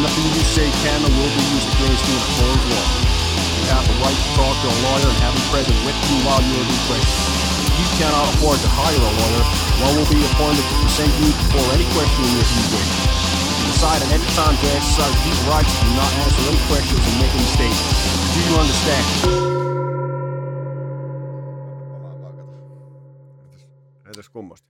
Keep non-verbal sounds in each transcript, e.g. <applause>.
Anything you say can or will be used against you in a court of law. You have the right to talk to a lawyer and have him present with you while you are being questioned. If you cannot afford to hire a lawyer, one will be appointed to present you for any questioning if you wish. You decide at any time to exercise these rights do not answer any questions and make any statements. Do you understand? Entäs kummosti.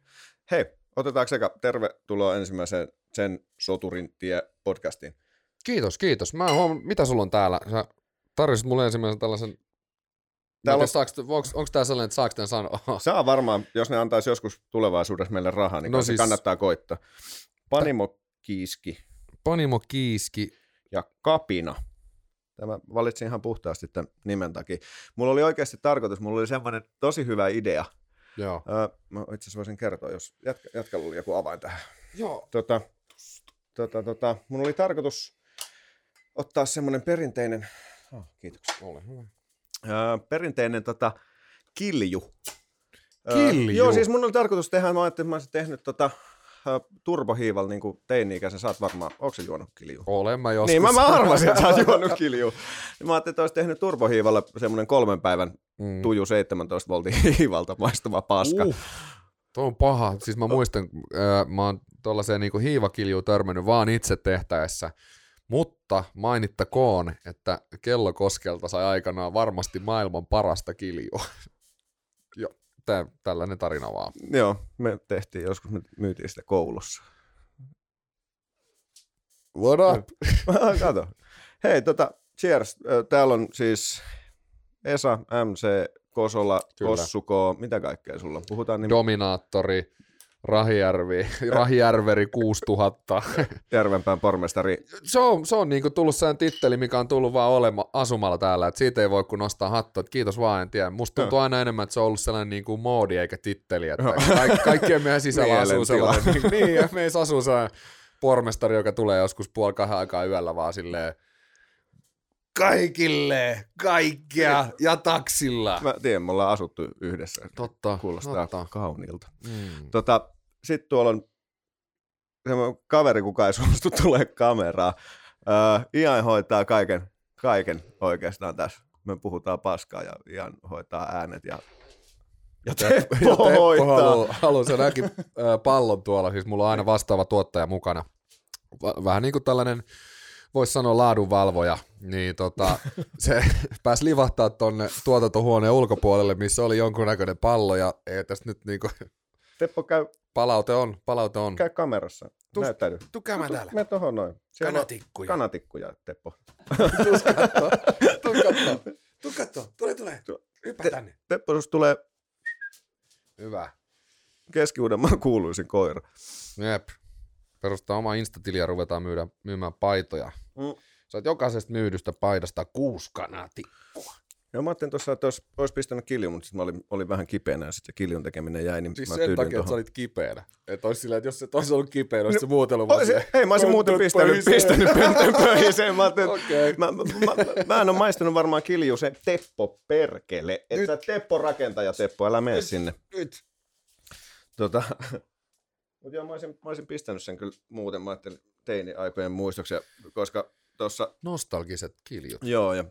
Hei, otetaanko eka tervetuloa ensimmäiseen sen soturin tie podcastiin. Kiitos, kiitos. Mä huom... Mitä sulla on täällä? Sä tarjosit mulle ensimmäisen tällaisen... Täällä on... Saaks, onko, onko tämä sellainen, että saako tämän sanoa? <laughs> Saa varmaan, jos ne antaisi joskus tulevaisuudessa meille rahaa, niin no siis... kannattaa koittaa. Panimo Kiiski. Panimo Kiiski. Ja Kapina. Tämä valitsin ihan puhtaasti tämän nimen takia. Mulla oli oikeasti tarkoitus, mulla oli semmoinen tosi hyvä idea. Joo. Öö, mä itse asiassa voisin kertoa, jos jatka, jatkalla oli joku avain tähän. Joo. Tota, tota, tota, mun oli tarkoitus ottaa semmoinen perinteinen, oh, kiitoksia. Ole hyvä. Öö, perinteinen tota, kilju. Kilju? Öö, joo, siis mun oli tarkoitus tehdä, mä ajattelin, että mä olisin tehnyt tota, turbohiival niin kuin teini-ikäisen, sä oot varmaan, onko se juonut kilju? Olen mä joskus. Niin, mä, mä arvasin, että sä oot <laughs> juonut kilju. Mä ajattelin, että olisi tehnyt turbohiivalle semmoinen kolmen päivän mm. tuju 17 voltin <laughs> hiivalta maistuva paska. Uh, tuo on paha. Siis mä muistan, äh, mä oon tuollaiseen niin hiivakiljuun törmännyt vaan itse tehtäessä. Mutta mainittakoon, että Kellokoskelta sai aikanaan varmasti maailman parasta kiljua. <laughs> Joo, tää, tällainen tarina vaan. Joo, me tehtiin joskus, me myytiin sitä koulussa. What up? <laughs> Kato. Hei, tota, cheers. Täällä on siis Esa, MC, Kosola, Kyllä. Kossuko, mitä kaikkea sulla on? Puhutaan niin... Dominaattori, Rahijärvi, <laughs> Rahijärveri 6000. <laughs> Järvenpään pormestari. Se on, se on niinku tullut sen titteli, mikä on tullut vaan olema, asumalla täällä, että siitä ei voi kun nostaa hattua, että kiitos vaan, en tiedä. Musta tuntuu aina enemmän, että se on ollut sellainen niinku moodi eikä titteli, että ka- kaikkien meidän sisällä <laughs> asuu sellainen, niin, niin, ja meissä asuu sellainen pormestari, joka tulee joskus puoli kahden aikaa yöllä vaan silleen, kaikille, kaikkea ja taksilla. Mä tiedän, me ollaan asuttu yhdessä. Totta. Kuulostaa totta. kauniilta. Mm. Tota, Sitten tuolla on semmoinen kaveri, kuka ei <laughs> suostu tulee kameraa. Uh, Ian hoitaa kaiken, kaiken oikeastaan tässä. Me puhutaan paskaa ja Ian hoitaa äänet ja ja Teppo, ja Teppo hoitaa. Haluaa, se näki äh, pallon tuolla, siis mulla on aina vastaava tuottaja mukana. Vähän niin kuin tällainen voisi sanoa laadunvalvoja, niin tota, <laughs> se pääsi livahtaa tuonne tuotantohuoneen ulkopuolelle, missä oli jonkunnäköinen pallo, ja ei tässä nyt niinku... <laughs> Teppo käy... Palaute on, palaute on. Käy kamerassa, Tus, näyttäydy. Tuu käymään täällä. Me tohon noin. Siellä kanatikkuja. Kanatikkuja, Teppo. <laughs> Tuu kattoo, tuu kattoo, tuu kattoo, tule, tule, hyppää Te, tänne. Teppo, tulee... Hyvä. Keski-Uudenmaan kuuluisin koira. Jep perustaa oma instatili ja ruvetaan myydä, myymään paitoja. Mm. Saat jokaisesta myydystä paidasta kuusi kanatikkua. Joo, mä ajattelin tuossa, että olisi, olisi pistänyt kilju, mutta sitten mä olin, olin vähän kipeänä ja sitten kiljun tekeminen jäi. Niin siis mä sen takia, että sä olit kipeänä. Että olisi silleen, että jos et olisi ollut kipeänä, olisi no, se muutellut vaan se, Hei, mä olisin muuten pistänyt, pistänyt pöntön pöhiseen. Mä, okay. mä, mä, mä, mä, en ole maistanut varmaan kilju se Teppo perkele. Että sä Teppo rakentaja Teppo, älä mene sinne. Nyt. Tota, mutta joo, mä olisin, mä olisin pistänyt sen kyllä muuten, mä ajattelin teini-aikojen muistoksia, koska tuossa... Nostalgiset kiljut. Joo, ja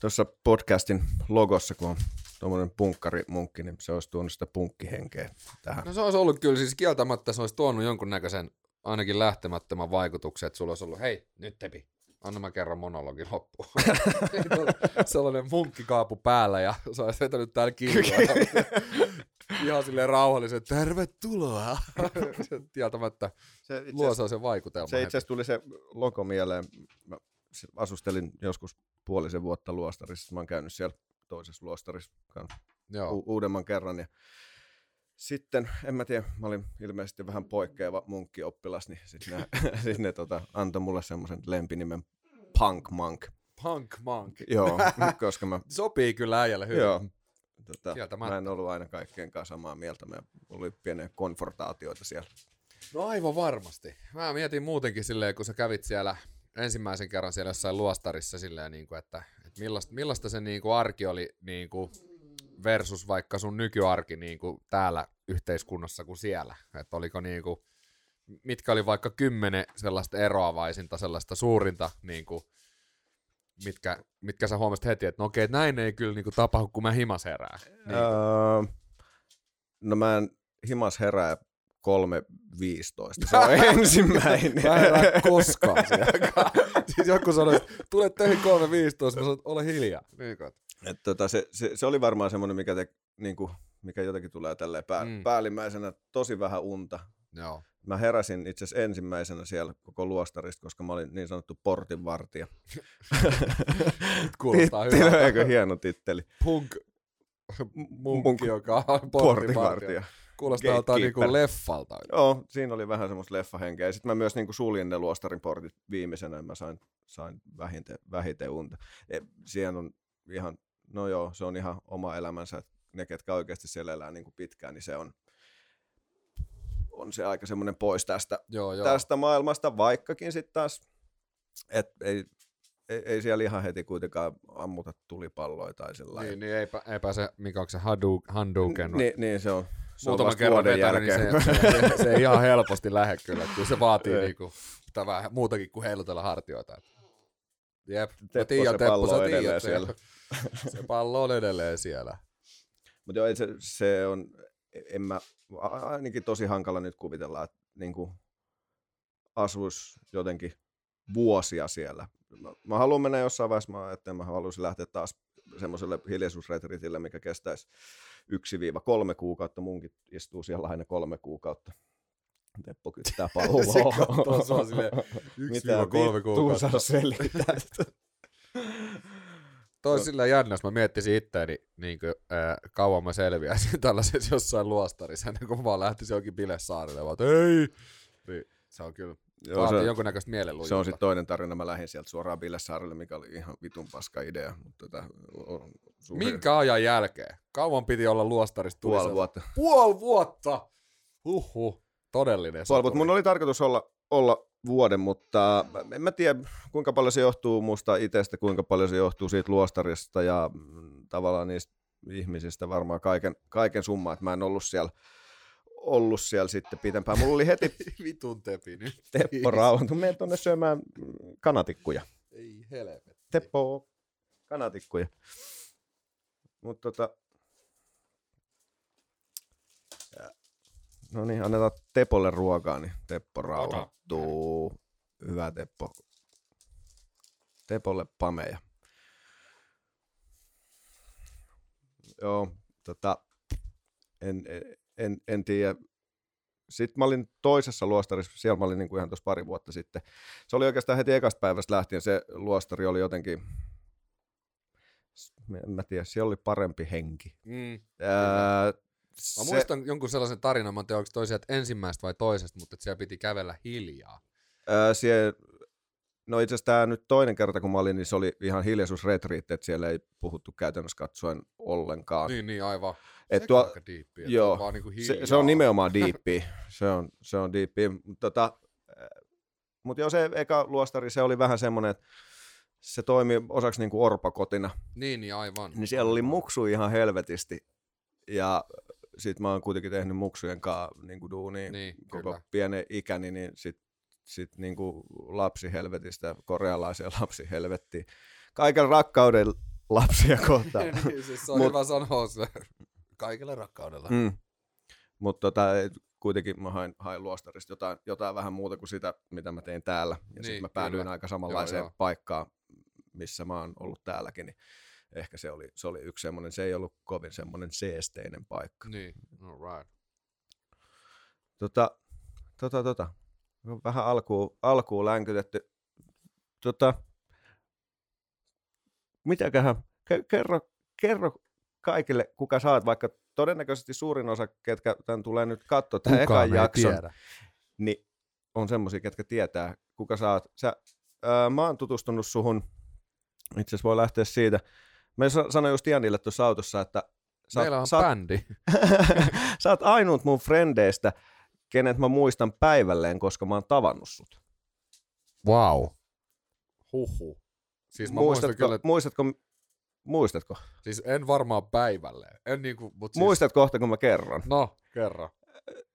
tuossa podcastin logossa, kun on tuommoinen punkkarimunkki, niin se olisi tuonut sitä punkkihenkeä tähän. No se olisi ollut kyllä, siis kieltämättä se olisi tuonut jonkunnäköisen ainakin lähtemättömän vaikutuksen, että sulla olisi ollut, hei, nyt Tepi, anna mä kerran monologin loppuun. <laughs> Sellainen munkkikaapu päällä ja se olisi vetänyt täällä kiinni. <laughs> ihan silleen rauhallisen, tervetuloa. Tietämättä <laughs> se luo sen vaikutelma. Se itse asiassa tuli se logo mieleen. Mä asustelin joskus puolisen vuotta luostarissa. Mä oon käynyt siellä toisessa luostarissa Joo. U- uudemman kerran. Ja sitten, en mä tiedä, mä olin ilmeisesti vähän poikkeava munkkioppilas, niin sitten ne, <laughs> <laughs> sit ne tota, antoi mulle semmoisen lempinimen Punk Monk. Punk Monk. Joo, koska mä... Sopii kyllä äijälle hyvin. Joo, Tota, mä en ollut aina kaikkien kanssa samaa mieltä. Me oli pieniä konfortaatioita siellä. No aivan varmasti. Mä mietin muutenkin silleen, kun sä kävit siellä ensimmäisen kerran siellä jossain luostarissa silleen, niin kuin, että, että millaista, millaista se niin kuin arki oli niin kuin versus vaikka sun nykyarki niin kuin täällä yhteiskunnassa kuin siellä. Että oliko niin kuin, mitkä oli vaikka kymmenen sellaista eroavaisinta, sellaista suurinta, niin kuin, mitkä, mitkä sä huomasit heti, että no okei, että näin ei kyllä niin kuin, tapahdu, kun mä himas herää. Niin. Öö, no mä en himas herää 3.15. Se on <laughs> ensimmäinen. Mä en koskaan <laughs> Siis joku sanoi, että tule töihin 3.15, mä sanoin, ole hiljaa. Niin, Et tota, se, se, se, oli varmaan semmoinen, mikä, te, niinku, mikä jotenkin tulee tälleen pää, mm. päällimmäisenä, tosi vähän unta. Joo. Mä heräsin itse asiassa ensimmäisenä siellä koko luostarista, koska mä olin niin sanottu portinvartija. Kuulostaa hyvältä. Eikö hieno titteli? Punk, munkki, joka on portinvartija. Kuulostaa jotain niinku leffalta. Joo, siinä oli vähän semmoista leffahenkeä. Ja sitten mä myös niinku suljin ne luostarin portit viimeisenä, ja mä sain, sain vähiten, vähiten unta. E, siihen on ihan, no joo, se on ihan oma elämänsä. Ne, ketkä oikeasti siellä elää niinku pitkään, niin se on, on se aika semmoinen pois tästä, joo, joo. tästä maailmasta, vaikkakin sitten taas, et ei, ei, ei siellä ihan heti kuitenkaan ammuta tulipalloja tai sellainen. Niin, niin eipä, eipä se, mikä onko se Hadouken? Niin, niin se on muutaman kerran vetänyt, niin se, se, se, se, ei ihan <laughs> helposti lähde kyllä. Kyllä se vaatii niinku, vähän muutakin kuin heilutella hartioita. Jep, Teppo, mä tiedän, se Teppo, pallo sä tiedät, siellä. Se, <laughs> se pallo on edelleen siellä. Mutta joo, se, se on, en mä, ainakin tosi hankala nyt kuvitella, että niin kuin asuisi jotenkin vuosia siellä. Mä, mä haluan mennä jossain vaiheessa, että mä haluaisin lähteä taas semmoiselle hiljaisuusretritille, mikä kestäisi 1-3 kuukautta. Munkin istuu siellä aina kolme kuukautta. Teppo kyttää <laughs> palloa. se katsoo sua silleen <laughs> 1-3 kuukautta. selittää. <laughs> Toi no. sillä jännä, jos mä miettisin itteeni, niin kuin, äh, kauan mä selviäisin <laughs> tällaisessa jossain luostarissa, ennen kuin mä vaan lähtisin jokin bilesaarille, vaan ei! Niin, se on kyllä Joo, se, jonkunnäköistä mielenlujuutta. Se on sitten toinen tarina. Mä lähdin sieltä suoraan Billesaarelle, mikä oli ihan vitun paska idea. Mutta tätä on suuri... Minkä ajan jälkeen? Kauan piti olla luostarista? Puoli vuotta. Puoli vuotta! Huhhuh. Todellinen. Puoli vuotta. Mun oli tarkoitus olla, olla vuoden, mutta en mä tiedä kuinka paljon se johtuu musta itsestä, kuinka paljon se johtuu siitä luostarista ja mm, tavallaan niistä ihmisistä varmaan kaiken, kaiken summa, että mä en ollut siellä ollut siellä sitten pitempään. Mulla oli heti... <laughs> Vitun tepi nyt. Teppo rauhoitu. Mene tuonne syömään kanatikkuja. Ei helvetti. Teppo, kanatikkuja. Mutta tota... No niin, annetaan Tepolle ruokaa, niin Teppo rauhoittuu. Hyvä Teppo. Tepolle pameja. Joo, tota, en, en, en tiedä. Sitten mä olin toisessa luostarissa, siellä mä olin niin kuin ihan tuossa pari vuotta sitten. Se oli oikeastaan heti ekasta päivästä lähtien, se luostari oli jotenkin, en mä tiedä, siellä oli parempi henki. Mm, Ää, se... Mä muistan jonkun sellaisen tarinan, mä en tiedä, onko toi ensimmäistä vai toisesta, mutta että siellä piti kävellä hiljaa. Ää, siellä, no itse asiassa tämä nyt toinen kerta, kun mä olin, niin se oli ihan hiljaisuusretriitti, että siellä ei puhuttu käytännössä katsoen ollenkaan. Niin, niin aivan. Et tuo, aika diippi, joo, on vaan niinku se, se, on nimenomaan <laughs> diippi. se on, se on diippi. Tota, mutta joo, se eka luostari, se oli vähän semmoinen, että se toimi osaksi niinku orpakotina. Niin, niin aivan. Niin siellä oli muksu ihan helvetisti. Ja sit mä oon kuitenkin tehnyt muksujen kanssa niin duunia niin, koko kyllä. pienen ikäni, niin sit, sit niin kuin lapsihelvetistä, korealaisia <laughs> lapsihelvettiin. Kaiken rakkauden lapsia kohtaan. <laughs> niin, siis se on Mut, hyvä sanoa se kaikella rakkaudella. Mm. Mutta tota, kuitenkin mä hain, hain luostarista jotain, jotain vähän muuta kuin sitä, mitä mä tein täällä. Ja niin, sitten mä päädyin kyllä. aika samanlaiseen joo, joo. paikkaan, missä mä oon ollut täälläkin. Niin ehkä se oli, se oli yksi semmoinen, se ei ollut kovin semmoinen seesteinen paikka. Niin, no right. Tota, tota, tota. Vähän alkuun, alkuun länkytetty. Tota, mitäköhän, kerro, kerro kaikille, kuka saat, vaikka todennäköisesti suurin osa, ketkä tämän tulee nyt katsoa tähän ekan jakson, tiedä. niin on semmoisia, ketkä tietää, kuka saat. Sä, ää, mä oon tutustunut suhun, itse asiassa voi lähteä siitä. Mä sanoin just Janille tuossa autossa, että sä, Meillä on sä, bändi. <laughs> sä oot ainut mun frendeistä, kenet mä muistan päivälleen, koska mä oon tavannut sut. Wow. Huhu. Siis muistatko, kyllä, että... muistatko, Muistatko? Siis en varmaan päivälleen. En niinku, mut siis... Muistat kohta, kun mä kerron. No, kerro.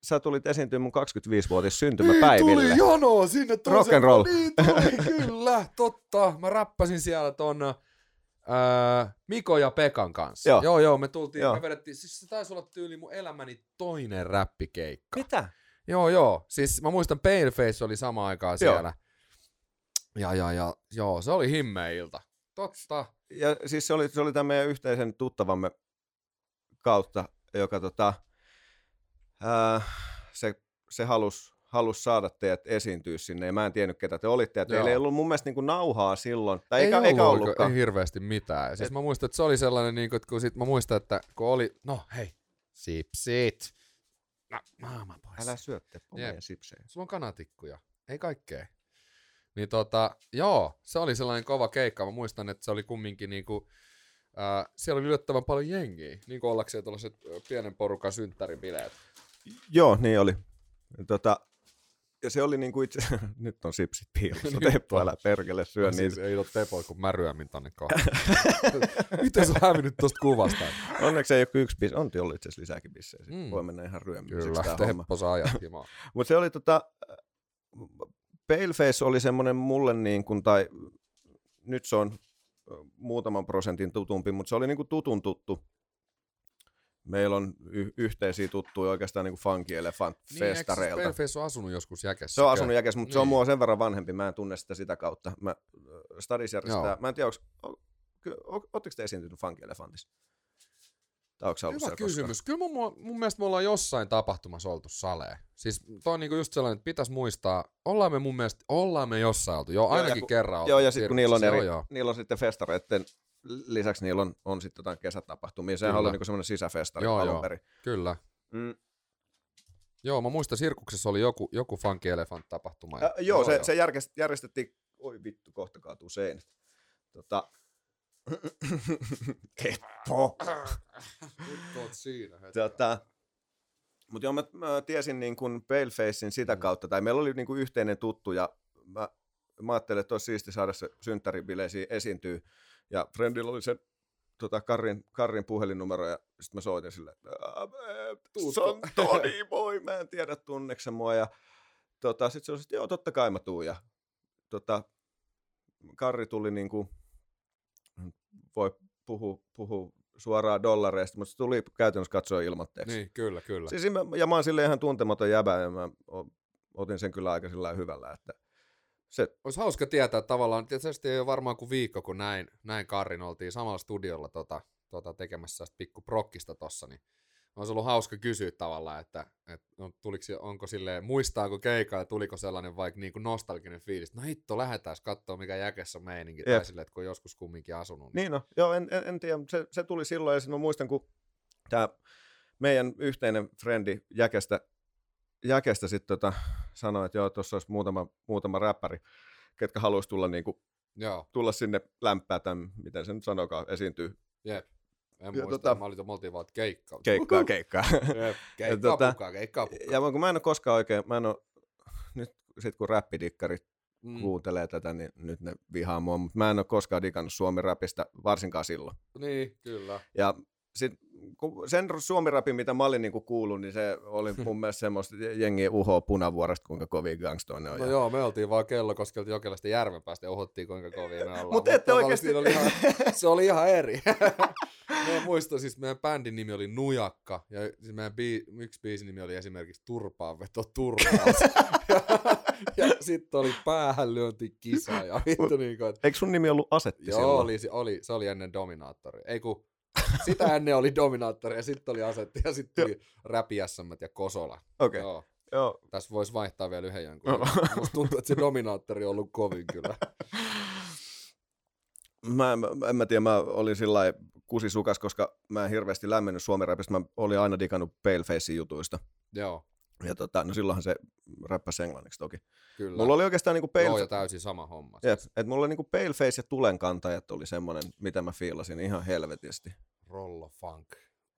sä tulit esiintyä mun 25-vuotis syntymäpäiville. Niin tuli jono sinne. Rock and roll. Niin tuli, kyllä, totta. Mä räppäsin siellä ton öö, Miko ja Pekan kanssa. Joo. joo, joo me tultiin, Joo. me vedettiin, siis se taisi olla tyyli mun elämäni toinen räppikeikka. Mitä? Joo, joo. Siis mä muistan Paleface oli sama aikaa siellä. Ja, ja, ja, joo, se oli himmeä ilta. Totta. Ja siis se oli, se oli tämän meidän yhteisen tuttavamme kautta, joka tota, ää, se, se halusi halus saada teidät esiintyä sinne, ja mä en tiennyt, ketä te olitte, ja teillä Joo. ei ollut mun mielestä niin kuin nauhaa silloin, tai ei eikä, ollut, eikä ollutkaan. Ei hirveästi mitään. Ja siis Et- mä muistan, että se oli sellainen, niin kuin, että kun sit mä muistan, että kun oli, no hei, sipsit. No, maama pois. Älä syötte Jep. pommeja sipsejä. Sulla on kanatikkuja, ei kaikkea. Niin tota, joo, se oli sellainen kova keikka. Mä muistan, että se oli kumminkin niinku, ää, siellä oli yllättävän paljon jengiä, niin kuin ollakseen tuollaiset ö, pienen porukan synttäribileet. Joo, niin oli. Tota, ja se oli niin kuin itse, <laughs> nyt on sipsit piilossa, <laughs> Teppo, on. älä perkele syö siis niitä. ei ole kun mä ryömin tonne kohtaan. <laughs> Miten sä hävinnyt tosta kuvasta? Onneksi ei ole kuin yksi bisse, on ollut itse asiassa lisääkin bissejä, mm. Voi mennä ihan ryömiseksi Kyllä. Teppo saa jatkimaan. Mutta se oli tota, Paleface oli semmoinen mulle niin kuin, tai nyt se on muutaman prosentin tutumpi, mutta se oli niin kuin tutun tuttu. Meillä on y- yhteisiä tuttuja oikeastaan niin kuin Funky Elephant festareilta. Niin, on asunut joskus jäkessä? Se on asunut jäkes, mutta niin. se on Niin. mua sen verran vanhempi, mä en tunne sitä sitä kautta. Mä, äh, Stadis järjestää, Joo. mä en tiedä, oletteko te esiintynyt Funky ollut Hyvä kysymys. Kyllä mun, mun mielestä me ollaan jossain tapahtumassa oltu saleen. Siis toi on niinku just sellainen, että pitäisi muistaa, ollaan me mun mielestä, ollaan me jossain oltu. Joo, ainakin kun- kerran oltu Joo, ja sitten kun niillä on, eri, Joo, joo. niillä on sitten festareiden lisäksi niillä on, on sitten jotain kesätapahtumia. Sehän oli niinku semmoinen sisäfestari Joo, alun joo. perin. Kyllä. Mm. Joo, mä muistan, sirkuksessa oli joku, joku Funky Elephant-tapahtuma. Äh, joo, se, se järkest, järjestettiin, oi vittu, kohta kaatuu seinät. Tota, <clears throat> Teppo. Nyt oot siinä. Tota, mutta joo, mä, mä tiesin niin kuin Palefacein sitä Mm. kautta, tai meillä oli niin kuin yhteinen tuttu, ja mä, mä ajattelin, että olisi siisti saada se synttäribileisiin esiintyä, ja friendillä oli se tota, Karrin, Karrin puhelinnumero, ja sitten mä soitin sille, että se on Toni, moi, mä en tiedä tunneeko mua, ja tota, sitten se oli, että joo, totta kai mä tuun, ja tota, Karri tuli niin kuin, voi puhua, puhua suoraan dollareista, mutta se tuli käytännössä katsoa ilmatteeksi. Niin, kyllä, kyllä. Siis mä, ja mä oon silleen ihan tuntematon jäbä, ja mä otin sen kyllä aika sillä hyvällä, että se, Olisi hauska tietää tavallaan, tietysti ei ole varmaan kuin viikko, kun näin, näin Karin oltiin samalla studiolla tota, tota tekemässä sitä pikku prokkista tossa, niin olisi ollut hauska kysyä tavallaan, että, että on, tuliko, onko silleen, muistaako keikkaa ja tuliko sellainen vaikka niin kuin nostalginen fiilis, no hitto, lähdetään katsoa mikä jäkessä on meininki, Jep. tai silleen, että kun on joskus kumminkin asunut. niin no, joo, en, en, en tiedä, se, se tuli silloin, ja sitten mä muistan, kun tämä meidän yhteinen frendi Jäkestä, Jäkestä sitten tota, sanoi, että joo, tuossa olisi muutama, muutama räppäri, ketkä haluaisi tulla, niinku, Joo, tulla sinne lämpää, tämän, miten se nyt sanokaan, esiintyy jep. En Ja muista, tota- mä olin, oltiin vaan, että keikka. keikkaa, <laughs> keikkaa. Jep, <laughs> keikkaa, tota- keikkaa, pukaa. ja kun mä en ole koskaan oikein, mä en ole, nyt sit kun räppidikkarit Mm, kuuntelee tätä, niin nyt ne vihaa mua, mutta mä en ole koskaan digannut suomi-räpistä, varsinkaan silloin. niin, kyllä. Ja sit, sen suomi-rapin, mitä mä olin niinku kuullut, niin se oli <laughs> mun mielestä semmoista jengi uhoa punavuoresta, kuinka kovin gangstoja ne on. No joo, me oltiin vaan kellokoskelta Jokelasta järvenpäästä ja uhottiin kuinka kovia me ollaan. Mut ette siinä Oli ihan, <laughs> se oli ihan eri. <laughs> Mä muistan siis, meidän bändin nimi oli Nujakka ja siis meidän bii, yksi biisin nimi oli esimerkiksi Turpaanveto Turpaus. ja, ja sitten oli päähänlyöntikisa ja vittu niin kuin, Eikö sun nimi ollut Asetti Joo, silloin? oli, oli, se oli ennen Dominaattori. Ei kun, <laughs> sitä ennen oli Dominaattori ja sitten oli Asetti ja sitten tuli Räpi ja Kosola. Okei, Joo. joo. Tässä voisi vaihtaa vielä yhden jonkun. Joo. Musta tuntuu, että se dominaattori on ollut kovin kyllä. <laughs> Mä, mä, en mä tiedä, mä olin sillä kusisukas, koska mä en hirveästi lämmennyt suomi-räpistä. Mä olin aina digannut Palefacein jutuista. Joo, Ja tota, no silloinhan se räppäsi englanniksi toki. kyllä. Mulla oli oikeastaan niinku Pale... Joo, ja täysin sama homma. Jep, Siis. et mulla oli niinku Paleface ja Tulenkantajat oli semmonen, mitä mä fiilasin ihan helvetisti. Rollo Funk.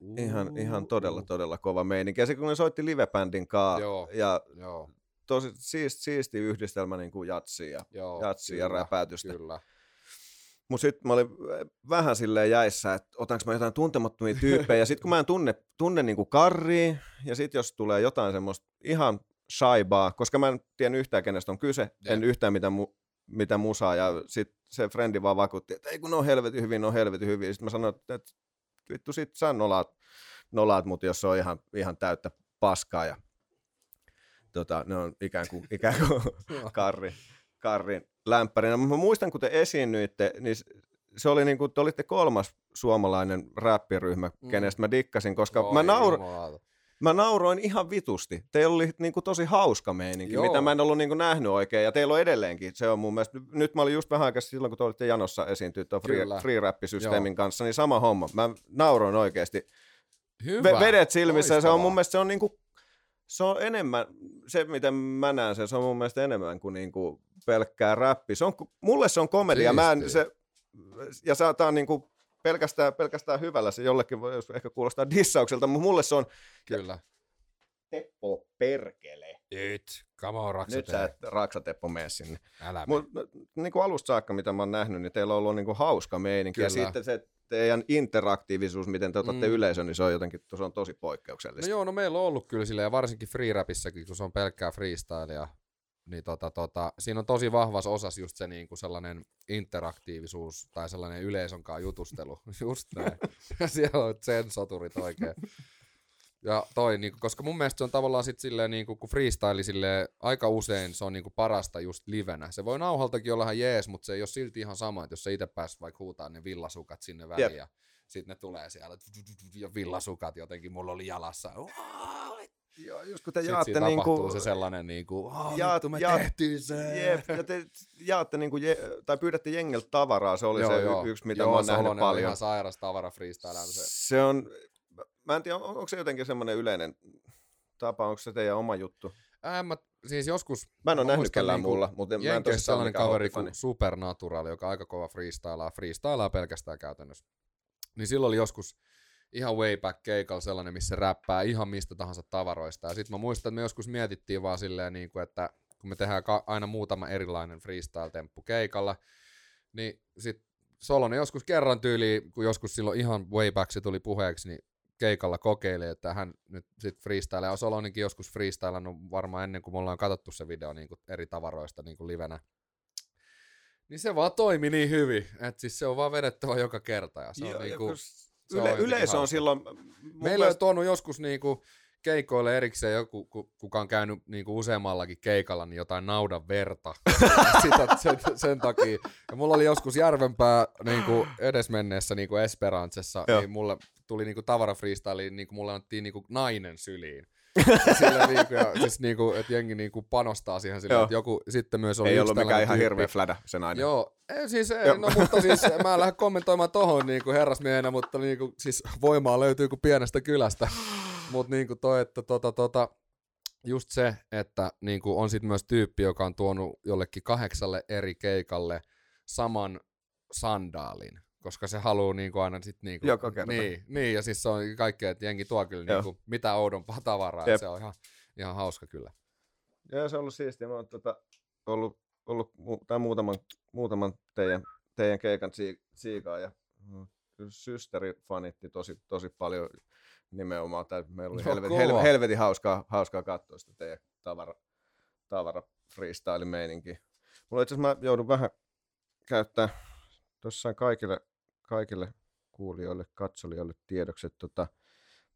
Uh, Ihan, ihan todella, todella kova meininki. Ja se kun ne soitti livebändin kaa Joo. ja Joo, tosi siisti, siisti yhdistelmä niin kuin jatsia ja, joo. jatsia ja kyllä, räpäytystä. Kyllä. Mutta sitten mä olin vähän silleen jäissä, että otanko mä jotain tuntemattomia <laughs> tyyppejä. Ja sitten kun mä en tunne, tunne niinku karria, ja sitten jos tulee jotain semmoista ihan shaibaa, koska mä en tiedä yhtään kenestä on kyse, yeah. en yhtään mitä, mu, mitä musaa, ja sitten se frendi vaan vakuutti, että ei kun ne on helvetin hyvin, ne on helvetin hyvin. Sitten mä sanoin, että vittu sit sä nolaat, nolaat mut, jos se on ihan, ihan täyttä paskaa, ja tota, ne on ikään kuin, ikään kuin <laughs> karri, karrin lämpärinä. Mä muistan, kun te esiinnyitte, niin se oli niin kuin, te olitte kolmas suomalainen räppiryhmä, mm. kenestä mä dikkasin, koska Oi, mä, naur... mä nauroin ihan vitusti. Teillä oli niin kuin, tosi hauska meininki, Joo. mitä mä en ollut niin kuin, nähnyt oikein, ja teillä on edelleenkin. Se on mun mielestä, nyt mä olin just vähän aikaa silloin, kun te olitte Janossa esiintyä tuon free, free rap-systeemin kanssa, niin sama homma. Mä nauroin oikeasti. Hyvä. Vedet silmissä, Loistavaa. se on mun mielestä se on niin kuin se on enemmän, se miten mä näen sen, se on mun mielestä enemmän kuin niinku pelkkää räppi. Se on, mulle se on komedia, mä en, se, ja se, tää on niinku pelkästään, pelkästään hyvällä, se jollekin voi ehkä kuulostaa <laughs> dissaukselta, mutta mulle se on... Kyllä. Teppo perkele. Nyt, come on, Raksa Nyt sä et Raksa Teppo mene sinne. Älä Mut, niin kuin alusta saakka, mitä mä oon nähnyt, niin teillä on ollut niin kuin hauska meininki. Kyllä. Ja sitten se teidän interaktiivisuus, miten te otatte mm. yleisön, niin se on jotenkin se on tosi poikkeuksellista. No joo, no meillä on ollut kyllä sille, ja varsinkin free rapissakin, kun se on pelkkää freestylea, niin tota, tota, siinä on tosi vahvas osas just se niin kuin sellainen interaktiivisuus tai sellainen yleisön kanssa jutustelu. <laughs> just näin. ja siellä on sen soturit oikein. Ja toi, niin, koska mun mielestä se on tavallaan sit silleen, niin kuin, kun freestyle silleen, aika usein se on niin kuin parasta just livenä. Se voi nauhaltakin olla ihan jees, mutta se ei ole silti ihan sama, että jos se itse pääs vaikka huutaa ne villasukat sinne väliin yep. ja sitten ne tulee siellä ja villasukat jotenkin mulla oli jalassa. Just kun te Sitten jaatte niin kuin, se sellainen niin kuin, jaat, me jaat, tehtiin se. Jep, ja te jaatte niin kuin, je, tai pyydätte jengiltä tavaraa, se oli joo, se joo. yksi, mitä joo, mä oon nähnyt paljon. Joo, ihan sairas tavara freestyle. Se. se on, mä en tiedä, on, onko se jotenkin semmoinen yleinen tapa, onko se teidän oma juttu? Ää, mä, siis joskus... Mä en ole nähnyt kellään niinku, mulla, mutta mä en tosiaan sellainen kaveri kuin Supernatural, joka aika kova freestylaa, freestylaa pelkästään käytännössä. Niin silloin oli joskus ihan way back keikalla sellainen, missä räppää ihan mistä tahansa tavaroista. Ja sitten mä muistan, että me joskus mietittiin vaan silleen, niin kuin, että kun me tehdään ka- aina muutama erilainen freestyle-temppu keikalla, niin sitten Solonen joskus kerran tyyli, kun joskus silloin ihan way back se tuli puheeksi, niin keikalla kokeilee, että hän nyt sitten freestyle. Ja Solonenkin joskus freestylannut varmaan ennen kuin me ollaan katsottu se video niin kuin eri tavaroista niin kuin livenä. Niin se vaan toimi niin hyvin, että siis se on vaan vedettävä joka kerta. Ja se on niin kuin, yle, yleisö on silloin... Meillä mielestä... on tuonut joskus niin kuin, keikoille erikseen joku, kuka on käynyt niin kuin useammallakin keikalla, niin jotain naudan verta <laughs> <laughs> Sitä, sen, sen takia. Ja mulla oli joskus Järvenpää niin kuin edesmenneessä niin kuin Esperancessa, niin mulle tuli niin kuin tavara freestyle, niin kuin mulle annettiin niin kuin nainen syliin. Sillä niinku, ja, siis niinku, että jengi niinku panostaa siihen sillä, että joku sitten myös oli Ei ollut mikään ihan hirveä flädä se nainen. Joo, ei, siis ei, no mutta siis mä en lähde kommentoimaan tohon niinku herrasmiehenä, mutta niinku, siis voimaa löytyy kuin pienestä kylästä. Mutta niinku toi, että tota, tota, just se, että niinku on sitten myös tyyppi, joka on tuonut jollekin kahdeksalle eri keikalle saman sandaalin koska se haluaa niinku aina sit niinku... Joka kerta. Niin, niin, ja siis se on kaikkea, että jengi tuo kyllä niinku mitä oudompaa tavaraa, ja se on ihan, ihan hauska kyllä. Joo, se on ollut siistiä. Mä oon tota, ollut, ollut tai muutaman, muutaman teidän, teidän keikan siikaa, ja mm, systeri fanitti tosi, tosi paljon nimenomaan. Tai meillä oli no, helvetin, hel, helvetin hauskaa, hauskaa katsoa sitä teidän tavara, tavara freestyle-meininki. Mulla itse asiassa mä joudun vähän käyttää tuossa kaikille kaikille kuulijoille, katsolijoille tiedoksi, että tota,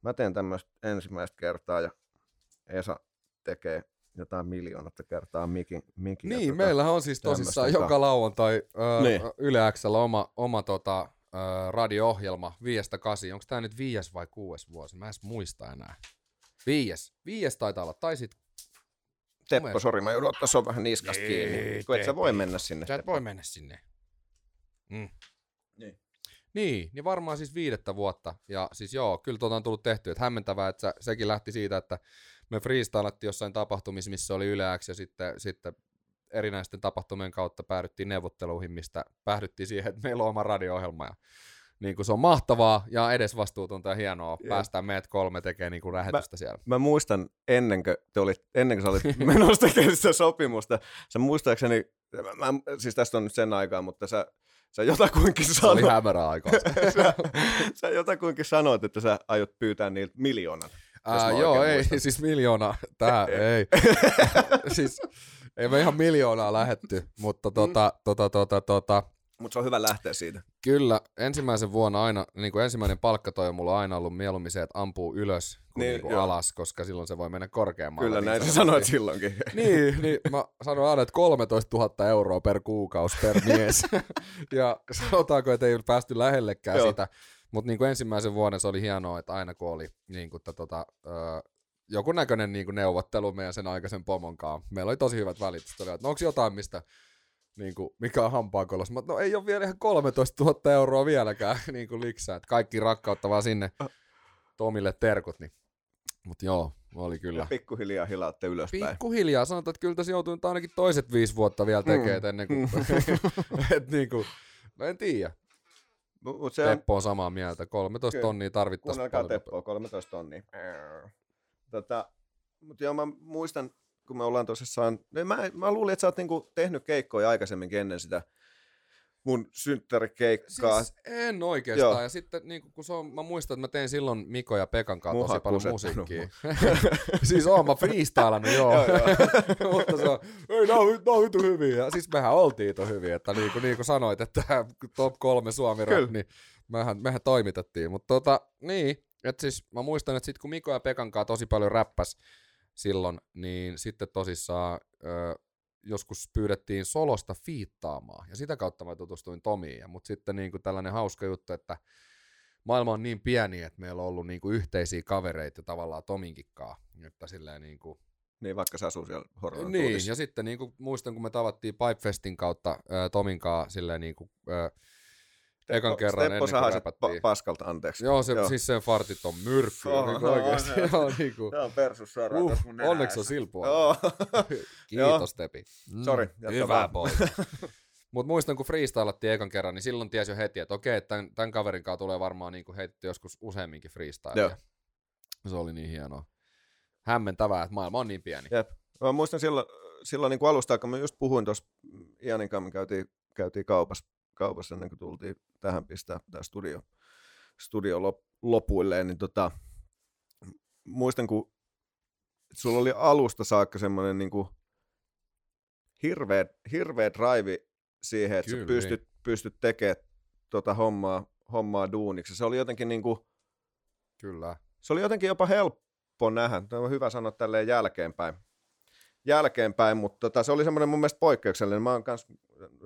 mä teen tämmöistä ensimmäistä kertaa ja Esa tekee jotain miljoonatta kertaa mikin. mikin niin, tota, meillähän on siis tosissaan joka lauantai äh, niin. Yle Xllä oma, oma tota, äh, radio-ohjelma viiestä kasi. Onko tämä nyt viies vai kuudes vuosi? Mä en edes muista enää. Viies. Viies taitaa olla. Tai sit Teppo, sori, mä joudun ottaa vähän niskasta kiinni. Kun et sä voi mennä sinne. Sä et voi mennä sinne. Mm. Niin. Niin, niin varmaan siis viidettä vuotta. Ja siis joo, kyllä tuota on tullut tehty. Että hämmentävää, että sekin lähti siitä, että me freestylattiin jossain tapahtumissa, missä oli yleäksi ja sitten, sitten erinäisten tapahtumien kautta päädyttiin neuvotteluihin, mistä päädyttiin siihen, että meillä on oma radio-ohjelma ja niin kuin se on mahtavaa ja edesvastuutonta ja hienoa. Yeah. Päästään meidät kolme tekemään niin kuin lähetystä mä, siellä. Mä muistan, ennen kuin, te olit, ennen kuin sä olit <laughs> menossa tekemään sitä sopimusta, sä muistaakseni, mä, siis tästä on nyt sen aikaa, mutta sä sä jotakuinkin sanoit... Se oli hämärä aikaa. <laughs> sä, sä jotakuinkin sanoit, että sä aiot pyytää niiltä miljoonan. Ää, joo, ei, muistan. siis miljoona, tää, ei. <laughs> siis, ei me ihan miljoonaa lähetty, mutta tota, tota, tota, tota, mutta se on hyvä lähteä siitä. Kyllä, ensimmäisen vuonna aina, niin kuin ensimmäinen palkkatoi on mulla aina ollut mieluummin se, että ampuu ylös kuin, niin, niin kuin alas, koska silloin se voi mennä korkeammalle. Kyllä, niin näin sä sanoit silloinkin. <laughs> niin, niin, mä sanoin aina, että 13 000 euroa per kuukausi per <laughs> mies. ja sanotaanko, että ei päästy lähellekään Joo. sitä. Mutta niin kuin ensimmäisen vuoden se oli hienoa, että aina kun oli niin kuin, tota, ö, joku näköinen niin kuin neuvottelu meidän sen aikaisen pomon kanssa. Meillä oli tosi hyvät välit. Oli, että no, onko jotain, mistä niin kuin, mikä on hampaakolos. Mutta no ei ole vielä ihan 13 000 euroa vieläkään <laughs> niin kuin liksää. Että kaikki rakkautta vaan sinne Tomille terkut. Niin. Mutta joo, oli kyllä. Ja pikkuhiljaa hilaatte ylöspäin. Pikkuhiljaa. Sanotaan, että kyllä tässä joutuu nyt ainakin toiset viisi vuotta vielä tekemään mm. ennen kuin... <laughs> et niin kuin, no en tiedä. Mut se Teppo on samaa mieltä. 13 kyllä. tonnia tarvittaisiin. Kuunnelkaa Teppoa, 13 tonnia. Tota, mutta joo, mä muistan, kun me ollaan tosissaan, niin mä, mä luulin, että sä oot niinku tehnyt keikkoja aikaisemminkin ennen sitä mun synttärikeikkaa. Siis en oikeastaan. Joo. Ja sitten niin kun se on, mä muistan, että mä tein silloin Miko ja Pekan kanssa Muha tosi paljon musiikkia. <laughs> <laughs> siis oon mä freestylannut, joo. joo, joo. <laughs> Mutta se on, ei, nää on, nää on hyviä. Ja siis mehän oltiin to hyviä, että niin kuin, niin kuin sanoit, että top kolme Suomi rap, niin mehän, mehän toimitettiin. Mutta tota, niin, että siis mä muistan, että sit kun Miko ja Pekan kanssa tosi paljon räppäs, silloin, niin sitten tosissaan ö, joskus pyydettiin solosta fiittaamaan, ja sitä kautta mä tutustuin Tomiin, mutta sitten niin kuin tällainen hauska juttu, että maailma on niin pieni, että meillä on ollut niin kuin yhteisiä kavereita tavallaan Tominkinkaan, että silleen niin kuin niin, vaikka se asuu siellä Niin, tuudissa. ja sitten niin kuin, muistan, kun me tavattiin Pipefestin kautta äh, Tominkaa silleen niin kuin, äh, ekan kerran Steppo ennen kuin räpättiin. Pa- paskalta, anteeksi. Joo, se, Joo. siis sen fartit on myrkky. Oh, niin no, oikeasti. No, Joo, niin kuin. Tämä on persus suoraan uh, mun Onneksi on silpua. <laughs> Joo. Kiitos, Tepi. Mm, Sori, Hyvä boy. <laughs> Mutta muistan, kun freestylattiin ekan kerran, niin silloin tiesi jo heti, että okei, tämän, tämän kaverin kanssa tulee varmaan niin heitetty joskus useamminkin freestyle. Se oli niin hienoa. Hämmentävää, että maailma on niin pieni. Jep. Mä muistan silloin, silloin niin kuin alusta, kun mä just puhuin tuossa Ianin kanssa, me käytiin, käytiin kaupassa, kaupassa ennen kuin tultiin tähän pistää tämä studio, studio lop, lopuilleen, niin tota, muistan, kun sulla oli alusta saakka semmoinen niin kuin hirveä, hirveä drive siihen, että Kyllä, sä pystyt, niin. pystyt tekemään tota hommaa, hommaa duuniksi. Se oli jotenkin niin kuin, Kyllä. Se oli jotenkin jopa helppo nähdä. Tämä on hyvä sanoa tälleen jälkeenpäin jälkeenpäin, mutta tota, se oli semmoinen mun mielestä poikkeuksellinen. Mä oon kans,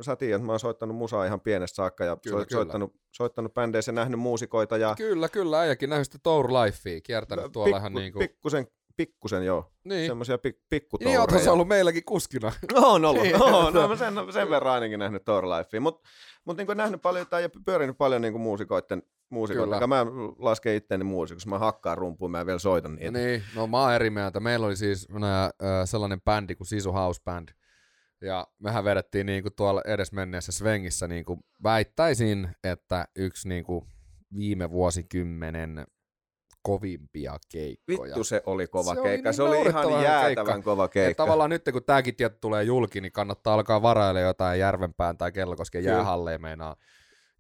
sä tiedät, mä oon soittanut musaa ihan pienestä saakka ja kyllä, so, kyllä. soittanut, soittanut bändeissä, nähnyt muusikoita. Ja... Kyllä, kyllä, äijäkin nähnyt sitä Tour Lifea, kiertänyt tuolla pikku, ihan niin kuin... Pikkusen, pikkusen joo. Niin. Semmoisia pik, pikkutoureja. Niin, oothan ollut meilläkin kuskina. <laughs> on ollut, niin, no, no, <laughs> mä sen, sen verran ainakin nähnyt Tour Lifea. Mutta mut niin nähnyt paljon tai pyörinyt paljon niin kuin muusikoiden muusikoita. Mä lasken itteeni muusikoksi, mä hakkaan rumpuun, mä vielä soitan niitä. Niin, no mä oon eri mieltä. Meillä oli siis nää, sellainen bändi kuin Sisu House Band. Ja mehän vedettiin niinku tuolla edesmenneessä Svengissä, niinku väittäisin, että yksi niinku viime vuosikymmenen kovimpia keikkoja. Vittu se oli kova se keikka, oli niin se oli ihan jäätävän keikka. kova keikka. Ja tavallaan nyt kun tämäkin tieto tulee julki, niin kannattaa alkaa varailla jotain Järvenpään tai Kellokosken jäähalleen meinaa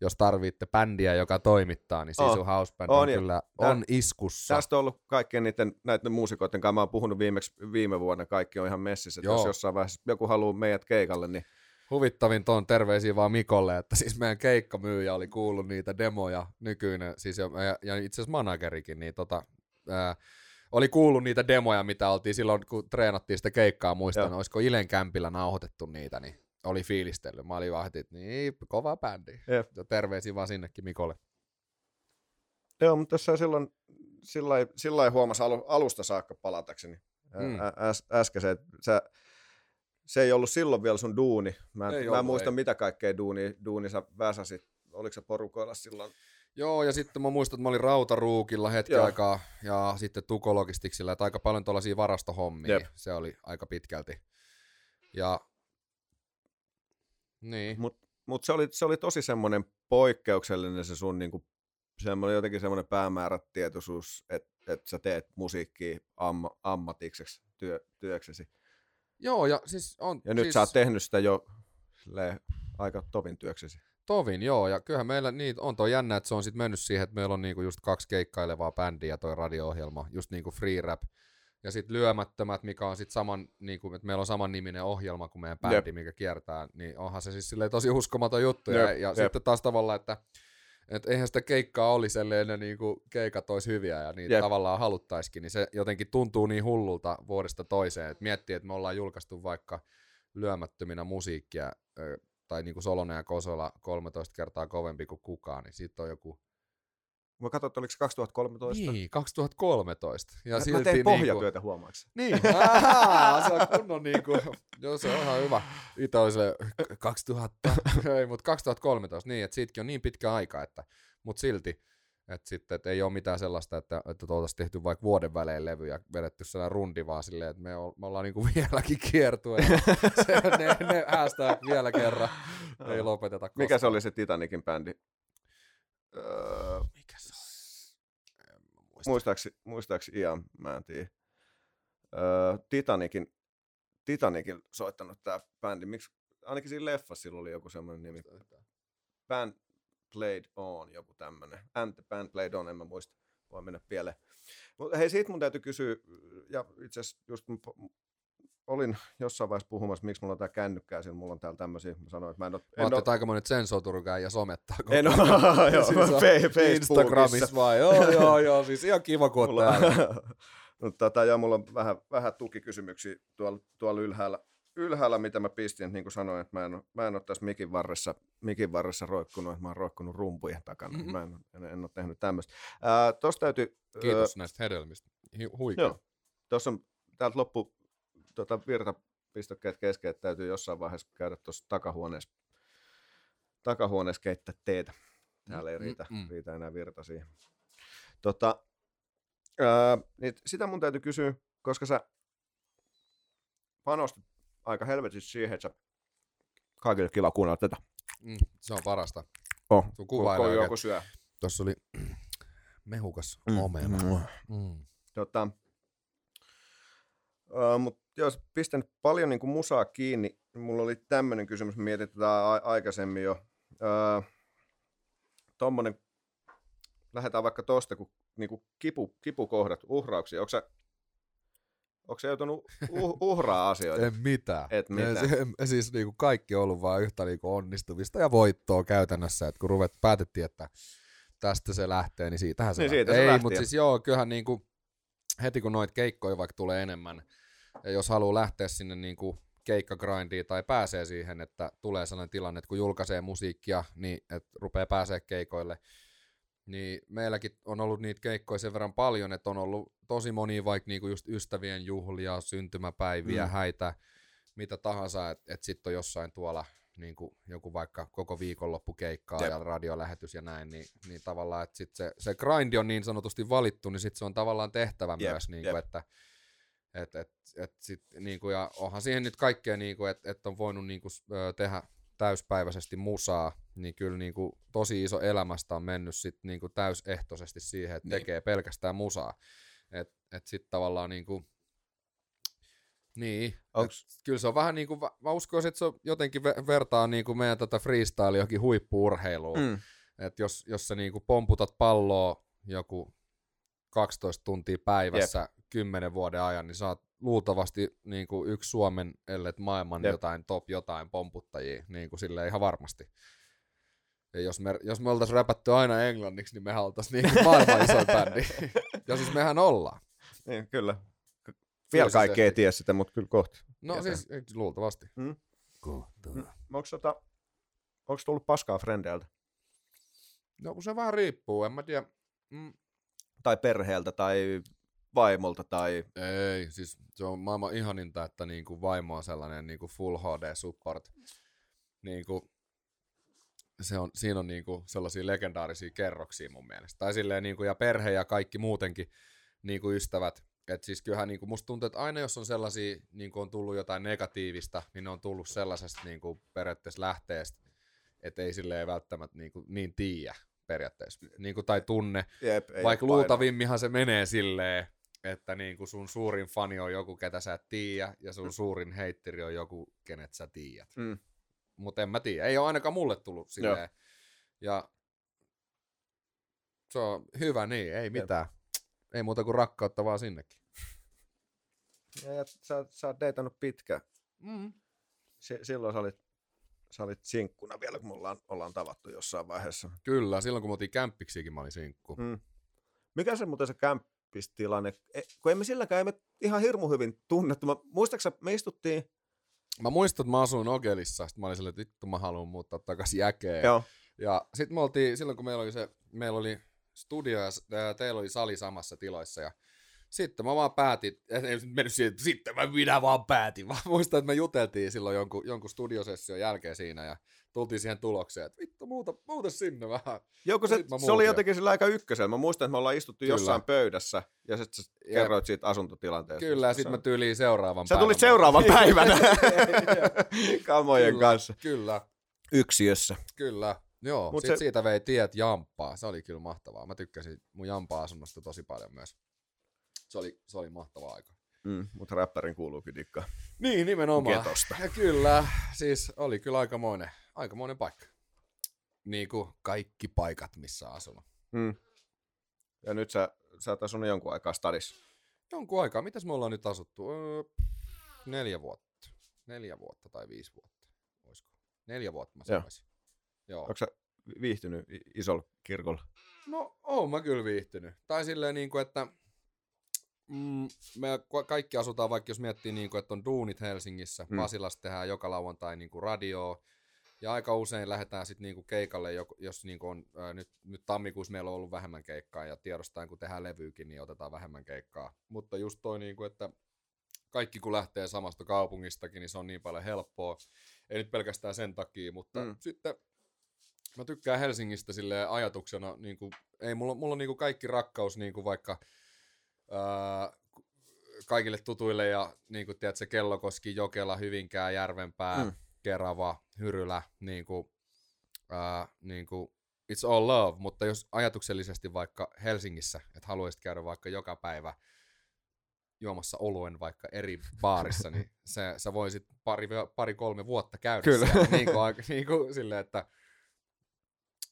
jos tarvitte bändiä, joka toimittaa, niin Sisu oh, House Band on, on kyllä tää, on iskussa. Tästä on ollut kaikkien niiden, näiden muusikoiden kanssa, mä oon puhunut viimeksi, viime vuonna, kaikki on ihan messissä, että jos jossain vaiheessa joku haluaa meidät keikalle, niin Huvittavin tuon terveisiä vaan Mikolle, että siis meidän keikkamyyjä oli kuullut niitä demoja, nykyinen, siis ja, ja itse asiassa managerikin, niin tota, ää, oli kuullut niitä demoja, mitä oltiin silloin, kun treenattiin sitä keikkaa, muistan, Joo. olisiko Ilen kämpillä nauhoitettu niitä, niin oli fiilistellyt. Mä olin vaan että niin, kova bändi. Jep. Ja terveisiä vaan sinnekin Mikolle. Joo, mutta tässä silloin sillä sillä huomasi alusta saakka palatakseni mm. äs, äsken se, että sä, se ei ollut silloin vielä sun duuni. Mä, ei mä ollut, muista, ei. mitä kaikkea duuni, duuni sä väsäsit. Oliko se porukoilla silloin? Joo, ja sitten mä muistan, että mä olin Rautaruukilla hetki Joo. aikaa, ja sitten Tukologistiksilla, että aika paljon tuollaisia varastohommia. Jep. Se oli aika pitkälti. Ja niin. Mutta mut se, oli, se oli tosi semmoinen poikkeuksellinen se sun niinku, semmoinen, jotenkin semmoinen päämäärätietoisuus, että et sä teet musiikkia amma, ammatikseksi työ, työksesi. Joo, ja siis on... Ja nyt siis... sä oot tehnyt sitä jo silleen, aika tovin työksesi. Tovin, joo, ja kyllähän meillä niin, on tuo jännä, että se on sitten mennyt siihen, että meillä on niinku just kaksi keikkailevaa bändiä toi radio-ohjelma, just niinku free rap, ja sitten lyömättömät, mikä on sitten saman, niinku, että meillä on saman niminen ohjelma kuin meidän bändi, Jep. mikä kiertää, niin onhan se siis tosi uskomaton juttu, Jep. ja, ja Jep. sitten taas tavallaan, että et eihän sitä keikkaa olisi, ellei ne niinku keikat olisi hyviä ja niitä Jep. tavallaan haluttaisikin, niin se jotenkin tuntuu niin hullulta vuodesta toiseen, että miettii, että me ollaan julkaistu vaikka lyömättöminä musiikkia, tai niin kuin Solonen ja Kosola 13 kertaa kovempi kuin kukaan, niin siitä on joku Mä katsoin, että oliko se 2013? Niin, 2013. Ja mä, silti mä tein niinku- pohjatyötä, niinku, huomaaks? Niin, Ahaa, se on kunnon niinku, joo se on ihan hyvä. Itse oli se 2000, <laughs> ei, mutta 2013, niin, että siitäkin on niin pitkä aika, että, mutta silti, että sitten et ei ole mitään sellaista, että, että oltaisiin tehty vaikka vuoden välein levy ja vedetty sellainen rundi vaan silleen, että me, me ollaan niinku <laughs> vieläkin kiertueella. ne, ne häästää vielä kerran, ei lopeteta koskaan. Mikä se oli se Titanikin bändi? Öö, On? Muistaakseni, muistaakseni Ian, mä en tiedä. Öö, Titanikin, Titanikin soittanut tämä bändi. Miksi, ainakin siinä leffassa sillä oli joku semmoinen nimi. Band Played On, joku tämmöinen. And the Band Played On, en mä muista. Voi mennä pieleen. Mutta hei, siitä mun täytyy kysyä, ja itse asiassa just olin jossain vaiheessa puhumassa, miksi mulla on tää kännykkää, sillä mulla on täällä tämmöisiä, mä sanoin, että mä en ole... Mä ajattelin, että aika monet sensoturukään ja somettaa. En ole, <laughs> joo, siis Instagramissa vai, joo, joo, joo, siis ihan kiva, kun mulla, täällä. <laughs> Mutta tota, joo, mulla on vähän, vähän tukikysymyksiä tuolla, tuolla ylhäällä, ylhäällä, mitä mä pistin, niin kuin sanoin, että mä en, mä en ole tässä mikin varressa, mikin varressa roikkunut, että mä oon roikkunut rumpujen takana. Mm-hmm. Mä en, en, en ole tehnyt tämmöistä. Tuossa täytyy... Kiitos äh, näistä hedelmistä. Huikea. Joo. Tuossa on, täältä loppu tota, virtapistokkeet kesken, että täytyy jossain vaiheessa käydä tuossa takahuoneessa, takahuoneessa keittää teetä. Täällä ei mm, riitä, mm, mm. riitä enää virta siihen. Tota, ää, niin sitä mun täytyy kysyä, koska sä panostit aika helvetissä siihen, että sä kaikille kiva kuunnella tätä. Mm, se on parasta. Oh, Sun kuva ko- joku syö. Tuossa oli <clears throat> mehukas mm, omena. Mm. Mm. Tota, uh, Mutta jos pistän paljon niin kuin musaa kiinni, mulla oli tämmöinen kysymys, mietin tätä a- aikaisemmin jo. Öö, tommonen, lähdetään vaikka tosta, kun niin kuin kipu, kipukohdat, uhrauksia. Onko sä, onko sä joutunut uh, <laughs> uhraa asioita? en mitään. Et mitään. Se, siis niin kuin kaikki on ollut vaan yhtä niin kuin onnistumista ja voittoa käytännössä, että kun ruvet, päätettiin, että tästä se lähtee, niin siitähän se niin lähtee. Siitä se Ei, mutta siis joo, kyllähän niin kuin, heti kun noita keikkoja vaikka tulee enemmän, ja jos haluaa lähteä sinne niin kuin keikkagrindiin tai pääsee siihen, että tulee sellainen tilanne, että kun julkaisee musiikkia, niin että rupeaa pääsee keikoille, niin meilläkin on ollut niitä keikkoja sen verran paljon, että on ollut tosi moni vaikka niinku just ystävien juhlia, syntymäpäiviä, mm. häitä, mitä tahansa, että et sitten on jossain tuolla niin kuin joku vaikka koko viikonloppukeikkaa Jep. ja radiolähetys ja näin, niin, niin tavallaan, että sit se, se grindi on niin sanotusti valittu, niin sitten se on tavallaan tehtävä Jep. myös, niin kuin, että et, et, et sit, niinku, ja onhan siihen nyt kaikkea, niinku, että et on voinut niinku, tehdä täyspäiväisesti musaa, niin kyllä niinku, tosi iso elämästä on mennyt sit, niinku, täysehtoisesti siihen, että niin. tekee pelkästään musaa. Et, et sitten tavallaan niinku, niin, Onks... kyllä se on vähän niin kuin, mä uskoisin, että se on jotenkin vertaa niin kuin meidän tätä freestyle johonkin huippuurheiluun. Mm. Että jos, jos sä niin kuin pomputat palloa joku 12 tuntia päivässä Jep. 10 vuoden ajan, niin sä oot luultavasti niin kuin yksi Suomen, ellei maailman Jep. jotain top jotain pomputtajia, niin kuin sille ihan varmasti. Ja jos me, jos me oltaisiin räpätty aina englanniksi, niin me oltaisiin niin maailman isoin <laughs> bändi. ja siis mehän ollaan. Niin, kyllä. Vielä kaikki ei tiedä sitä, mutta kyllä kohta. No siis luultavasti. Mm. Kohta. Mm. Onko, tota, onko tullut paskaa frendeiltä? No se vähän riippuu, en mä tiedä. Mm. Tai perheeltä tai vaimolta tai... Ei, siis se on maailman ihaninta, että niinku vaimo on sellainen niinku full HD support. Niinku, se on, siinä on niinku sellaisia legendaarisia kerroksia mun mielestä. Tai silleen niinku, ja perhe ja kaikki muutenkin niinku ystävät. Et siis kyllähän niinku, musta tuntuu, että aina jos on sellaisia, niinku on tullut jotain negatiivista, niin ne on tullut sellaisesta niinku, periaatteessa lähteestä, että ei silleen välttämättä niinku, niin tiedä periaatteessa. Niinku, tai tunne. Jep, Vaikka luultavimminhan se menee silleen, että niin kuin sun suurin fani on joku, ketä sä et tiedä, ja sun suurin heitteri on joku, kenet sä tiedät. Mm. mutta en mä tiedä. Ei ole ainakaan mulle tullut silleen. Joo. Ja se on hyvä niin, ei mitään. Ei muuta kuin rakkautta vaan sinnekin. Ja, ja sä, sä oot deitannut pitkään. Mm. S- silloin sä olit, sä olit sinkkuna vielä, kun me ollaan, ollaan tavattu jossain vaiheessa. Kyllä, silloin kun me oltiin kämppiksikin, mä olin sinkku. Mm. Mikä se muuten se kämppistilanne, e, kun emme silläkään emme ihan hirmu hyvin tunnettu. Mä, muistaaksä, me istuttiin... Mä muistan, että mä asuin Ogelissa, sitten mä olin silleen, että vittu mä haluan muuttaa takaisin jäkeen. Joo. Ja sitten me oltiin, silloin kun meillä oli se, meillä oli studio ja teillä oli sali samassa tiloissa ja sitten mä vaan päätin, ei mennyt siihen, että sitten mä minä vaan päätin, <laughs> vaan muistan, että me juteltiin silloin jonkun, jonkun studiosession jälkeen siinä ja tultiin siihen tulokseen, että vittu muuta, muuta sinne vähän. Joo, se, se oli jotenkin sillä aika ykkösellä. Mä muistan, että me ollaan istuttu Kyllä. jossain pöydässä ja sitten sä ja. kerroit siitä asuntotilanteesta. Kyllä, ja sitten mä tyyliin seuraavan Sä tulit seuraavan <laughs> päivänä kamojen Kyllä, kanssa. Kyllä. Yksiössä. Kyllä. Joo, Mut sit se... siitä vei tiet Jampaa. Se oli kyllä mahtavaa. Mä tykkäsin mun Jampaa-asunnosta tosi paljon myös. Se oli, se oli mahtava aika. Mm, mutta räppärin kuuluukin dikka. Niin, nimenomaan. Getosta. Ja kyllä, siis oli kyllä aikamoinen, aikamoinen paikka. Niin kuin kaikki paikat, missä asunut. Mm. Ja nyt sä, sä oot asunut jonkun aikaa stadissa. Jonkun aikaa. Mitäs me ollaan nyt asuttu? Öö, neljä vuotta. Neljä vuotta tai viisi vuotta. Olisiko? Neljä vuotta mä sanoisin. Joo. Onko sä viihtynyt isolla kirkolla? No, oon mä kyllä viihtynyt. Tai silleen niin kuin, että mm, me kaikki asutaan, vaikka jos miettii, niin kuin, että on duunit Helsingissä, mm. Pasilassa tehdään joka lauantai niin kuin radioa, ja aika usein lähdetään sitten niinku keikalle, jos niinku on, ää, nyt, nyt tammikuussa meillä on ollut vähemmän keikkaa ja tiedostaen kun tehdään levyykin, niin otetaan vähemmän keikkaa. Mutta just toi, niinku, että kaikki kun lähtee samasta kaupungistakin, niin se on niin paljon helppoa. Ei nyt pelkästään sen takia, mutta mm. sitten mä tykkään Helsingistä sille ajatuksena, niin kuin, ei mulla, mulla on niin kuin kaikki rakkaus niin kuin vaikka kaikille tutuille ja niin kuin, tiedät, se Kellokoski, Jokela, Hyvinkää, Järvenpää, mm. Kerava, Hyrylä, niin kuin, ää, niin kuin, it's all love, mutta jos ajatuksellisesti vaikka Helsingissä, että haluaisit käydä vaikka joka päivä juomassa oluen vaikka eri baarissa, niin <laughs> se, sä voisit pari, pari kolme vuotta käydä Kyllä. siellä. Niin kuin, <laughs> niin kuin, silleen, että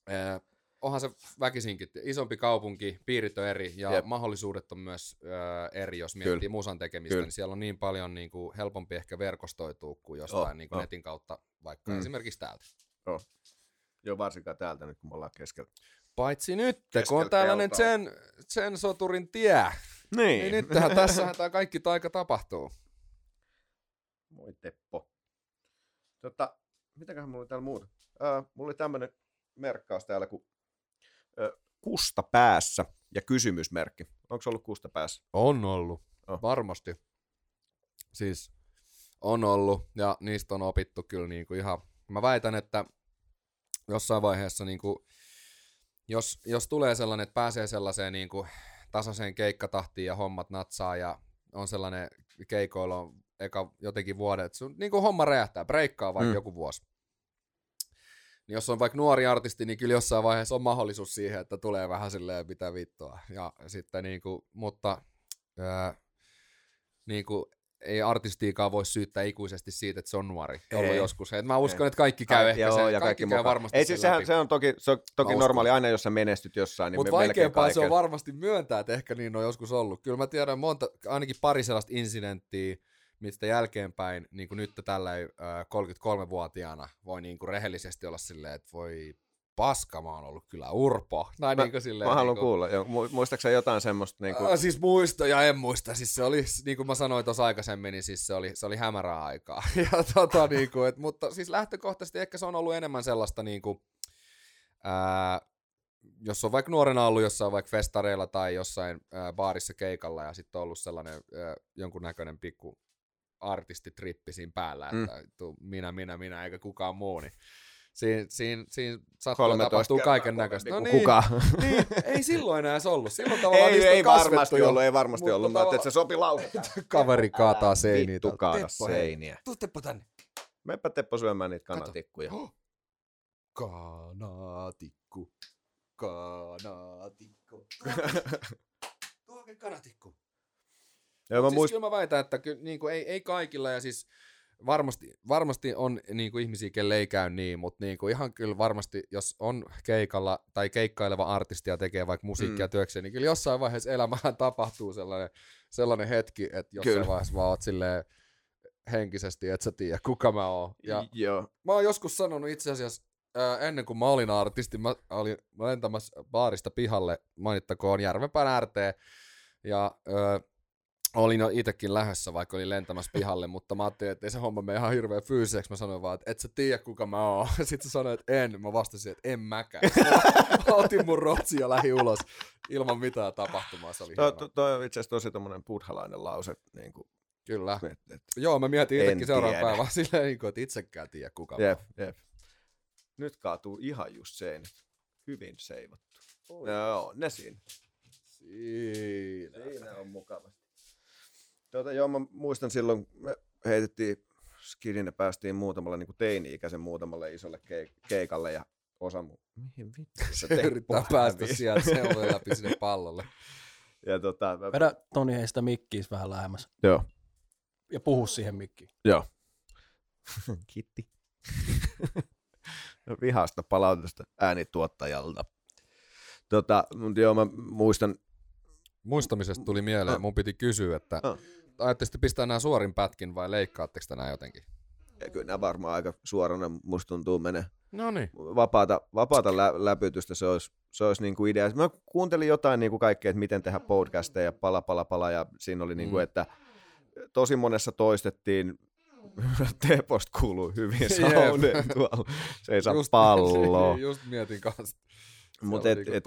äh, onhan se väkisinkin isompi kaupunki, piirit on eri ja Jep. mahdollisuudet on myös äh, eri, jos miettii Kyllä. musan tekemistä, Kyllä. niin siellä on niin paljon niin kuin, helpompi ehkä verkostoitua kuin jostain oh, niin kuin oh. netin kautta, vaikka mm. esimerkiksi täältä. Oh. Joo, varsinkaan täältä nyt, kun me ollaan keskellä. Paitsi nyt, keskellä kun on tällainen sen, sen soturin tie. Niin. niin nythän tässä tämä kaikki taika tapahtuu. Moi Teppo. Tota, mitäköhän mulla oli täällä muuta? Äh, mulla oli tämmönen merkkaus täällä kuin ö, kusta päässä ja kysymysmerkki. Onko se ollut kusta päässä? On ollut, oh. varmasti. Siis on ollut ja niistä on opittu kyllä niin kuin ihan, mä väitän, että jossain vaiheessa niin kuin, jos, jos tulee sellainen, että pääsee sellaiseen niin kuin tasaiseen keikkatahtiin ja hommat natsaa ja on sellainen keikoilla on eka jotenkin vuodet, että sun, niin kuin homma räjähtää, breikkaa vaikka mm. joku vuosi niin jos on vaikka nuori artisti, niin kyllä jossain vaiheessa on mahdollisuus siihen, että tulee vähän silleen mitä vittua. Ja sitten niin kuin, mutta ää, niin kuin, ei artistiikaan voi syyttää ikuisesti siitä, että se on nuori. Ollut joskus. Et mä uskon, ei. että kaikki käy ehkä joo, sen, ja kaikki, kaikki käy varmasti ei, siis sehän, se on toki, se on toki normaali aina, jos sä menestyt jossain. Niin Mutta vaikeampaa se on varmasti myöntää, että ehkä niin on joskus ollut. Kyllä mä tiedän monta, ainakin pari sellaista incidenttiä, mistä jälkeenpäin niin kuin nyt tällä äh, 33-vuotiaana voi niin kuin rehellisesti olla silleen, että voi paska, mä oon ollut kyllä urpo. <laughs> Näin mä, niin kuin silleen, mä haluan niin kuin... kuulla. Jo, muistaaksä jotain semmoista? Niin kuin... äh, siis muista ja en muista. Siis se oli, niin kuin mä sanoin tuossa aikaisemmin, niin siis se oli, se oli hämärää aikaa. <laughs> ja, tota, niin kuin, et, mutta siis lähtökohtaisesti ehkä se on ollut enemmän sellaista niin kuin, ää, jos on vaikka nuorena ollut jossain vaikka festareilla tai jossain ää, baarissa keikalla ja sitten on ollut sellainen ää, jonkunnäköinen pikku artistitrippi siinä päällä, mm. että minä, minä, minä, eikä kukaan muu, niin siinä, siinä, siinä sattuu tapahtuu kaiken näköistä. No niin, kuka? niin, ei <laughs> silloin enää ollut. Silloin tavallaan ei, ei varmasti jo, ollut, ei varmasti ollut. Mä että se sopi lauhata. <laughs> Kaveri kaataa seiniä. Vittu kaada seiniä. Tuu Teppo tänne. Meppä Teppo syömään niitä kanatikkuja. Oh. Kanatikku. Kanatikku. <laughs> Tuo kanatikku. Ja mä siis muist... kyllä mä väitän, että ky, niin kuin, ei, ei kaikilla, ja siis varmasti, varmasti on niin kuin ihmisiä, kelle ei käy niin, mutta niin kuin ihan kyllä varmasti, jos on keikalla tai keikkaileva artisti ja tekee vaikka musiikkia mm. työkseen, niin kyllä jossain vaiheessa elämään <laughs> tapahtuu sellainen, sellainen hetki, että jossain kyllä. vaiheessa vaan oot silleen henkisesti, että sä tiedä, kuka mä oon. Ja Joo. Mä oon joskus sanonut itse asiassa, ää, ennen kuin mä olin artisti, mä olin lentämässä baarista pihalle, mainittakoon Järvenpään RT, ja ää, olin jo itsekin lähdössä, vaikka olin lentämässä pihalle, mutta mä ajattelin, että ei se homma mene ihan hirveän fyysiseksi. Mä sanoin vaan, että et sä tiedä kuka mä oon. <laughs> Sitten sä sanoit, että en. Mä vastasin, että en mäkään. Mä <laughs> otin mun rotsi ja lähi ulos ilman mitään tapahtumaa. Se oli toi, to, toi on itse asiassa tosi tommonen buddhalainen lause. Niin kuin, Kyllä. Et, et, Joo, mä mietin itsekin seuraavan päivän <laughs> silleen, niin kuin, että itsekään tiedä kuka jep, mä. Jep. Nyt kaatuu ihan just seinät. Hyvin seivattu. Oi. Joo, ne siinä. Siinä. Siinä on mukavasti. Tuota, joo, mä muistan silloin, me heitettiin skidin ja päästiin muutamalla niin teini-ikäisen muutamalle isolle keikalle ja osa mu... Mihin vittu <laughs> teet Yrittää päästä sieltä seulojen läpi sinne <laughs> pallolle. Ja tota, mä... Vedä Toni heistä mikkiis vähän lähemmäs. Joo. Ja puhu siihen mikkiin. Joo. <laughs> Kitti. no, vihasta palautusta äänituottajalta. Tota, mutta joo, mä muistan... Muistamisesta tuli mieleen, mun piti kysyä, että oh ajattelitte pistää nämä suorin pätkin vai leikkaatteko nämä jotenkin? Ja kyllä nämä varmaan aika suorana musta tuntuu menee. No niin. Vapaata, vapaata lä- läpytystä se olisi, se olisi niin kuin idea. Mä kuuntelin jotain niin kuin kaikkea, että miten tehdä podcasteja, pala, pala, pala, ja siinä oli niin kuin, mm. että tosi monessa toistettiin <laughs> Tepost kuuluu hyvin sauneen tuolla. Se ei saa just, <laughs> palloa. <laughs> Just mietin kanssa. Mutta et, niinku et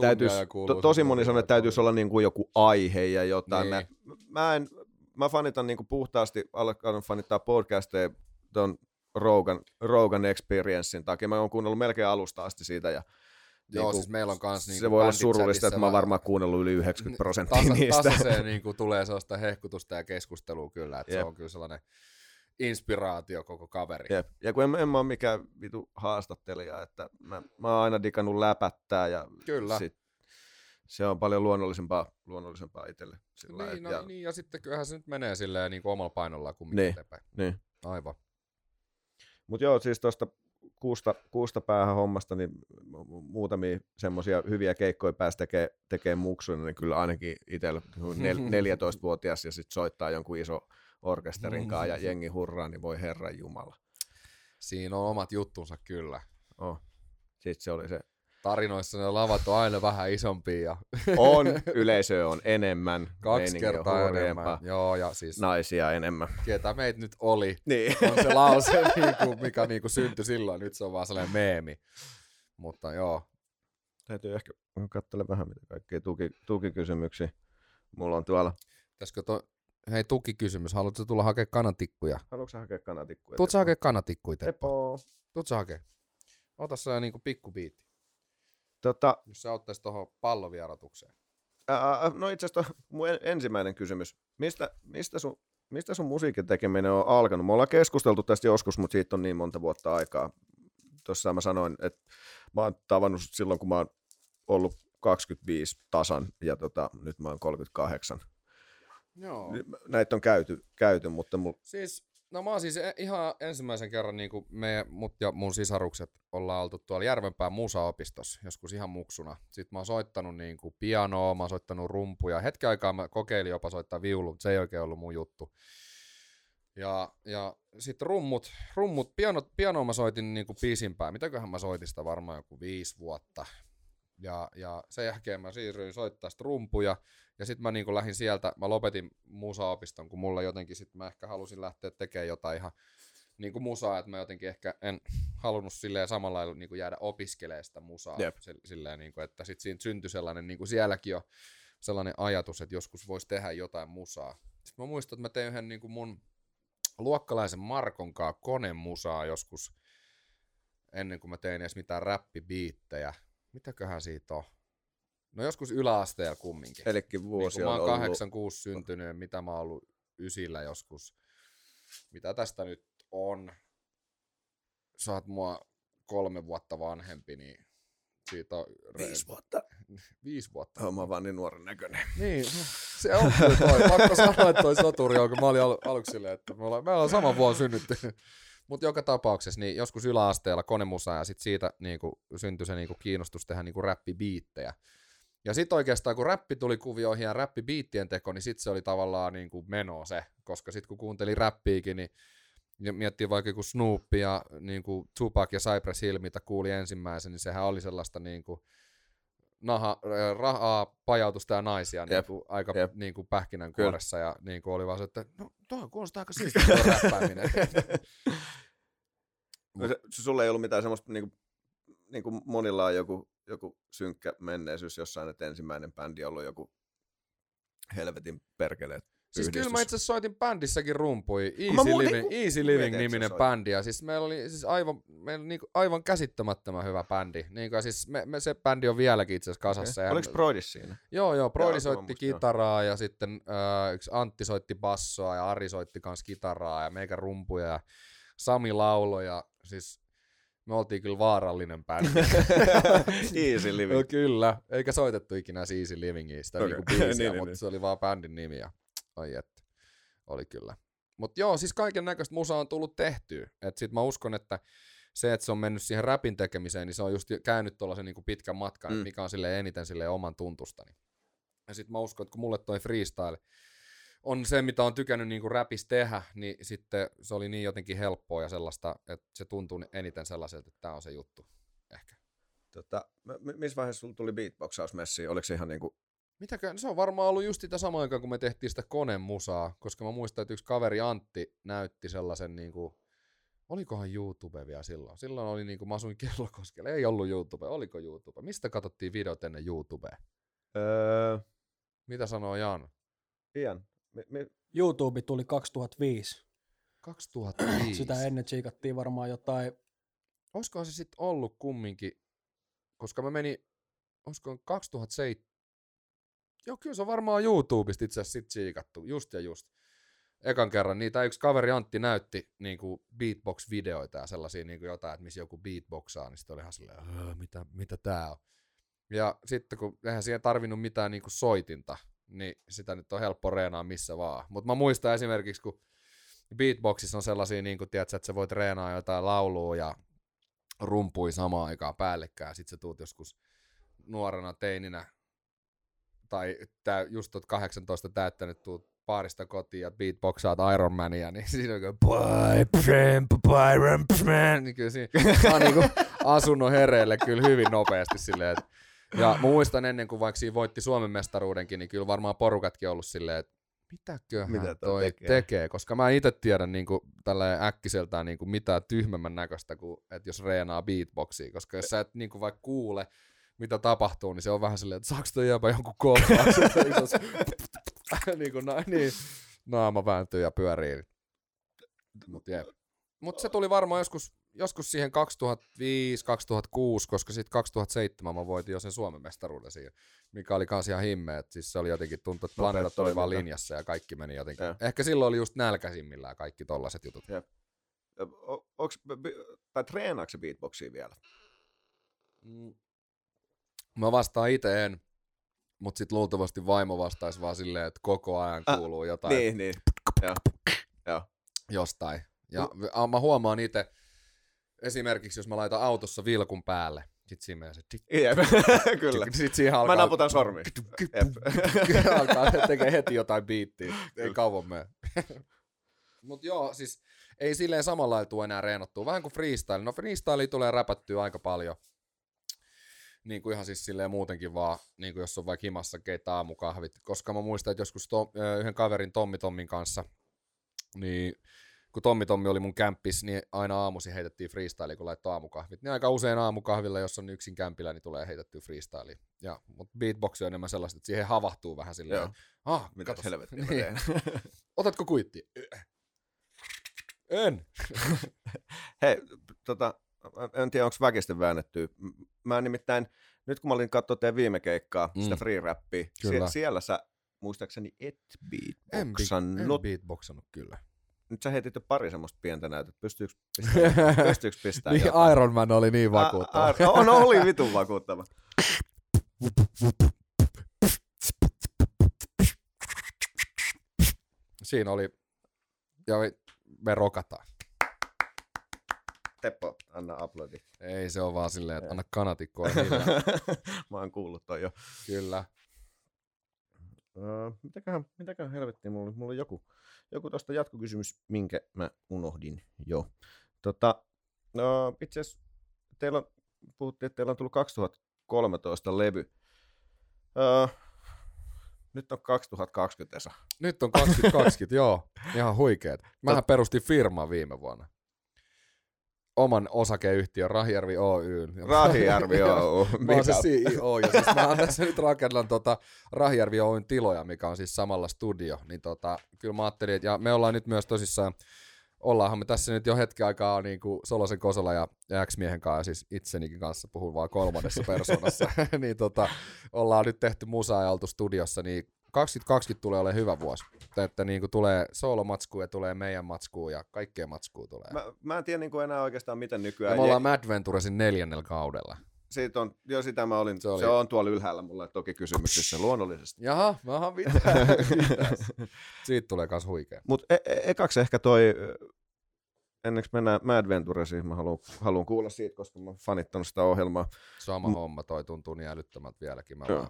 to, tosi moni sanoo, että täytyisi olla niin kuin joku aihe ja jotain. Niin. Mä, mä en mä fanitan niinku puhtaasti, alkanut fanittaa podcasteja ton Rogan, Rogan Experiencein takia. Mä oon kuunnellut melkein alusta asti siitä ja Joo, niinku, siis meillä on kans niinku Se voi olla surullista, että mä oon varmaan kuunnellut yli 90 prosenttia tasa, niistä. Tasa <laughs> niinku tulee sellaista hehkutusta ja keskustelua kyllä, että Jep. se on kyllä sellainen inspiraatio koko kaveri. Jep. Ja kun en, en mä ole mikään vitu haastattelija, että mä, mä oon aina digannut läpättää ja kyllä. Sit se on paljon luonnollisempaa, luonnollisempaa itselle. Sillä niin, no, ja... niin, ja sitten kyllähän se nyt menee silleen niin kuin omalla painolla kuin niin, eteenpäin. Niin. Aivan. Mutta joo, siis tuosta kuusta, kuusta päähän hommasta, niin muutamia semmoisia hyviä keikkoja pääsi tekemään tekee muksuina, niin kyllä ainakin itsellä nel, <laughs> 14-vuotias ja sitten soittaa jonkun iso orkesterin kanssa ja jengi hurraa, niin voi herran jumala. Siinä on omat juttunsa kyllä. Oh. Sitten se oli se tarinoissa ne lavat on aina vähän isompia. Ja... <laughs> On, yleisö on enemmän. Kaksi kertaa enemmän. Joo, ja siis naisia enemmän. Ketä meitä nyt oli, niin. on se lause, <laughs> niinku, mikä niinku syntyi silloin. Nyt se on vaan sellainen meemi. Mutta joo. Täytyy ehkä katsella vähän mitä kaikkea tuki, tukikysymyksiä. Mulla on tuolla. Pitäisikö to... Hei, tukikysymys. Haluatko tulla hakemaan kanatikkuja? Haluatko hakea kanatikkuja? Tuutko hakemaan kanatikkuja, Teppo? Tuutko hakea? Ota se niinku pikkubiitti. Tota, Jos sä ottaisit tuohon pallovierotukseen. Ää, no itse asiassa mun ensimmäinen kysymys. Mistä, mistä, sun, mistä sun musiikin tekeminen on alkanut? Me ollaan keskusteltu tästä joskus, mutta siitä on niin monta vuotta aikaa. Tuossa mä sanoin, että mä oon tavannut silloin, kun mä oon ollut 25 tasan ja tota, nyt mä oon 38. Joo. Näitä on käyty, käyty mutta... Mul... Siis No mä oon siis e- ihan ensimmäisen kerran niin kuin me, mut ja mun sisarukset ollaan oltu tuolla Järvenpään musaopistossa joskus ihan muksuna. Sitten mä oon soittanut niin kuin pianoa, mä oon soittanut rumpuja. Hetken aikaa mä kokeilin jopa soittaa viulu, mutta se ei oikein ollut mun juttu. Ja, ja sitten rummut, rummut piano, pianoa mä soitin niin kuin piisimpään. Mitäköhän mä soitin sitä varmaan joku viisi vuotta. Ja, ja sen jälkeen mä siirryin soittaa rumpuja. Ja sitten mä niin lähdin sieltä, mä lopetin musaopiston, kun mulla jotenkin sitten mä ehkä halusin lähteä tekemään jotain ihan niin kuin musaa, että mä jotenkin ehkä en halunnut silleen samalla lailla niin kuin jäädä opiskelemaan sitä musaa. Yep. Silleen, niin kuin, että sitten siinä syntyi sellainen, niin kuin sielläkin jo sellainen ajatus, että joskus voisi tehdä jotain musaa. Sitten mä muistan, että mä tein yhden niin kuin mun luokkalaisen Markon kanssa konemusaa joskus ennen kuin mä tein edes mitään räppibiittejä. Mitäköhän siitä on? No joskus yläasteella kumminkin. Elikin vuosi niin, on mä oon 86 syntynyt, mitä mä oon ollut ysillä joskus. Mitä tästä nyt on? Sä oot mua kolme vuotta vanhempi, niin Siitä on Viisi vuotta. <laughs> Viisi vuotta. Mä oon vaan niin nuoren näköinen. Niin, se on kyllä toi. Pakko sanoa, että toi soturi on, kun mä olin al- aluksi silleen, että me ollaan, me ollaan sama vuonna synnytty. Mutta joka tapauksessa, niin joskus yläasteella konemusa ja sit siitä niinku, syntyi se niinku, kiinnostus tehdä niinku, räppibiittejä. Ja sitten oikeastaan kun räppi tuli kuvioihin ja räppibiittien teko, niin sitten se oli tavallaan niinku, meno se. Koska sitten kun kuuntelin räppiikin, niin miettii vaikka kun Snoop ja niin kuin Tupac ja Cypress Hill, mitä kuuli ensimmäisen, niin sehän oli sellaista niin kuin, naha, rahaa, pajautusta ja naisia niin kuin, aika yep. niin kuin pähkinänkuoressa. Ja niin kuin oli vaan se, että no tuo kuulostaa aika <laughs> siistiä tuo räppääminen. <laughs> no, se, sulla ei ollut mitään semmoista, niin kuin, niin kuin monilla on joku, joku synkkä menneisyys jossain, että ensimmäinen bändi on ollut joku helvetin perkeleet Siis kyllä mä itse soitin bändissäkin rumpui. Easy Living, niinku, Easy Living niminen bändi. Ja siis meillä oli siis aivan, meillä oli niinku aivan käsittämättömän hyvä bändi. Niin kuin, siis me, me, se bändi on vieläkin itse asiassa kasassa. Okay. Oliko Broidis siinä? Joo, joo. Broidi soitti musta, kitaraa joo. ja sitten äh, yksi Antti soitti bassoa ja Ari soitti kans kitaraa ja meikä rumpuja ja Sami laulo ja siis me oltiin kyllä vaarallinen bändi. <laughs> easy Living. no, kyllä, eikä soitettu ikinä Easy Livingistä okay. niinku biisiä, <laughs> niin, niin, mutta niin. se oli vaan bändin nimi. Ja Ai että, oli kyllä. Mutta joo, siis kaiken näköistä musaa on tullut tehtyä. Et sit mä uskon, että se, että se on mennyt siihen rapin tekemiseen, niin se on just käynyt tuollaisen niin pitkän matkan, mm. mikä on sille eniten sille oman tuntustani. Ja sitten mä uskon, että kun mulle toi freestyle on se, mitä on tykännyt niin rapis tehdä, niin sitten se oli niin jotenkin helppoa ja sellaista, että se tuntuu eniten sellaiselta, että tämä on se juttu. Ehkä. Tota, missä vaiheessa sulla tuli beatboxausmessi? Oliko se ihan niin kuin Mitäkään, se on varmaan ollut just sitä samaan aikaan, kun me tehtiin sitä konemusaa, koska mä muistan, että yksi kaveri Antti näytti sellaisen niin kuin, olikohan YouTube vielä silloin? Silloin oli niin kuin, mä asuin Kellokoskella, ei ollut YouTube, oliko YouTube? Mistä katsottiin videot ennen YouTubea? Öö... Mitä sanoo Jan? Ian. Me, me... YouTube tuli 2005. 2005? Sitä ennen tsiikattiin varmaan jotain. Olisikohan se sitten ollut kumminkin, koska mä menin, olisiko 2007, Joo, kyllä se on varmaan YouTubesta itse asiassa sit siikattu, just ja just. Ekan kerran niitä yksi kaveri Antti näytti niin kuin beatbox-videoita ja sellaisia niin kuin jotain, että missä joku beatboxaa, niin sitten oli ihan silleen, mitä, mitä tää on. Ja sitten kun eihän siihen tarvinnut mitään niin kuin soitinta, niin sitä nyt on helppo reenaa missä vaan. Mutta mä muistan esimerkiksi, kun beatboxissa on sellaisia, niin kuin, tiedätkö, että sä voit reenaa jotain laulua ja rumpui samaan aikaan päällekkäin, sitten sä tuut joskus nuorena teininä tai tää, just tuot 18 täyttänyt tuut paarista kotiin ja beatboxaat Iron Mania, niin <laughs> siinä on kuin niin kyllä siinä <laughs> on niin kuin asunnon hereille kyllä hyvin nopeasti silleen, että ja mä muistan ennen kuin vaikka siinä voitti Suomen mestaruudenkin, niin kyllä varmaan porukatkin ollut silleen, että mitäköhän Mitä toi tekee? tekee? Koska mä itse tiedän niin kuin, äkkiseltään niin kuin, mitään tyhmemmän näköistä kuin, että jos reenaa beatboxia, koska jos sä et niin kuin, vaikka kuule, mitä tapahtuu, niin se on vähän silleen, että saako toi jäbä jonkun kohtauksen, niin kuin na, niin, naama vääntyy ja pyörii. Mutta Mut se tuli varmaan joskus, joskus siihen 2005-2006, koska sitten 2007 mä voitin jo sen Suomen mestaruuden siihen, mikä oli kans ihan himmeä. Siis se oli jotenkin tuntuu, että planeetat oli vaan linjassa ja kaikki meni jotenkin. Ja. Ehkä silloin oli just nälkäisimmillään kaikki tollaset jutut. Ja. Onks, tai treenaako se beatboxia vielä? Mm, Mä vastaan itse en, mutta sitten luultavasti vaimo vastaisi vaan silleen, että koko ajan kuuluu ah, jotain. Niin, niin. Joo. Joo. Jostain. Ja no. mä huomaan itse, esimerkiksi jos mä laitan autossa vilkun päälle, sit siinä menee se... Jep, <laughs> kyllä. Sit siihen alkaa... Mä naputan sormi. <laughs> alkaa tekee heti jotain biittiä. Ei kauan mene. <laughs> Mut joo, siis ei silleen samalla tule enää reenattua. Vähän kuin freestyle. No freestyle tulee räpättyä aika paljon niin kuin ihan siis silleen muutenkin vaan, niin kuin jos on vaikka himassa keitä aamukahvit, koska mä muistan, että joskus to, yhden kaverin Tommi Tommin kanssa, niin kun Tommi Tommi oli mun kämppis, niin aina aamusi heitettiin freestyle, kun laittoi aamukahvit. Niin aika usein aamukahvilla, jos on yksin kämpillä, niin tulee heitettyä freestyle. Ja, mutta beatbox on enemmän sellaista, että siihen havahtuu vähän silleen. Joo. Ah, Mitä helvettiä niin. <laughs> Otatko kuitti? En. <laughs> Hei, tota, en tiedä, onko väkisten väännetty. Mä nimittäin, nyt kun mä olin katsoa teidän viime keikkaa, mm. sitä free rappia, sie- siellä sä muistaakseni et beatboxannut. En, en beatboxannut kyllä. nyt sä heitit jo pari semmoista pientä näytöt. Pystyykö <laughs> pistämään, pystyykö pistämään niin Iron Man oli niin vakuuttava. A, a, on, oli vitun vakuuttava. Siinä oli, ja me rokataan. Teppo, anna aplodi. Ei, se on vaan silleen, että anna kanatikkoa. <laughs> Mä oon kuullut toi jo. Kyllä. Uh, mitäköhän, mitäköhän helvettiä, mulla, mulla oli joku, joku tuosta jatkokysymys, minkä mä unohdin jo. Tota, no, itse asiassa teillä on, puhuttiin, että teillä on tullut 2013 levy. Uh, nyt on 2020 Esa. Nyt on 2020, <laughs> joo. Ihan huikeet. Mähän perustin firman viime vuonna oman osakeyhtiön Rahjärvi Oy. <laughs> Rahjärvi Oy. mä oon se CEO ja siis mä tässä nyt rakennan tota Rahjärvi Oyn tiloja, mikä on siis samalla studio. Niin tota, kyllä mä ajattelin, että ja me ollaan nyt myös tosissaan, ollaanhan me tässä nyt jo hetki aikaa niin kuin Solosen Kosola ja, ja X-miehen kanssa, siis itsenikin kanssa puhun vaan kolmannessa persoonassa, <laughs> niin tota, ollaan nyt tehty musaa ja oltu studiossa, niin 2020 tulee olemaan hyvä vuosi. Että niin kuin tulee soolomatskua ja tulee meidän matskua ja kaikkea matskua tulee. Mä, mä en tiedä niin kuin enää oikeastaan miten nykyään. Ja me ollaan Mad Venturesin neljännellä kaudella. Siitä on, jo sitä mä olin, se, oli... se on tuolla ylhäällä mulle toki kysymyksissä luonnollisesti. Jaha, mä mitään. <laughs> Siitä tulee kas huikea. Mutta e- e- ekaksi ehkä toi enneksi mennään Mad Venturesiin, mä haluan, haluan kuulla siitä, koska mä oon fanittanut sitä ohjelmaa. Sama M- homma, toi tuntuu niin älyttömältä vieläkin, mä vaan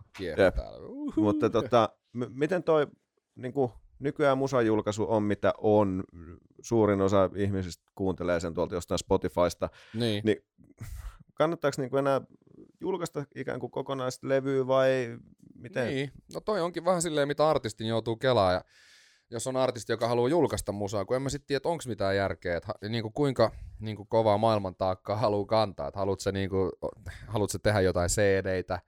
täällä. Uhuhu. Mutta tota, m- miten toi niin kuin, nykyään musajulkaisu on mitä on, suurin osa ihmisistä kuuntelee sen tuolta jostain Spotifysta, niin, niin kannattaako niin kuin enää julkaista ikään kuin kokonaista levyä vai miten? Niin, no toi onkin vähän silleen, mitä artistin joutuu kelaa ja jos on artisti, joka haluaa julkaista musaa, kun en mä sitten tiedä, että onko mitään järkeä, että niin kuin kuinka niin kuin kovaa maailman taakkaa haluaa kantaa, että haluatko niin kuin, haluatko tehdä jotain CD-tä,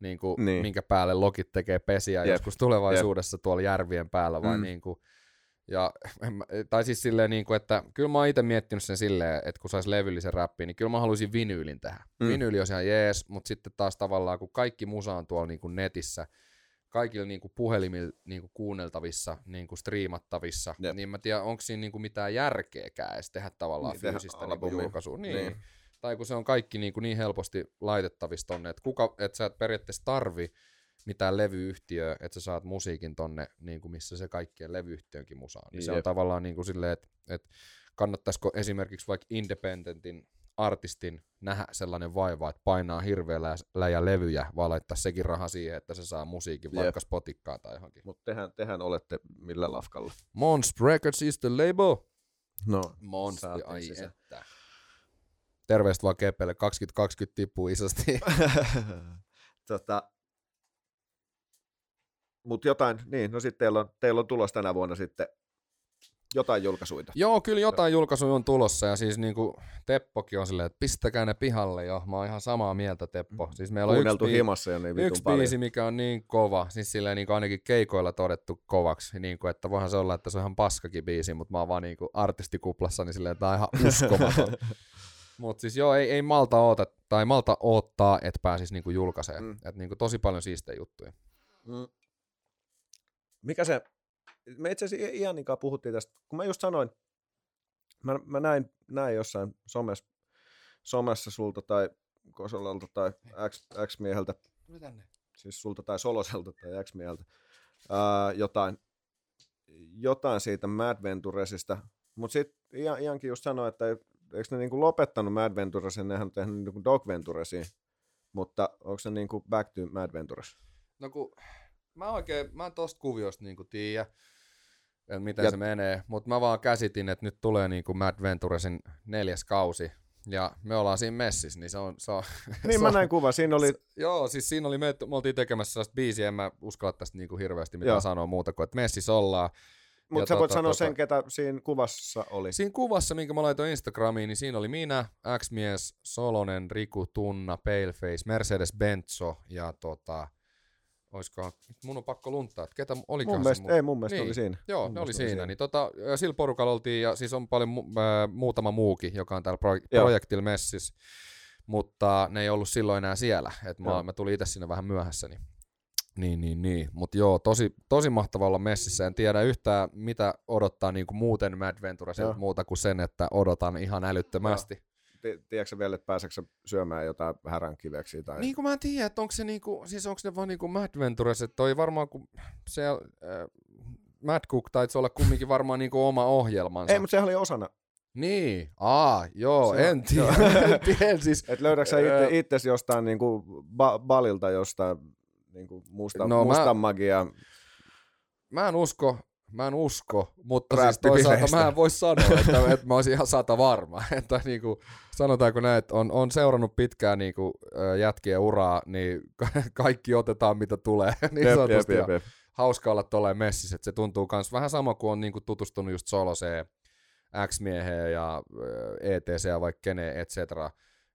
niin kuin, niin. minkä päälle logit tekee pesiä Jep. joskus tulevaisuudessa Jep. tuolla järvien päällä, vai mm. niin kuin, ja, <laughs> tai siis silleen, niin kuin, että kyllä mä oon itse miettinyt sen silleen, että kun saisi levyllisen räppiin, niin kyllä mä haluaisin vinyylin tehdä. Mm. Vinyyli on ihan jees, mutta sitten taas tavallaan, kun kaikki musa on tuolla niin kuin netissä, kaikilla niinku puhelimilla niinku kuunneltavissa, niinku striimattavissa, Jep. niin mä tiedän, onko siinä niinku mitään järkeäkään edes tehdä tavallaan niin, fyysistä niinku julkaisua. Niin. niin. Tai kun se on kaikki niinku niin helposti laitettavissa tonne, että kuka, et sä et periaatteessa tarvi mitään levyyhtiöä, että sä saat musiikin tonne, niin kuin missä se kaikkien levyyhtiönkin musa on. Niin se on tavallaan niin kuin silleen, että, että kannattaisiko esimerkiksi vaikka Independentin artistin nähdä sellainen vaiva, että painaa hirveällä läjä levyjä, vaan laittaa sekin raha siihen, että se saa musiikin Jep. vaikka Spotikkaan tai johonkin. Mutta tehän, tehän olette millä lafkalla? Monst Records is the label. No, Monst, ai sisä. että. Terveistä vaan Kepelle, 2020 tippuu isosti. <laughs> tota, mutta jotain, niin, no sitten teillä on, teillä on tulos tänä vuonna sitten jotain julkaisuita. Joo, kyllä jotain julkaisuja on tulossa ja siis niin kuin Teppokin on silleen, että pistäkää ne pihalle jo. Mä oon ihan samaa mieltä Teppo. Mm. Siis meillä on yksi, himassa jo niin yksi paljon. biisi, mikä on niin kova, siis silleen niin kuin ainakin keikoilla todettu kovaksi, niin kuin, että voihan se olla, että se on ihan paskakin biisi, mutta mä oon vaan niin kuin artistikuplassa, niin silleen, että tää on ihan uskomaton. <laughs> Mutta siis joo, ei, ei malta oota, tai malta odottaa, että pääsis niinku julkaiseen. Mm. Et niinku tosi paljon siistejä juttuja. Mm. Mikä se me itse asiassa Ianinkaan puhuttiin tästä, kun mä just sanoin, mä, mä näin, näin jossain somessa, somessa sulta tai Kosolalta tai X, X-mieheltä, siis sulta tai Soloselta tai X-mieheltä, ää, jotain, jotain siitä Mad Venturesista, mutta sitten Iankin just sanoi, että eikö ne niinku lopettanut Mad Venturesin, nehän on tehnyt niinku Dog Venturesin, mutta onko se niinku Back to Mad Ventures? No kun mä oikein, mä en tosta kuviosta niinku tiedä, että miten ja... se menee, mutta mä vaan käsitin, että nyt tulee niinku Mad Venturesin neljäs kausi, ja me ollaan siinä messissä, niin se on... Se on niin <laughs> se mä näin kuva, siinä oli... Se, joo, siis siinä oli, me, me oltiin tekemässä sellaista biisiä, en mä uskalla tästä niinku hirveästi mitään sanoa muuta kuin, että messissä ollaan. Mutta sä tota, voit sanoa tota, sen, ketä siinä kuvassa oli. Siinä kuvassa, minkä mä laitoin Instagramiin, niin siinä oli minä, X-mies, Solonen, Riku, Tunna, Paleface, Mercedes Benzo ja tota, olisiko, mun on pakko luntaa, että ketä olikaan mun mielestä, mun... Ei, mun mielestä niin, oli siinä. Joo, mun ne oli siinä. siinä. Niin tota, sillä porukalla oltiin, ja siis on paljon mu- äh, muutama muukin, joka on täällä pro- projektilla messissä, mutta ne ei ollut silloin enää siellä. Et mä, mä tulin itse sinne vähän myöhässä, niin Niin, niin, niin. Mutta joo, tosi, tosi mahtava olla messissä. En tiedä yhtään, mitä odottaa niin kuin muuten Mad Venturesilta muuta kuin sen, että odotan ihan älyttömästi. Joo tiedätkö vielä, että pääseekö syömään jotain häränkiveksiä? Tai... Niin kuin mä en tiedä, että onko se niinku, siis onko ne vaan niinku Mad Ventures, että toi varmaan kun se äh, Mad Cook taisi olla kumminkin varmaan niinku oma ohjelmansa. Ei, mutta sehän oli osana. Niin, aa, joo, se, en tiedä. <laughs> en tiedä siis, Et löydätkö sä itse, itse jostain niinku ba- balilta jostain niinku musta, no, mustan mä, magia? Mä en usko, Mä en usko, mutta siis toisaalta mä en voi sanoa, että, että mä olisin ihan sata varma. <laughs> Että niin kuin, sanotaanko näin, että on, on seurannut pitkään niin kuin, jätkien uraa, niin kaikki otetaan mitä tulee. <laughs> niin jep, jep, jep, jep. Hauska olla tolleen messissä, että se tuntuu myös vähän sama kuin on niin kuin tutustunut just Soloseen, X-mieheen ja ETC ja vaikka keneen, et cetera.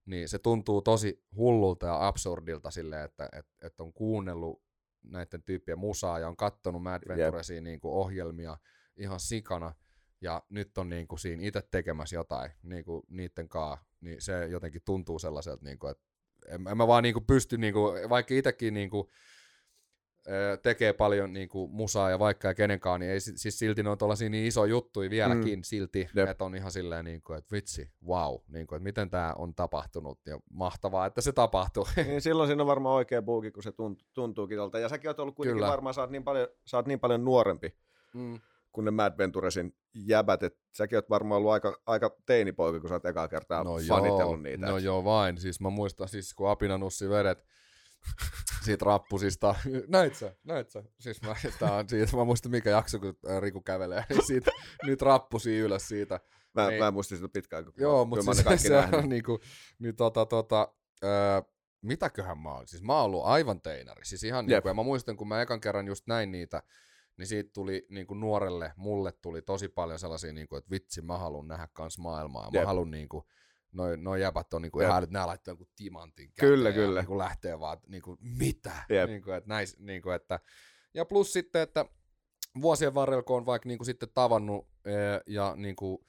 Niin se tuntuu tosi hullulta ja absurdilta silleen, että, että, että on kuunnellut näiden tyyppien musaa ja on kattonut Mad Venturesia niin kuin ohjelmia ihan sikana ja nyt on niin kuin siinä itse tekemässä jotain niin kuin niiden kanssa, niin se jotenkin tuntuu sellaiselta, niin kuin, että en, en mä vaan niin kuin pysty, niin kuin, vaikka itsekin niin kuin, tekee paljon niin kuin, musaa ja vaikka ja kenenkaan, niin ei siis silti ne on tuollaisia niin iso juttuja vieläkin mm. silti, Jep. että on ihan silleen, niin kuin, että vitsi, wow, niin kuin, että miten tämä on tapahtunut ja mahtavaa, että se tapahtuu. <laughs> Niin silloin siinä on varmaan oikea buuki, kun se tuntuukin tolta. Ja säkin oot ollut kuitenkin Kyllä. varmaan, sä oot niin paljon, sä oot niin paljon nuorempi mm. kuin ne Mad Venturesin jäbät, että säkin oot varmaan ollut aika, aika teinipoika, kun sä oot ekaa kertaa no fanitellut joo, niitä. No joo vain, siis mä muistan siis kun Apinanussi vedet, siitä rappusista. <laughs> Näit sä, näit sä. Siis mä, tää on siitä, mä muistan mikä jakso, kun Riku kävelee, niin siitä, nyt rappusi ylös siitä. Mä, niin, mä en muista sitä pitkään, kun Joo, mutta siis <laughs> se, se on niinku, niin tota, tota, öö, mitäköhän mä oon? Siis mä oon ollut aivan teinari. Siis ihan niinku, ja mä muistan, kun mä ekan kerran just näin niitä, niin siitä tuli niin kuin nuorelle, mulle tuli tosi paljon sellaisia, niin kuin, että vitsi, mä haluan nähdä kans maailmaa. Mä haluan niin kuin, noin noi jäbät on niinku ihan, että nämä laittaa jonkun timantin käteen Kyllä, kyllä. Niinku lähtee vaan, niinku, mitä? Niinku, että näis, niinku, että, ja plus sitten, että vuosien varrella, kun on vaikka niinku sitten tavannut ja niinku,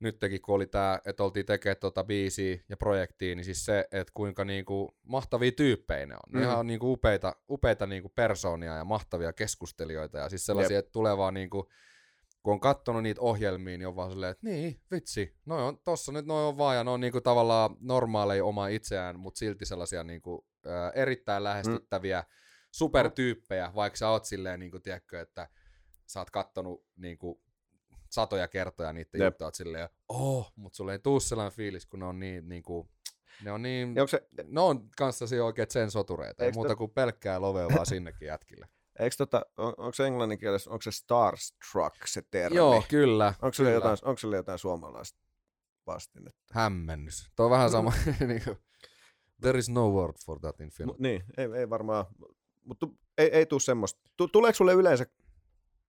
nytkin kun oli tämä, että oltiin tekemään tuota biisiä ja projektia, niin siis se, että kuinka niinku mahtavia tyyppejä ne on. Ne mm. ihan on niinku upeita, upeita niinku persoonia ja mahtavia keskustelijoita ja siis sellaisia, Jep. että tulee vaan niinku, kun on katsonut niitä ohjelmia, niin on vaan silleen, että niin, vitsi, noi on tossa nyt, noi on vaan, ja ne on niinku tavallaan normaaleja oma itseään, mutta silti sellaisia niinku, ää, erittäin lähestyttäviä mm. supertyyppejä, vaikka sä oot silleen, niinku, tiedätkö, että sä oot kattonut niinku, satoja kertoja niitä Jep. juttuja, silleen, oh, mutta sulle ei tuu sellainen fiilis, kun ne on niin, niinku, ne on niin, se... ne on kanssasi oikein sen sotureita, ei muuta kuin pelkkää lovea vaan sinnekin jätkille. Eikö tota, on, onko se englanninkielessä, onko se starstruck se termi? Joo, kyllä. Onko sille jotain, onko sille jotain suomalaista vastinetta? Hämmennys. Tuo on vähän sama. <laughs> niin kuin, there is no word for that in Finland. M- niin, ei, ei varmaan, mutta ei, ei tule semmoista. Tuleeko sulle yleensä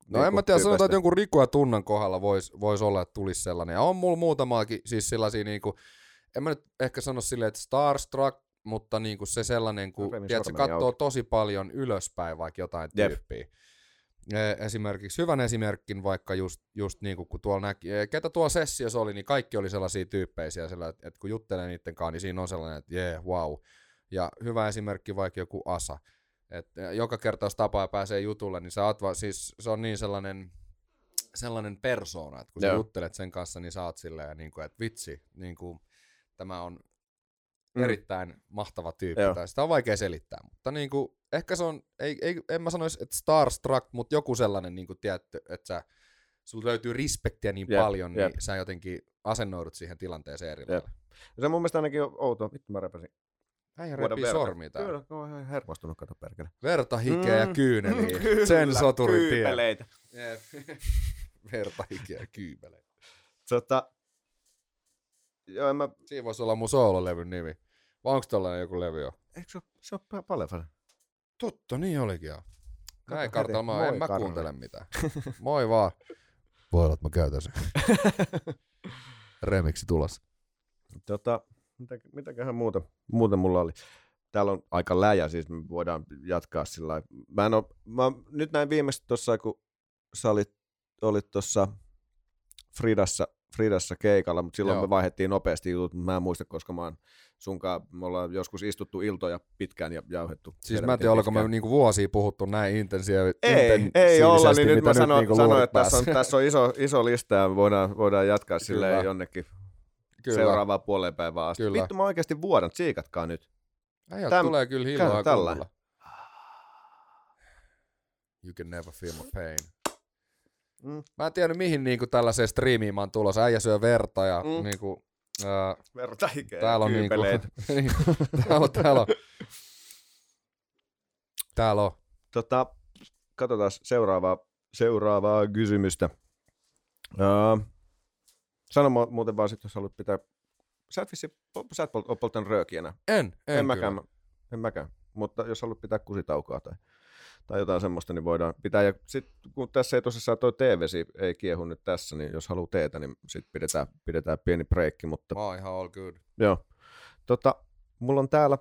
No niin en mä tiedä, sanotaan, että jonkun Riku ja Tunnan kohdalla voisi vois olla, että tulisi sellainen. Ja on mulla muutamaakin siis sellaisia, niin kuin, en mä nyt ehkä sano silleen, että Starstruck, mutta niin kuin se sellainen, kun tiedät, se katsoo auki. tosi paljon ylöspäin vaikka jotain Jep. tyyppiä. E, esimerkiksi hyvän esimerkin vaikka just, just niin kuin kun tuolla näki, e, ketä tuolla sessiossa oli, niin kaikki oli sellaisia tyyppeisiä, että, että kun juttelee niiden kanssa, niin siinä on sellainen, että jee, yeah, wow. Ja hyvä esimerkki vaikka joku Asa. että joka kerta, jos tapaa ja pääsee jutulle, niin sä oot va, siis se on niin sellainen, sellainen persona, että kun Joo. sä juttelet sen kanssa, niin sä oot silleen, niin kuin, että vitsi, niin kuin, tämä on mm. erittäin mahtava tyyppi. Tai sitä on vaikea selittää, mutta niin kuin, ehkä se on, ei, ei, en mä sanoisi, että starstruck, mutta joku sellainen, niin kuin, tiedätte, että sä, sulla löytyy respektiä niin jep, paljon, jep. niin sä jotenkin asennoidut siihen tilanteeseen eri lailla. Se on mun mielestä ainakin outo. Vittu mä repäsin. Äijä repii sormi täällä. Kyllä, kun on hermostunut, kato perkele. Verta, hikeä mm. ja kyyneliä. <laughs> Sen soturin tie. <laughs> Verta, hikeä ja kyyneleitä. Tota, joo, mä... Siinä voisi olla mun soololevyn nimi. Vai onko tollainen joku levy jo? Eikö se ole, se ole paljon Totta, niin olikin jo. Näin kartalla, en mä kuuntele mitään. <laughs> Moi vaan. Voi olla, että mä käytän sen. <laughs> Remiksi tulossa. Tota, mitä, mitäköhän muuta, muuta mulla oli? Täällä on aika läjä, siis me voidaan jatkaa sillä Mä, en ole, mä nyt näin viimeistä tuossa, kun sä olit, olit tuossa Fridassa, Fridassa keikalla, mutta silloin Joo. me vaihdettiin nopeasti jutut, mä en muista, koska mä oon sunkaan, me ollaan joskus istuttu iltoja pitkään ja jauhettu. Siis mä en tiedä, oliko me niinku vuosia puhuttu näin intensiivisesti. Ei, ei olla, niin nyt mä sanon, niinku sanon että tässä on, tässä on iso, iso lista ja voidaan, voidaan jatkaa sille jonnekin Kyllä. seuraavaan puoleen päivään asti. Kyllä. Vittu mä oikeasti vuodan, tsiikatkaa nyt. Äijät Täm, tulee kyllä hiljaa tällä. You can never feel my pain. Mm. Mä en tiedä mihin niinku tällaiseen striimiin mä oon tulossa. Äijä syö verta ja mm. niinku, ää, verta täällä on niinku, <laughs> niin, täällä on, täällä on, täällä on. Tota, katsotaan seuraavaa, seuraavaa kysymystä. Uh, sano muuten vaan sitten, jos haluat pitää... Sä et, vissi, sä et ole polttanut röökiä. En, en, en mäkään, en mäkään. Mutta jos haluat pitää kusitaukoa tai tai jotain semmoista, niin voidaan pitää. Ja sitten kun tässä ei tosissaan toi TV-vesi ei kiehu nyt tässä, niin jos haluaa teetä, niin sitten pidetään, pidetään pieni breikki. Mutta... Mä oon ihan all good. Joo. Tota, mulla on täällä,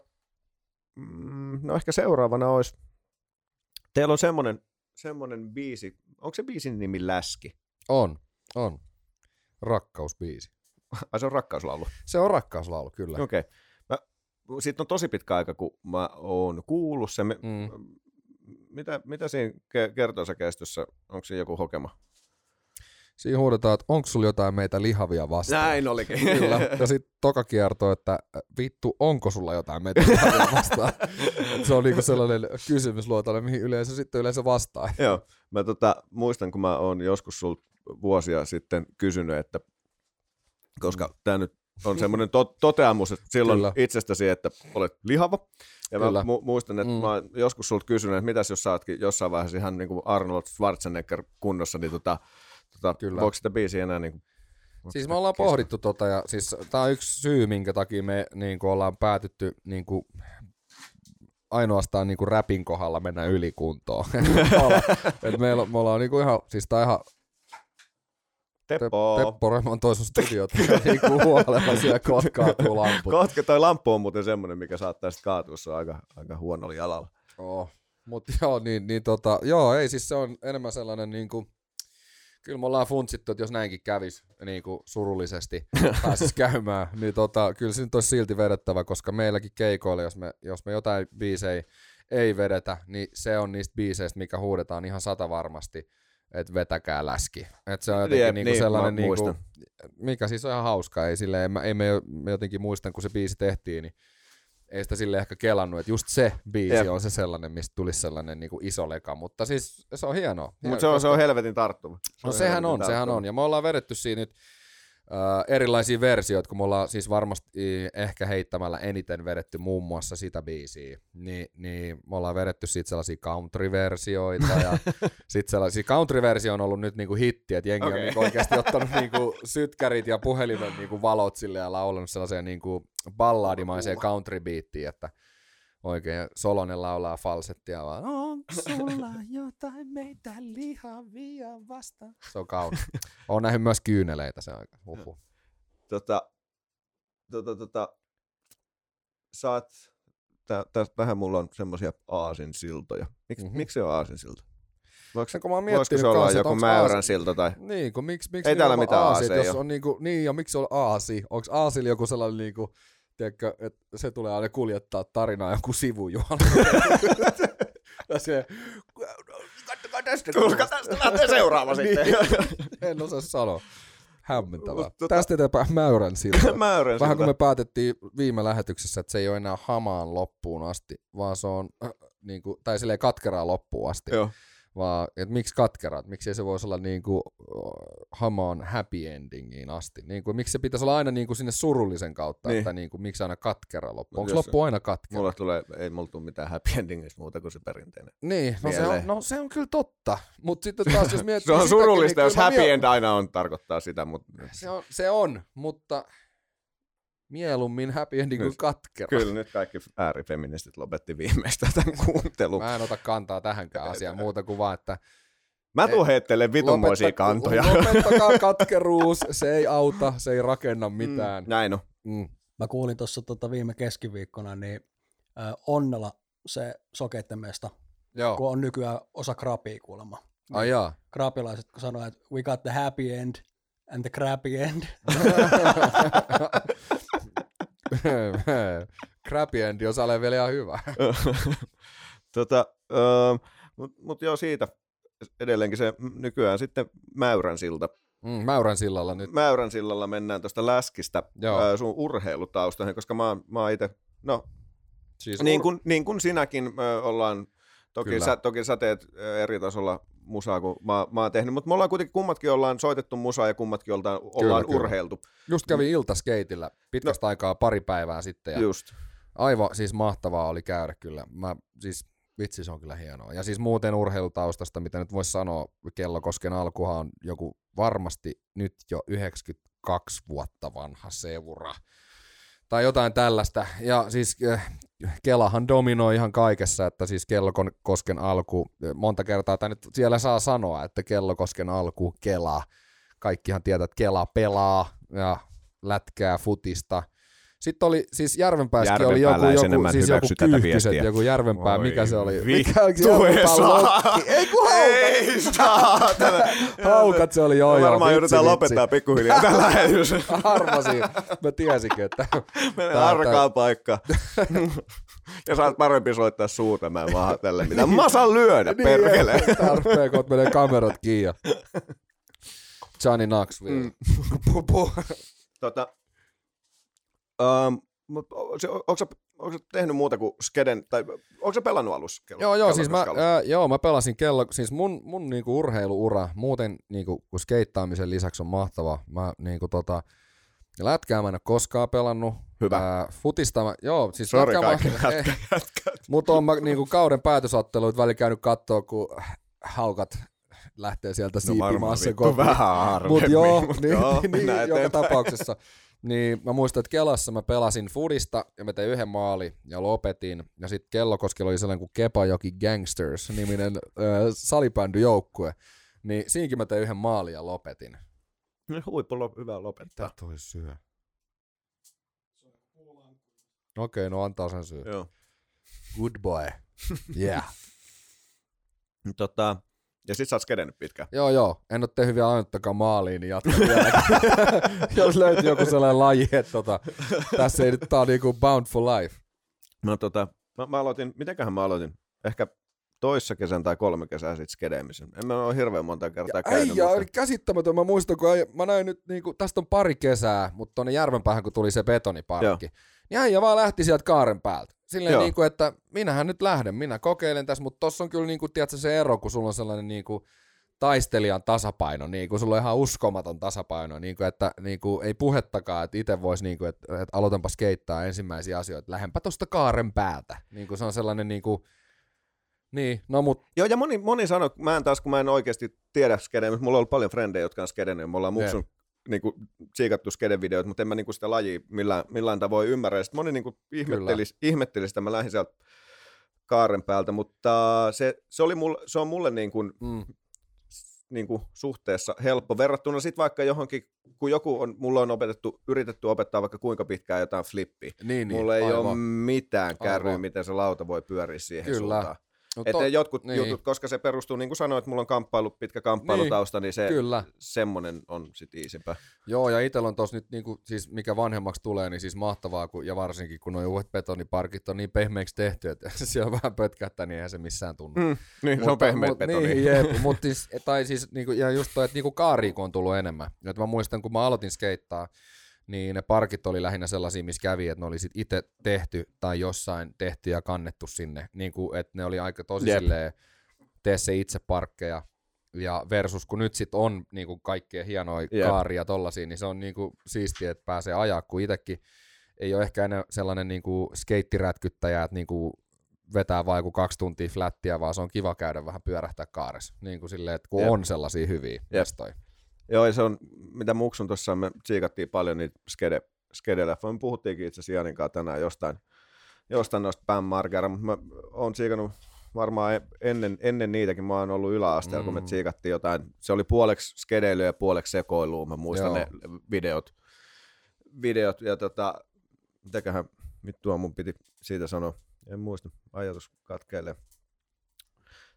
mm, no ehkä seuraavana olisi, teillä on semmoinen, semmoinen biisi, onko se biisin nimi Läski? On, on. Rakkausbiisi. Ai se on rakkauslaulu? Se on rakkauslaulu, kyllä. Okei. Okay. Sitten on tosi pitkä aika, kun mä oon kuullut sen. Mm mitä, mitä siinä kertoisa kestossa, onko siinä joku hokema? Siinä huudetaan, että onko sulla jotain meitä lihavia vastaan. Näin olikin. Kyllä. Ja sitten toka kiertoo, että vittu, onko sulla jotain meitä lihavia vastaan. se on niinku sellainen kysymysluotainen, mihin yleensä sitten yleensä vastaa. Joo. Mä tota, muistan, kun mä oon joskus sul vuosia sitten kysynyt, että koska tämä nyt on semmoinen to- toteamus että silloin Kyllä. itsestäsi, että olet lihava. Ja Kyllä. mä mu- muistan, että mm. mä joskus sulta kysynyt, että mitäs jos sä ootkin jossain vaiheessa ihan niin kuin Arnold Schwarzenegger kunnossa, niin tota, tota, Kyllä. voiko sitä biisiä enää niin kuin, Siis me ollaan pohdittu tota, ja siis tämä on yksi syy, minkä takia me niin kuin ollaan päätytty niin kuin, ainoastaan niin kuin räpin kohdalla mennä ylikuntoon. <laughs> Et meillä, me ollaan niin kuin ihan, siis tää ihan Teppo. Teppo remontoi sun studiot niin huolella siellä kohta kaatuu lampu. Kohta toi lampu on muuten semmonen, mikä saattaa sitten kaatua, se on aika, aika huonolla jalalla. Oh. Mutta joo, niin, niin tota, joo, ei siis se on enemmän sellainen niin kuin, kyllä me ollaan funtsittu, että jos näinkin kävisi niin kuin surullisesti <laughs> pääsis käymään, niin tota, kyllä se nyt olisi silti vedettävä, koska meilläkin keikoilla, jos me, jos me jotain biisejä ei vedetä, niin se on niistä biiseistä, mikä huudetaan ihan sata varmasti että vetäkää läski. Et se on jotenkin Jep, niinku niin, sellainen, niinku, mikä siis on ihan hauska. Ei, sille, ei, mä, ei me, me jotenkin muistan, kun se biisi tehtiin, niin ei sitä sille ehkä kelannut, että just se biisi Jep. on se sellainen, mistä tulisi sellainen niin kuin iso leka, mutta siis se on hienoa. Mutta se on, se on helvetin tarttuva. Se no on sehän on, tarttuva. sehän on, ja me ollaan vedetty siinä nyt Uh, erilaisia versioita, kun me ollaan siis varmasti ehkä heittämällä eniten vedetty muun muassa sitä biisiä, niin, niin me ollaan vedetty siitä sellaisia country-versioita ja <laughs> sitten sellaisia, country-versio on ollut nyt niinku hitti, että jengi okay. on niinku oikeasti ottanut niinku sytkärit ja puhelimen niinku valot sille ja laulanut sellaiseen niinku ballaadimaiseen country-biittiin, että oikein Solonen laulaa falsettia vaan, onko sulla jotain meitä lihavia vastaan? Se on kaunis. <laughs> Olen nähnyt myös kyyneleitä se aika. Uhu. Tota, tota, tota, saat, tä, tä, tähän mulla on semmoisia aasinsiltoja. Miks, mm-hmm. Miksi se on aasinsilta? Voiko, se, kun mä voisiko se olla kanssa, joku mäyrän aasi... silta? Tai... Niin, kun miksi, miksi ei täällä mitään aasit, jos on niinku, niin, ja miksi on aasi? Onko aasilla joku sellainen niinku, tiedätkö, että se tulee aina kuljettaa tarinaa joku sivujuon. <laughs> ja se, katsokaa tästä. Koska tästä lähtee seuraava niin. sitten. <laughs> en osaa sanoa. Hämmentävää. Tota... Tästä eteenpäin mäyrän siltä. <laughs> mäyrän Vähän kun me päätettiin viime lähetyksessä, että se ei ole enää hamaan loppuun asti, vaan se on, äh, niin kuin, tai silleen katkeraa loppuun asti. Joo vaan että miksi katkerat, miksi se voisi olla niin kuin hamaan happy endingiin asti, niin kuin, miksi se pitäisi olla aina niin kuin sinne surullisen kautta, niin. että niin kuin, miksi aina katkera loppu, onko loppu aina katkera? Mulla tulee, ei mulla tule mitään happy endingistä muuta kuin se perinteinen. Niin, no se, on, no se on kyllä totta, mutta sitten taas jos <laughs> miettii... se on surullista, niin jos happy end aina on, tarkoittaa sitä, mutta... Se on, se on mutta Mieluummin happy ending kuin katkera. Kyllä nyt kaikki äärifeministit lopetti viimeistä tämän kuuntelun. Mä en ota kantaa tähänkään asiaan muuta kuin vaan, että Mä tuun heittele vitunmoisia kantoja. Lopettakaa <laughs> katkeruus, se ei auta, se ei rakenna mitään. Mm, näin on. Mm. Mä kuulin tuossa tota viime keskiviikkona, niin äh, Onnella se sokeitten mesta, Joo. kun on nykyään osa krapia kuulemma. Ai jaa. Krapilaiset kun sanoo, että we got the happy end, And the crappy end. <laughs> <laughs> <laughs> crappy end, jos ole vielä ihan hyvä. <laughs> tota, uh, Mutta mut joo, siitä edelleenkin se nykyään sitten Mäyrän silta. Mm, Mäyrän sillalla nyt. Mäyrän sillalla mennään tuosta läskistä Joo. sun urheilutaustoihin, koska mä, mä oon itse, no siis niin, ur... kuin, niin kuin sinäkin me ollaan, toki, sä, toki sä teet eri tasolla musaa kuin mä, mä oon tehnyt, mutta me ollaan kuitenkin kummatkin ollaan soitettu musaa ja kummatkin ollaan, ollaan kyllä, urheiltu. Kyllä. Just kävi iltaskeitillä pitkästä no, aikaa pari päivää sitten. Ja just. Aivan siis mahtavaa oli käydä kyllä. Mä siis Vitsi, se on kyllä hienoa. Ja siis muuten urheilutaustasta, mitä nyt voisi sanoa, Kellokosken alkuhan on joku varmasti nyt jo 92 vuotta vanha seura. Tai jotain tällaista. Ja siis äh, Kelahan dominoi ihan kaikessa, että siis Kellokosken alku, monta kertaa, tai nyt siellä saa sanoa, että Kellokosken alku, Kela. Kaikkihan tietää, että Kela pelaa ja lätkää futista – sitten oli, siis Järvenpäässäkin oli joku, joku, siis joku kyyhkyset, joku Järvenpää, Oi, mikä se oli? Mikä oli Järvenpää? Ei kun Ei saatana. haukat se oli, joo joo. Varmaan joudutaan lopettaa pikkuhiljaa <laughs> tällä lähetys. Arvasin, mä tiesinkin, että... <laughs> Menee arkaa paikka. <laughs> ja saat parempi soittaa suuta, mä en vaan tälle mitään. Mä saan lyödä, niin, perkele. Tarpeen, kun menee kamerat kiinni. Johnny Knoxville. Mm. tota, Um, mutta onko sä, onko sä tehnyt muuta kuin skeden, tai onko sä pelannut alussa? Kello, joo, joo, siis mä, ää, joo, mä pelasin kello, siis mun, mun niinku urheiluura muuten niinku, kun skeittaamisen lisäksi on mahtava. Mä niinku tota, lätkää mä en ole koskaan pelannut. Hyvä. Ää, futista mä, joo, siis Sorry kaikki mä, lätkä, Mutta on mä niinku kauden päätösotteluit väli käynyt katsoa, kun haukat lähtee sieltä no, siipimaassa. No vähän harvemmin. Mut joo, niin, joo, <laughs> niin, niin joka tapauksessa. Niin mä muistan, että Kelassa mä pelasin Fudista ja mä tein yhden maali ja lopetin. Ja sitten Kellokoskella oli sellainen kuin Kepajoki Gangsters niminen äh, salibändyjoukkue. Niin siinkin mä tein yhden maali ja lopetin. Huippu lo- hyvä lopettaa. Mitä toi syö? Okei, okay, no antaa sen syö. Joo. Good boy. <laughs> Yeah. tota, ja sit sä oot skedennyt pitkään. Joo, joo. En ole tehnyt vielä ainuttakaan maaliin, niin vielä. <laughs> Jos löytyy joku sellainen laji, että tota, tässä ei nyt, tää on niinku bound for life. No tota, mä, mä aloitin, mitenköhän mä aloitin? Ehkä toissa kesän tai kolme kesää sitten skedeemisen. En mä ole hirveän monta kertaa ja käynyt. Äijä, mutta... käsittämätön. Mä muistan, kun äijä, mä näin nyt, niinku, tästä on pari kesää, mutta tuonne järvenpäähän, kun tuli se betoniparkki, Joo. niin äijä vaan lähti sieltä kaaren päältä. Silleen niin kuin, että minähän nyt lähden, minä kokeilen tässä, mutta tossa on kyllä niin kuin, tiedätkö, se ero, kun sulla on sellainen niin kuin, taistelijan tasapaino, niin kuin sulla on ihan uskomaton tasapaino, niin kuin, että niin kuin, ei puhettakaan, että itse voisi, niin kuin, että, että aloitanpa skeittaa ensimmäisiä asioita, lähdenpä tuosta kaaren päältä. Niin kuin se on sellainen niin kuin, niin, no mut... Joo, ja moni, moni sanoo, mä en taas, kun mä en oikeasti tiedä skedeä, mutta mulla on ollut paljon frendejä, jotka on skedennyt, me ollaan muksun niin kuin, siikattu skedevideot, mutta en mä niin kuin sitä lajia millään, millään tavoin ymmärrä. Ja moni niin kuin, ihmettelisi, ihmettelisi sitä, mä lähdin sieltä kaaren päältä, mutta se, se, oli mulle, se on mulle niin kuin, mm. niin kuin suhteessa helppo verrattuna sitten vaikka johonkin, kun joku on, mulla on opetettu, yritetty opettaa vaikka kuinka pitkään jotain flippiä. Niin, niin, mulla ei aivan. ole mitään kärryä, miten se lauta voi pyöriä siihen Kyllä. suuntaan. No to, että jotkut niin. jutut, koska se perustuu, niin kuin sanoit, että mulla on kamppailu, pitkä kamppailutausta, niin, niin se Kyllä. semmoinen on sitten iisipä. Joo, ja itsellä on tuossa nyt, niin kuin, siis mikä vanhemmaksi tulee, niin siis mahtavaa, kun, ja varsinkin kun nuo uudet betoniparkit on niin pehmeiksi tehty, että <laughs> siellä vähän pötkähtää, niin eihän se missään tunnu. Mm, niin, mutta, se on pehmeä mut, betoni. Niin, jep, <laughs> mutta siis, tai siis, niin kuin, ja just toi, että niin kuin kaariiko on tullut enemmän. Että mä muistan, kun mä aloitin skeittaa, niin ne parkit oli lähinnä sellaisia, missä kävi, että ne oli sit itse tehty tai jossain tehty ja kannettu sinne. Niin kuin, että ne oli aika tosi yep. silleen, tee se itse parkkeja. Ja versus kun nyt sit on niin kuin kaikkea hienoja yep. kaaria tollasia, niin se on niin kuin siistiä, että pääsee ajaa, kun itsekin ei ole ehkä enää sellainen niin kuin skeittirätkyttäjä, että niin kuin vetää vain joku kaksi tuntia flättiä, vaan se on kiva käydä vähän pyörähtää kaaressa. Niin kuin silleen, että kun yep. on sellaisia hyviä yep. Joo, se on, mitä Muksun tuossa me tsiikattiin paljon niitä skede, skedeleffoja. Me puhuttiinkin itse asiassa Janin kanssa tänään jostain, jostain noista Bam Margera, mutta mä oon tsiikannut varmaan e-, ennen, ennen niitäkin, mä oon ollut yläasteella, mm. kun me mm. tsiikattiin jotain, se oli puoleksi skedeilyä ja puoleksi sekoilua, mä muistan Joo. ne videot, videot ja tota, mitäköhän mittua mun piti siitä sanoa, en muista, ajatus katkeilee.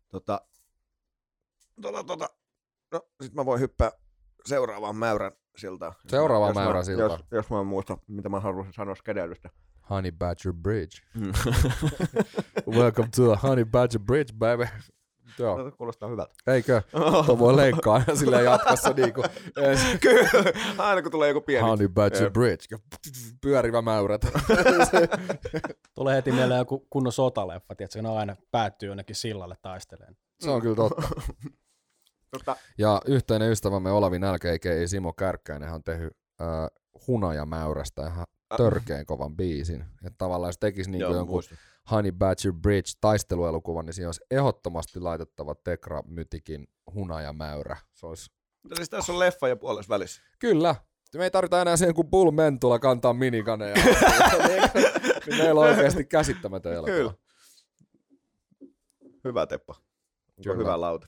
Tota, tota, tota, no sit mä voin hyppää seuraavaan mäyrän siltaan. Seuraavaan mäyrän siltaan. Jos, jos mä muista, mitä mä haluaisin sanoa skedellystä. Honey Badger Bridge. Mm. <laughs> Welcome to the Honey Badger Bridge, baby. Joo. No, kuulostaa hyvältä. Eikö? Tuo voi leikkaa aina silleen jatkossa niinku. <laughs> Kyllä, aina kun tulee joku pieni. Honey Badger Bridge. Pyörivä mäyrät. <laughs> tulee heti mieleen joku kunnon sotaleffa, tiedätkö, ne aina päättyy jonnekin sillalle taisteleen. Se on kyllä totta. Tota. Ja yhteinen ystävämme Olavi Nälkeikei Simo Kärkkäinen on tehnyt äh, hunajamäyrästä ihan törkeen kovan biisin. Että tavallaan se tekisi niin jonkun muistin. Honey Badger Bridge taisteluelokuvan, niin siinä olisi ehdottomasti laitettava Tekra Mytikin hunajamäyrä. Se olisi... Mutta siis tässä on leffa ja puolessa välissä. Kyllä. Me ei tarvita enää siihen, kun Bull Mentula kantaa minikaneja. <laughs> niin meillä on oikeasti käsittämätön elokuva. Kyllä. Hyvä Teppa. Kyllä. Hyvä lauta.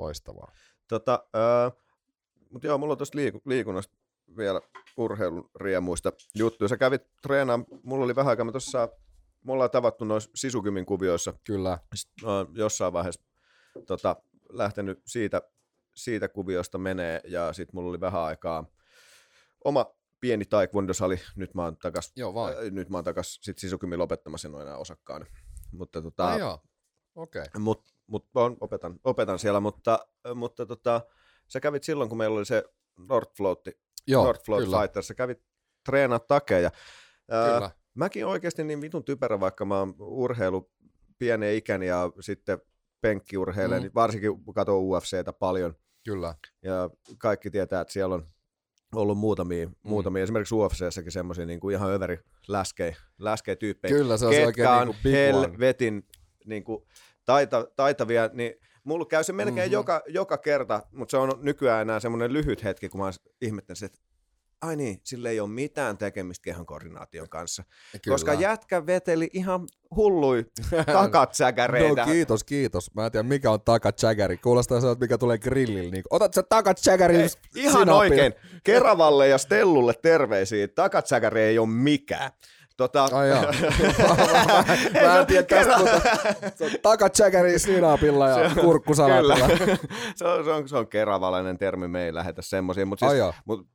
Loistavaa. Tota, äh, mutta joo, mulla on tuosta liiku- liikunnasta vielä urheilun riemuista juttuja. Sä kävit treenaamaan, mulla oli vähän aikaa, mä tuossa, me ollaan tavattu noissa sisukymin kuvioissa. Kyllä. No, jossain vaiheessa tota, lähtenyt siitä, siitä kuviosta menee ja sitten mulla oli vähän aikaa oma pieni taekwondo-sali. Nyt mä oon takas, joo, vai. Äh, nyt mä oon takas sit sisukymin lopettamassa, en ole enää osakkaana. Mutta tota, ah, joo. Okay. Mut, mut on, opetan, opetan siellä, mutta, mutta tota, sä kävit silloin, kun meillä oli se Nordfloatti Joo, Northfloat kyllä. Fighters, sä kävit treenaa takeja. Kyllä. Äh, mäkin oikeasti niin vitun typerä, vaikka mä oon urheilu pienen ikäni ja sitten penkkiurheilen, mm. niin varsinkin katson UFCtä paljon. Kyllä. Ja kaikki tietää, että siellä on ollut muutamia, mm. muutamia esimerkiksi UFCssäkin semmoisia niin kuin ihan överi läskejä, läskejä tyyppejä. Kyllä, se on oikein on niin kuin helvetin niin kuin, taita, taitavia, niin Mulla käy se melkein mm-hmm. joka, joka kerta, mutta se on nykyään enää semmoinen lyhyt hetki, kun mä ihmettelen että ai niin, sillä ei ole mitään tekemistä kehon koordinaation kanssa. Kyllä. Koska jätkä veteli ihan hullui <laughs> takatsäkäreitä. no kiitos, kiitos. Mä en tiedä mikä on takatsäkäri. Kuulostaa se, mikä tulee grillillä. Niin, otat sä takatsäkäri Ihan sinapin. oikein. <laughs> Keravalle ja Stellulle terveisiä. Takatsäkäri ei ole mikään. Tota... Ai joo. <laughs> mä, mä en tiedä tästä, mutta se on takatsäkäri sinapilla ja kurkkusalaatilla. <laughs> se, on, se, on, se on keravalainen termi, me ei lähetä semmoisia, mutta siis, mut,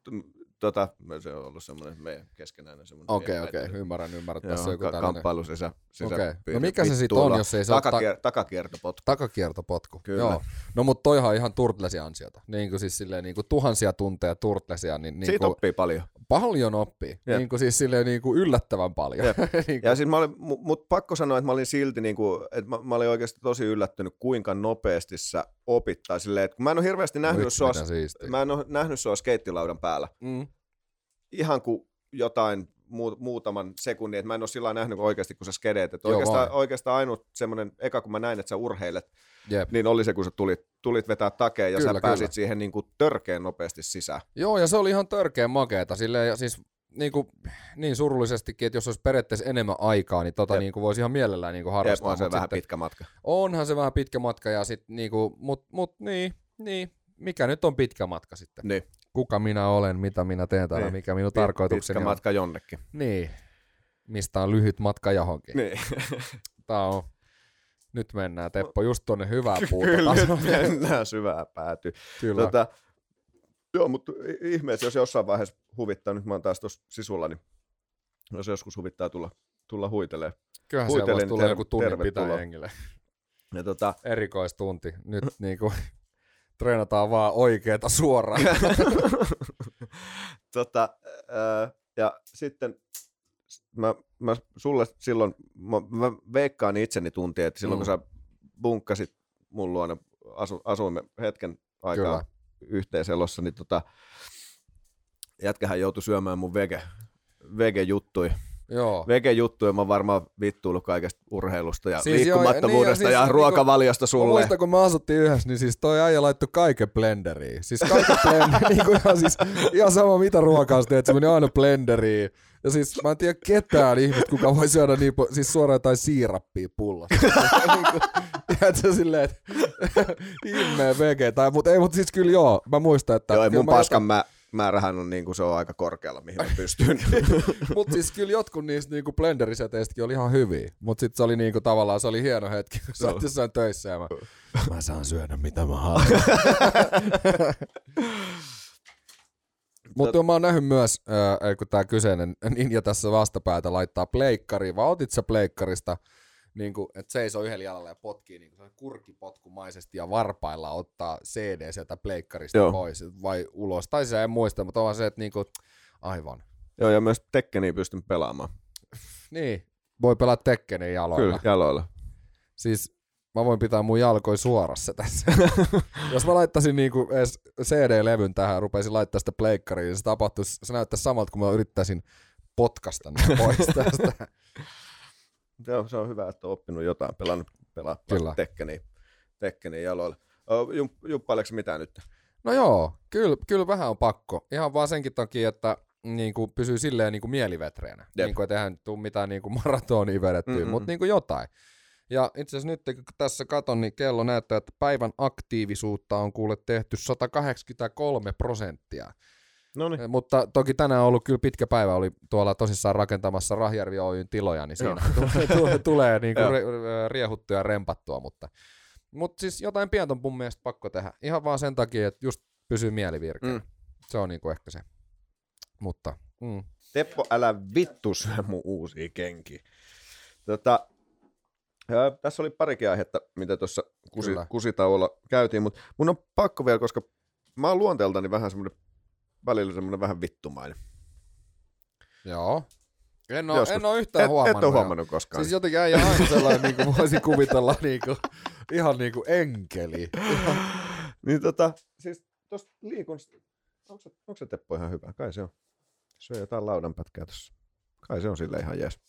tota, se on ollut semmoinen meidän keskenään semmoinen. Okei, okay, okei, okay. ymmärrän, ymmärrän. Joo, Tässä on joku ka- kamppailu sisä, sisä okay. No mikä se sitten on, jos ei se Takakier- ole... Ta- takakiertopotku. Takakiertopotku, Kyllä. joo. No mutta toihan on ihan Turtlesia ansiota. Niin kuin siis silleen niin kuin tuhansia tunteja Turtlesia. Niin, niin Siitä kuin, oppii paljon. Paljon oppii. Jep. Niin kuin siis silleen niin kuin yllättävän paljon. <laughs> niin Ja siis mä olin, mut pakko sanoa, että mä olin silti, niin kuin, että mä, mä olin oikeasti tosi yllättynyt, kuinka nopeasti sä opit. Tai silleen, että kun mä en ole hirveästi nähnyt no, sua, mä en ole nähnyt sua skeittilaudan päällä. Mm ihan kuin jotain muutaman sekunnin, että mä en ole sillä nähnyt oikeasti, kun sä skedeet. Että oikeastaan, oikeastaan ainut semmoinen, eka kun mä näin, että sä urheilet, Jep. niin oli se, kun sä tulit, tulit vetää takeen ja kyllä, sä pääsit kyllä. siihen niin kuin törkeen nopeasti sisään. Joo, ja se oli ihan törkeen makeeta. Silleen, ja siis niin, kuin, niin surullisestikin, että jos olisi periaatteessa enemmän aikaa, niin tota, niin kuin voisi ihan mielellään niin kuin harrastaa. Jep, on se vähän sitten, pitkä matka. Onhan se vähän pitkä matka, ja sit, niin kuin, mut, mut niin, niin, mikä nyt on pitkä matka sitten. Niin kuka minä olen, mitä minä teen täällä, niin. mikä minun tarkoitukseni Pitkä matka jonnekin. Niin, mistä on lyhyt matka johonkin. Niin. Tämä on, nyt mennään Teppo just tuonne hyvää puuta Kyllä, nyt mennään syvää pääty. Kyllä. Tota, joo, mutta ihmeessä, jos jossain vaiheessa huvittaa, nyt mä oon taas tuossa sisulla, niin jos joskus huvittaa tulla, tulla huitelee. Kyllähän siellä voisi tulla ter- joku tunnin pitää jengille. Ja tota, Erikoistunti. Nyt niinku treenataan vaan oikeeta suoraan. <laughs> tota, ää, ja sitten mä, mä sulle silloin, mä, mä veikkaan itseni tunti, että silloin mm. kun sä bunkkasit mun luona, asu, asuimme hetken aikaa Kyllä. yhteiselossa, niin tota, jätkähän joutui syömään mun vege, vege-juttui Joo. Vege-juttuja mä varmaan vittuillut kaikesta urheilusta ja siis liikkumattomuudesta joo, niin, ja, siis, ruokavaliosta niinku, sulle. Muista kun me asuttiin yhdessä, niin siis toi äijä laittoi kaiken blenderiin. Siis kaiken blenderiin, <laughs> niin kuin ihan, siis, ihan sama mitä ruokaa sä teet, se meni aina blenderiin. Ja siis mä en tiedä ketään ihmistä, kuka voi syödä niin, siis suoraan jotain siirappia pullosta. <laughs> niin tiedätkö silleen, että <laughs> ihmeen vege. Tai, mutta ei, mutta siis kyllä joo, mä muistan, että... Joo, ei mun paskan mä määrähän on niin kuin se on aika korkealla, mihin mä pystyn. <laughs> mutta siis kyllä jotkut niistä niin blenderiseteistäkin oli ihan hyviä, mutta sitten se oli niin kuin, tavallaan se oli hieno hetki, kun sä oot jossain töissä ja mä, <laughs> mä saan syödä mitä mä haluan. <laughs> Mutta mä oon nähnyt myös, äh, kun tämä kyseinen ninja tässä vastapäätä laittaa pleikkariin, vai otit sä pleikkarista, niin kuin, että seisoo yhdellä jalalla ja potkii niin kuin kurkipotkumaisesti ja varpailla ottaa CD sieltä pleikkarista Joo. pois vai ulos. Tai se en muista, mutta on se, että niin kuin, aivan. Joo, ja myös Tekkeniä pystyn pelaamaan. <laughs> niin, voi pelata Tekkenin jaloilla. Kyllä, jaloilla. Siis mä voin pitää mun jalkoi suorassa tässä. <laughs> Jos mä laittaisin niinku edes CD-levyn tähän, rupeisin laittaa sitä pleikkariin, niin se tapahtuisi, se näyttäisi samalta, kun mä yrittäisin potkasta pois <laughs> tästä. Joo, se on hyvä, että on oppinut jotain, pelannut pelaa Tekkeniä, Tekkeniä jaloilla. Juppaileeko mitään nyt? No joo, kyllä, kyllä vähän on pakko. Ihan vaan senkin takia, että niin kuin pysyy silleen niin kuin mielivetreänä. Niin kuin, että eihän tule mitään niin kuin <laughs> maratonia vedettyä, mm-hmm. mutta niin kuin jotain. Ja itse asiassa nyt kun tässä katon, niin kello näyttää, että päivän aktiivisuutta on kuule tehty 183 prosenttia. Noniin. Eh, mutta toki tänään on ollut kyllä pitkä päivä, oli tuolla tosissaan rakentamassa Rahjärvi Oyn tiloja, niin siinä tulee, tulee, niin kuin riehuttua ja rempattua, mutta, mutta siis jotain pientä on mun mielestä pakko tehdä. Ihan vaan sen takia, että just pysyy mielivirkeä. Mm. Se on niin kuin ehkä se. Mutta, mm. Teppo, älä vittu syö mun uusia kenki. Tota, ja, tässä oli parikin aihetta, mitä tuossa kusi, kusitauolla käytiin, mutta mun on pakko vielä, koska mä oon luonteeltani vähän semmoinen, välillä semmoinen vähän vittumainen. Joo. En ole, en ole yhtään et, huomannut. Et ole huomannut koskaan. Siis jotenkin äijä aina sellainen, niin kuin voisi kuvitella niin kuin, ihan niin kuin enkeli. niin tota, siis tuosta liikunnasta, onko se, onko se Teppo ihan hyvä? Kai se on. Se on jotain laudanpätkää tuossa. Kai se on sille ihan jees.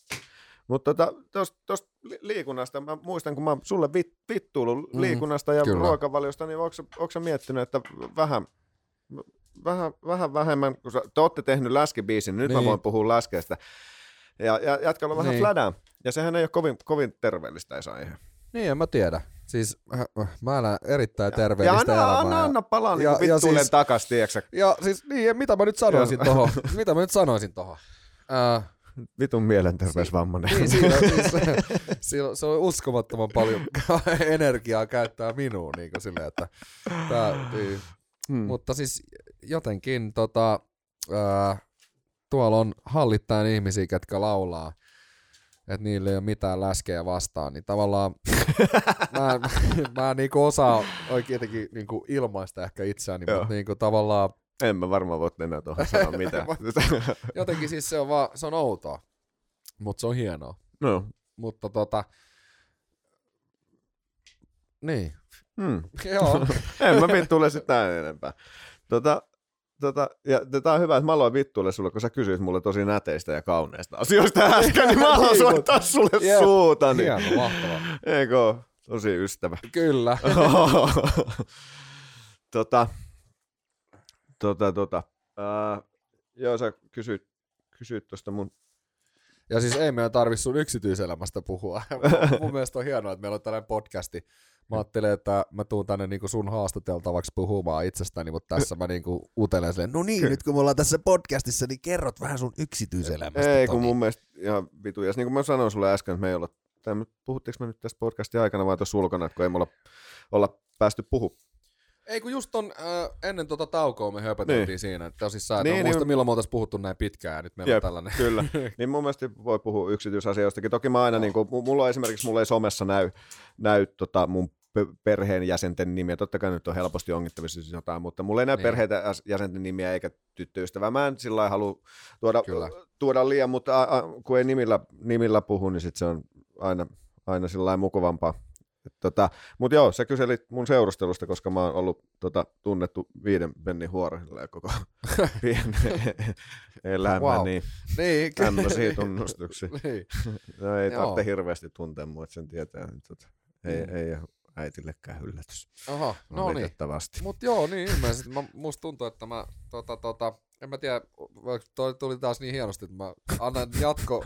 Mutta tuosta tota, liikunnasta, mä muistan, kun mä sulle vit, vittuillut mm, liikunnasta ja kyllä. ruokavaliosta, niin onko sä miettinyt, että vähän, vähän, vähän vähemmän, kun sä, te olette tehnyt läskibiisin, nyt niin. mä voin puhua läskeestä, ja, ja jatkalla on vähän niin. flädää, ja sehän ei ole kovin, kovin terveellistä ei ihan. Niin, en mä tiedä. Siis äh, mä elän erittäin terveellistä ja, ja anna, elämää. Anna, anna palaa niin vittuulen siis, takas, tiiäksä. Ja siis, niin, mitä mä nyt sanoisin tohon? mitä mä nyt sanoisin tohon? Äh, vitun mielenterveysvammainen. Niin, siinä, <laughs> siis, siinä, se on uskomattoman paljon <laughs> energiaa käyttää minuun, niin kuin silleen, että tää, niin. hmm. mutta siis jotenkin tota, ää, tuolla on hallittajan ihmisiä, jotka laulaa, että niillä ei ole mitään läskejä vastaan, niin tavallaan <laughs> mä, <laughs> mä, mä niinku osaa oikein niinku ilmaista ehkä itseäni, mutta niinku tavallaan en mä varmaan voi enää tuohon sanoa <laughs> mitään. Jotenkin siis se on vaan, se on outoa, mutta se on hienoa. No. Mutta tota, niin. Hmm. Joo. en mä vittuile sitä enempää. Tota, tota, ja tämä on hyvä, että mä aloin vittuille sulle, kun sä kysyit mulle tosi näteistä ja kauneista asioista <laughs> äsken, niin mä haluan niin, soittaa sulle yep. suuta. Niin. Hieno, mahtavaa. Eikö Tosi ystävä. Kyllä. <laughs> tota, Tota, tota. Uh, joo, sä kysyit, kysyit tuosta mun... Ja siis ei meidän tarvi sun yksityiselämästä puhua. <laughs> mun mielestä on hienoa, että meillä on tällainen podcasti. Mä ajattelin, että mä tuun tänne niinku sun haastateltavaksi puhumaan itsestäni, mutta tässä mä niinku utelen silleen, no niin, nyt kun me ollaan tässä podcastissa, niin kerrot vähän sun yksityiselämästä. Ei, kun mun mielestä ihan vitu. Ja niin kuin mä sanoin sulle äsken, että me ei olla, puhuttiinko me nyt tässä podcastin aikana vai tuossa ulkona, että kun ei me olla, olla päästy puhu ei kun just on, äh, ennen tota taukoa me höpöteltiin niin. siinä, että tosissaan, että niin, muista niin, milloin me oltaisiin puhuttu näin pitkään ja nyt meillä jep, on tällainen. Kyllä, <laughs> niin mun mielestä voi puhua yksityisasioistakin. Toki mä aina, no. niin kuin, mulla esimerkiksi, mulla ei somessa näy, näy tota mun perheenjäsenten nimiä. Totta kai nyt on helposti ongittavissa siis jotain, mutta mulla ei näy niin. perheenjäsenten nimiä eikä tyttöystävää. Mä en sillä halua tuoda, tuoda liian, mutta a, a, kun ei nimillä, nimillä puhu, niin sit se on aina, aina sillä mukavampaa. Tota, Mutta joo, sä kyselit mun seurustelusta, koska mä oon ollut tota, tunnettu viiden pennin huorilla koko <laughs> elämä, wow. niin, niin tämmöisiä <laughs> tunnustuksia. niin. no, ei tarvitse hirveästi tuntea mua, että sen tietää. Niin, tota, ei, mm. ei äitillekään yllätys. Aha, no niin. Mutta joo, niin ilmeisesti. Mä, musta tuntuu, että mä, tota, tota, en mä tiedä, toi tuli taas niin hienosti, että mä annan jatko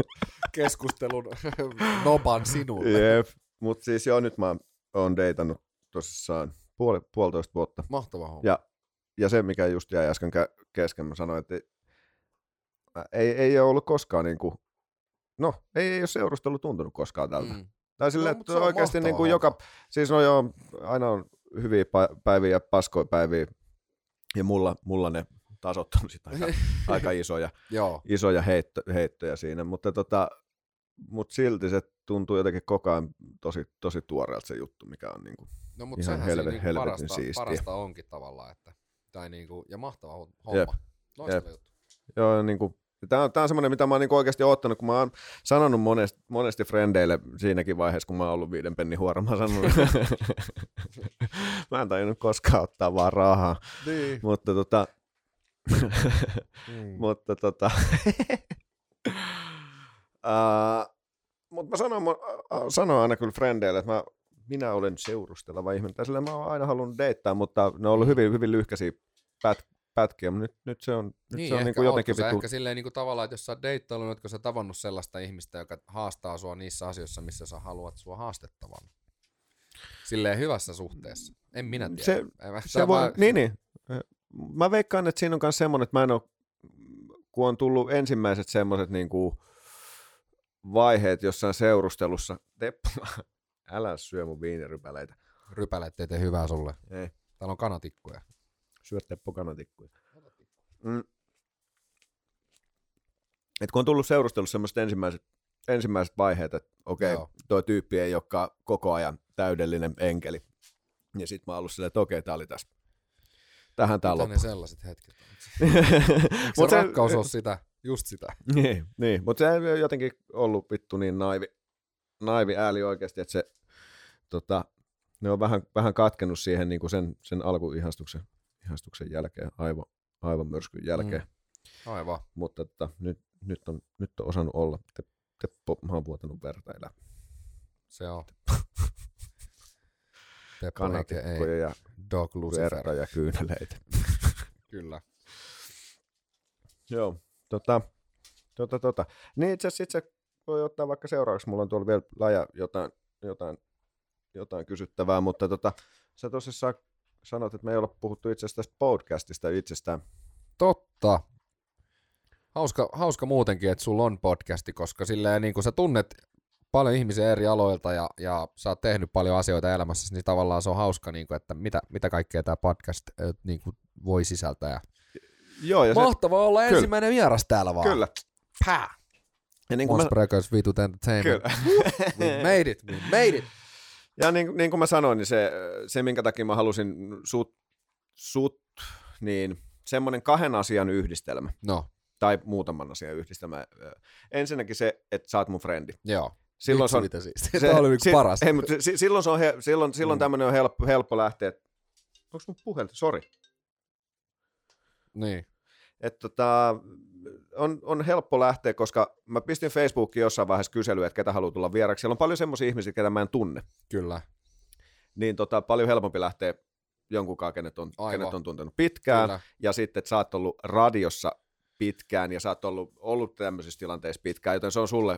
keskustelun <laughs> noban sinulle. Jep, mutta siis joo, nyt mä oon deitannut tosissaan puoli, puolitoista vuotta. Mahtava homma. Ja, ja se, mikä just jäi äsken kesken, mä sanoin, että ei, ei ole ollut koskaan niin kuin, no, ei, ei ole seurustelu tuntunut koskaan tältä. Mm. Tai silleen, no, että oikeasti niin kuin joka, siis no joo, aina on hyviä päiviä ja paskoja päiviä, ja mulla, mulla ne tasottanut sitä aika, <laughs> aika isoja, isoja heitto, heittoja siinä, mutta tota, mut silti se tuntuu jotenkin koko ajan tosi, tosi tuoreelta se juttu, mikä on niinku no, mutta ihan helve, niinku helvetin parasta, siistiä. parasta onkin tavallaan, että, tai niinku, ja mahtava homma. Jep. Loistava Jep. juttu. Joo, niinku, Tämä on, tämä on semmoinen, mitä mä oon niin oikeasti ottanut, kun mä oon sanonut monesti, monesti frendeille siinäkin vaiheessa, kun mä oon ollut viiden pennin huora, mä sanonut, <laughs> mä en tajunnut koskaan ottaa vaan rahaa. Niin. Mutta tota, mm. <laughs> mutta tota, <laughs> uh, mutta mä sanon, mä sanon aina kyllä frendeille, että mä, minä olen seurusteleva ihminen. Tai sillä mä oon aina halunnut deittaa, mutta ne on ollut mm. hyvin, hyvin lyhkäisiä pät, pätkiä, mutta nyt, nyt se on, nyt niin, se on niin kuin jotenkin vitu... ehkä silleen niin kuin tavallaan, että jos sä oot deittailu, niin sä tavannut sellaista ihmistä, joka haastaa sua niissä asioissa, missä sä haluat sua haastettavan. Silleen hyvässä suhteessa. En minä tiedä. Se, se voi, vaan... niin, niin. Mä veikkaan, että siinä on myös semmoinen, että mä en ole, kun on tullut ensimmäiset semmoiset niin kuin vaiheet jossain seurustelussa, Teppo, <laughs> älä syö mun viinirypäleitä. Rypäleet ei tee hyvää sulle. Ei. Täällä on kanatikkuja. Syö Teppo kanatikkuja. Mm. Et kun on tullut seurustelussa semmoiset ensimmäiset, ensimmäiset vaiheet, että okei, okay, tuo tyyppi ei olekaan koko ajan täydellinen enkeli. Ja sitten mä oon ollut silleen, että okei, okay, tää oli tässä. Tähän tää loppu. ne sellaiset hetket <laughs> se, se rakkaus on sitä, just sitä? <laughs> Niin, niin. mutta se ei jotenkin ollut vittu niin naivi, naivi ääli oikeasti, että se tota, ne on vähän, vähän katkennut siihen niin kuin sen, sen alkuihastuksen ihastuksen jälkeen, aivan, aivan myrskyn jälkeen. Mm. Aivan. Mutta että, nyt, nyt, on, nyt on osannut olla. Te, Teppo, mä oon vuotanut verta elä. Se on. <laughs> Kanetikkoja ja Dog verta ja kyyneleitä. <laughs> Kyllä. Joo, tota, tota, tota. Niin itse asiassa itse voi ottaa vaikka seuraavaksi, mulla on tuolla vielä laja jotain, jotain, jotain kysyttävää, mutta tota, sä tosissaan sanot, että me ei olla puhuttu itse asiassa tästä podcastista itsestään. Totta. Hauska, hauska muutenkin, että sulla on podcasti, koska silleen niin kun sä tunnet paljon ihmisiä eri aloilta ja, ja sä oot tehnyt paljon asioita elämässä, niin tavallaan se on hauska, niin kuin, että mitä, mitä kaikkea tämä podcast niin kuin voi sisältää. Joo, ja Mahtavaa se... olla kyllä. ensimmäinen vieras täällä vaan. Kyllä. Pää. Ja niin kuin mä... Vitut Entertainment. Kyllä. we made it, we made it. Ja niin, niin kuin mä sanoin, niin se, se minkä takia mä halusin sut, sut niin semmoinen kahden asian yhdistelmä. No. Tai muutaman asian yhdistelmä. Ensinnäkin se, että sä oot mun frendi. Joo. Silloin se on, siis. <laughs> Se, Tämä oli yksi si, paras. Ei, mutta si, silloin, se on he, silloin, silloin mm. tämmöinen on helppo, helppo lähteä. Onko mun puhelin? Sori. Niin. Että tota, on, on helppo lähteä, koska mä pistin Facebookiin jossain vaiheessa kyselyä, että ketä haluaa tulla vieraksi. Siellä on paljon semmoisia ihmisiä, ketä mä en tunne. Kyllä. Niin tota, paljon helpompi lähteä jonkun kanssa, kenet on, kenet on tuntenut pitkään. Kyllä. Ja sitten, että sä oot ollut radiossa pitkään ja sä oot ollut, ollut tämmöisissä tilanteissa pitkään, joten se on sulle,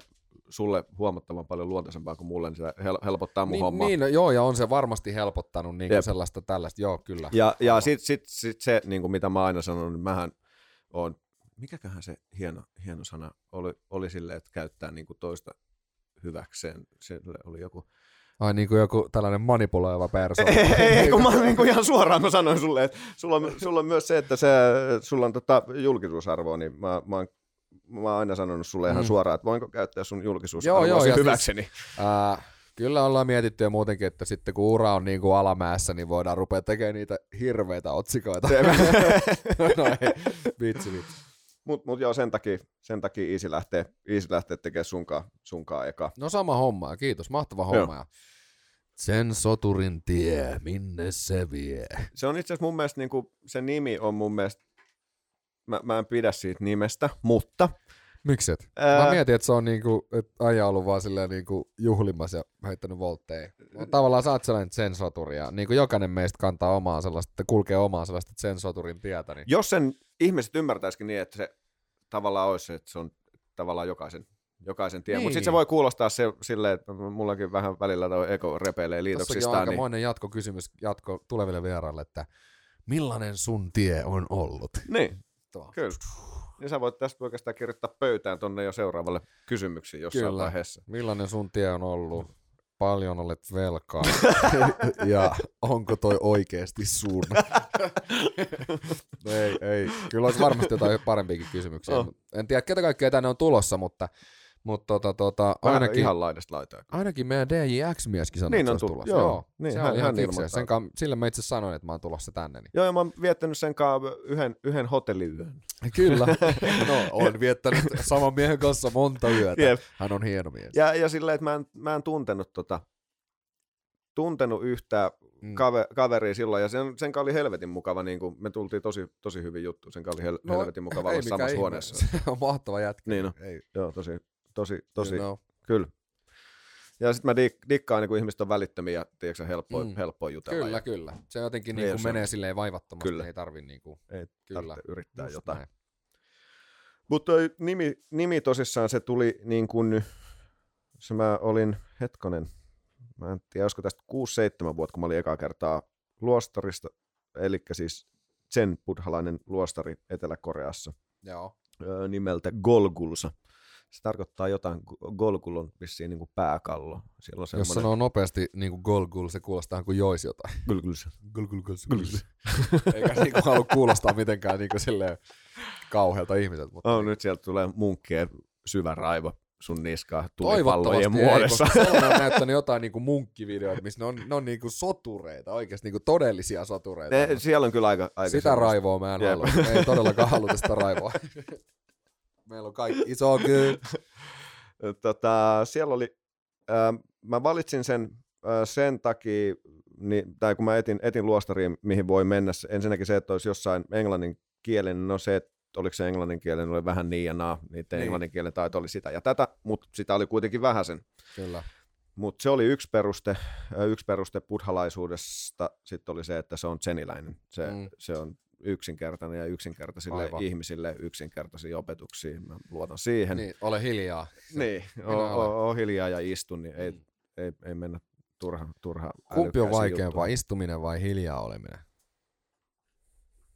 sulle huomattavan paljon luontaisempaa kuin mulle, niin se helpottaa mun niin, hommaa. Niin, no, joo, ja on se varmasti helpottanut niin kuin sellaista tällaista, joo, kyllä. Ja, ja sitten sit, sit se, niin kuin mitä mä aina sanon, niin mähän on mikäköhän se hieno, hieno sana oli, oli sille, että käyttää niin kuin toista hyväkseen. Se oli joku... Ai niin kuin joku tällainen manipuloiva persoona. ei, ei, ei, kun mä niin kuin ihan suoraan mä sanoin sulle, että sulla on, sulla on myös se, että se, sulla on tota julkisuusarvoa, niin mä, mä, oon, mä oon aina sanonut sulle ihan mm. suoraan, että voinko käyttää sun julkisuusarvoa joo, joo, siis, hyväkseni. Siis, äh, kyllä ollaan mietitty jo muutenkin, että sitten kun ura on niin kuin alamäessä, niin voidaan rupea tekemään niitä hirveitä otsikoita. <laughs> no ei, vitsi, vitsi. Mutta mut joo, sen takia, sen takia Easy lähtee, Easy lähtee tekemään sunkaan, sunkaan eka. No sama homma, kiitos, mahtava homma. Joo. Sen soturin tie, minne se vie. Se on itse asiassa mun mielestä, niin kuin, se nimi on mun mielestä, mä, mä en pidä siitä nimestä, mutta... Mikset? Mä mietin, että se on niinku, että aja ollut vaan silleen niinku juhlimassa ja heittänyt voltteja. No, tavallaan sä oot sellainen sen soturi ja niinku jokainen meistä kantaa omaa sellaista, kulkee omaa sellaista sen soturin tietä. Niin... Jos sen ihmiset ymmärtäisikin niin, että se tavallaan olisi, että se on tavallaan jokaisen, jokaisen tie. Niin. Mutta sitten se voi kuulostaa se, silleen, että mullakin vähän välillä tuo eko repeilee liitoksistaan. Tässäkin on niin- aikamoinen niin... jatkokysymys jatko tuleville vieraille, että millainen sun tie on ollut? Niin, Tuo. kyllä. Niin sä voit tästä oikeastaan kirjoittaa pöytään tuonne jo seuraavalle kysymyksiin jossain Kyllä. vaiheessa. Millainen sun tie on ollut? paljon olet velkaa <laughs> ja onko toi oikeasti sun? no ei, ei. Kyllä olisi varmasti jotain parempiakin kysymyksiä. Oh. En tiedä, ketä kaikkea tänne on tulossa, mutta mutta tota, tota, ainakin, ihan laidasta laitaa. Ainakin meidän DJX-mieskin sanoi, niin että on tulossa. Joo, joo. Niin, se hän, on ihan hän sen ka- sille mä itse sanoin, että mä oon tulossa tänne. Niin. Joo, ja mä oon viettänyt sen kanssa yhden, yhden hotelliyön. <laughs> Kyllä. <laughs> no, on viettänyt saman miehen kanssa monta yötä. Jep. Hän on hieno mies. Ja, ja silleen, että mä en, mä en tuntenut tota, tuntenut yhtään mm. kave, kaveria silloin, ja sen, sen oli helvetin mukava, niin kuin me tultiin tosi, tosi hyvin juttu, sen oli hel, no, helvetin mukava olla samassa ihme. huoneessa. <laughs> Se on mahtava jätkä. Niin no. ei. Joo, tosi, tosi, tosi, you know. kyllä. Ja sitten mä dik, dikkaan, niin kun ihmiset on välittömiä ja tiedätkö, helppo, mm. helppo jutella. Kyllä, ja... kyllä. Se jotenkin niin kuin menee silleen vaivattomasti, kyllä. ei tarvi niin kuin, ei kyllä. yrittää Just jotain. Näin. Mutta nimi, nimi tosissaan se tuli niin kuin, se mä olin, hetkonen, mä en tiedä, olisiko tästä 6-7 vuotta, kun mä olin ekaa kertaa luostarista, eli siis Zen buddhalainen luostari Etelä-Koreassa. Joo. Nimeltä Golgulsa. Se tarkoittaa jotain, Golgul on vissiin niin kuin pääkallo. Siellä on semmoinen... Jos sanoo nopeasti niin kuin Golgul, se kuulostaa kuin joisi jotain. Golgulsa. Golgulsa. Golgulsa. Eikä niin kuin halua kuulostaa mitenkään niin kuin silleen kauhealta ihmiseltä. Mutta oh, niin. nyt sieltä tulee munkkien syvä raivo sun niskaa tulipallojen muodossa. Ei, koska on <laughs> näyttänyt jotain niinku munkkivideoita, missä ne on, ne on niinku sotureita, oikeasti niinku todellisia sotureita. Ne, siellä on kyllä aika, aika Sitä sellaista. raivoa mä en halua. Ei todellakaan haluta sitä raivoa. <laughs> Meillä on kaikki, iso good. <laughs> tota, siellä oli, äh, mä valitsin sen äh, sen takia, niin, tai kun mä etin, etin luostariin, mihin voi mennä, ensinnäkin se, että olisi jossain englannin kielen, no se, että oliko se englanninkielinen, oli vähän niin ja naa, niiden niin. englanninkielen taito oli sitä ja tätä, mutta sitä oli kuitenkin vähäsen. Kyllä. Mutta se oli yksi peruste, yksi peruste buddhalaisuudesta, sitten oli se, että se on tseniläinen. Se, mm. se on yksinkertainen ja yksinkertaisille Aivan. ihmisille yksinkertaisia opetuksia. Mä luotan siihen. Niin, ole hiljaa. Niin, ole, o, hiljaa ja istu, niin ei, mm. ei, ei mennä turha, turha Kumpi on vaikeampaa, istuminen vai hiljaa oleminen?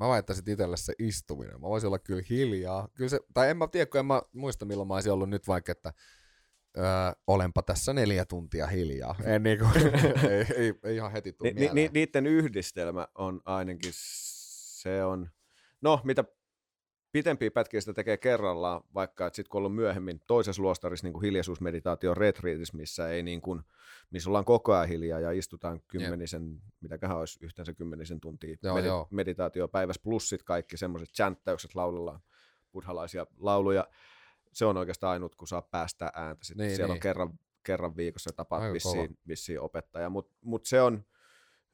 Mä väittäisin itselle se istuminen. Mä voisin olla kyllä hiljaa. Kyllä se, tai en mä tiedä, kun en mä muista milloin mä olisin ollut nyt vaikka, että öö, olenpa tässä neljä tuntia hiljaa. En niinku, <laughs> ei, ei, ei, ihan heti tule ni, ni, Niiden yhdistelmä on ainakin, se on, no mitä pitempiä pätkiä sitä tekee kerrallaan, vaikka sitten kun ollut myöhemmin toisessa luostarissa niin hiljaisuusmeditaatio retriitissä, missä ei niin kuin, missä ollaan koko ajan hiljaa ja istutaan kymmenisen, Jep. mitäköhän olisi yhteensä kymmenisen tuntia joo, med- joo. meditaatio päivässä, plus sit kaikki semmoiset chanttäykset laulullaan buddhalaisia lauluja. Se on oikeastaan ainut, kun saa päästää ääntä. Sitten niin, siellä niin. on kerran, kerran viikossa tapaat vissiin, vissiin opettaja, mutta mut se, on,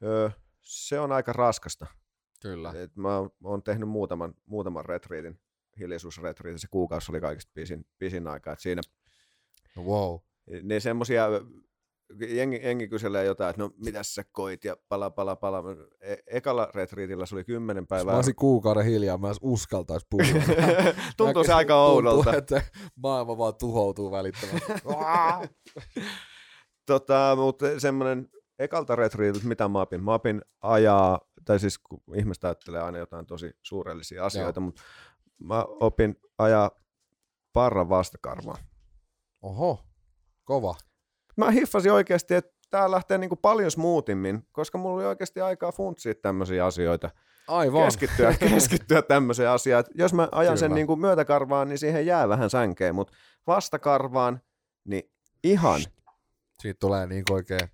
öö, se on aika raskasta. Kyllä. Et mä oon tehnyt muutaman, muutaman retriitin, hiljaisuusretriitin, se kuukausi oli kaikista pisin, pisin aika. Et siinä, no wow. Ne semmosia jengi, jengi kyselee jotain, että no mitäs sä koit ja pala pala pala. E- ekalla retriitillä se oli kymmenen päivää. Jos mä olisin kuukauden hiljaa, mä en uskaltaisi puhua. <laughs> tuntuu se aika oudolta. Tuntuu, että maailma vaan tuhoutuu välittömästi. <laughs> tota, mutta semmoinen ekalta retriitiltä, mitä mä opin? Mä opin ajaa, tai siis kun ihmiset ajattelee aina jotain tosi suurellisia asioita, mutta mä opin ajaa parran vastakarvaa. Oho, kova mä hiffasin oikeasti, että tämä lähtee niin paljon smoothimmin, koska mulla oli oikeasti aikaa funtsia tämmöisiä asioita. Aivan. Keskittyä, <laughs> keskittyä tämmöiseen asiaan. Jos mä ajan Kyllä. sen niin kuin myötäkarvaan, niin siihen jää vähän sänkeä, mutta vastakarvaan, niin ihan. Siitä tulee niin oikein.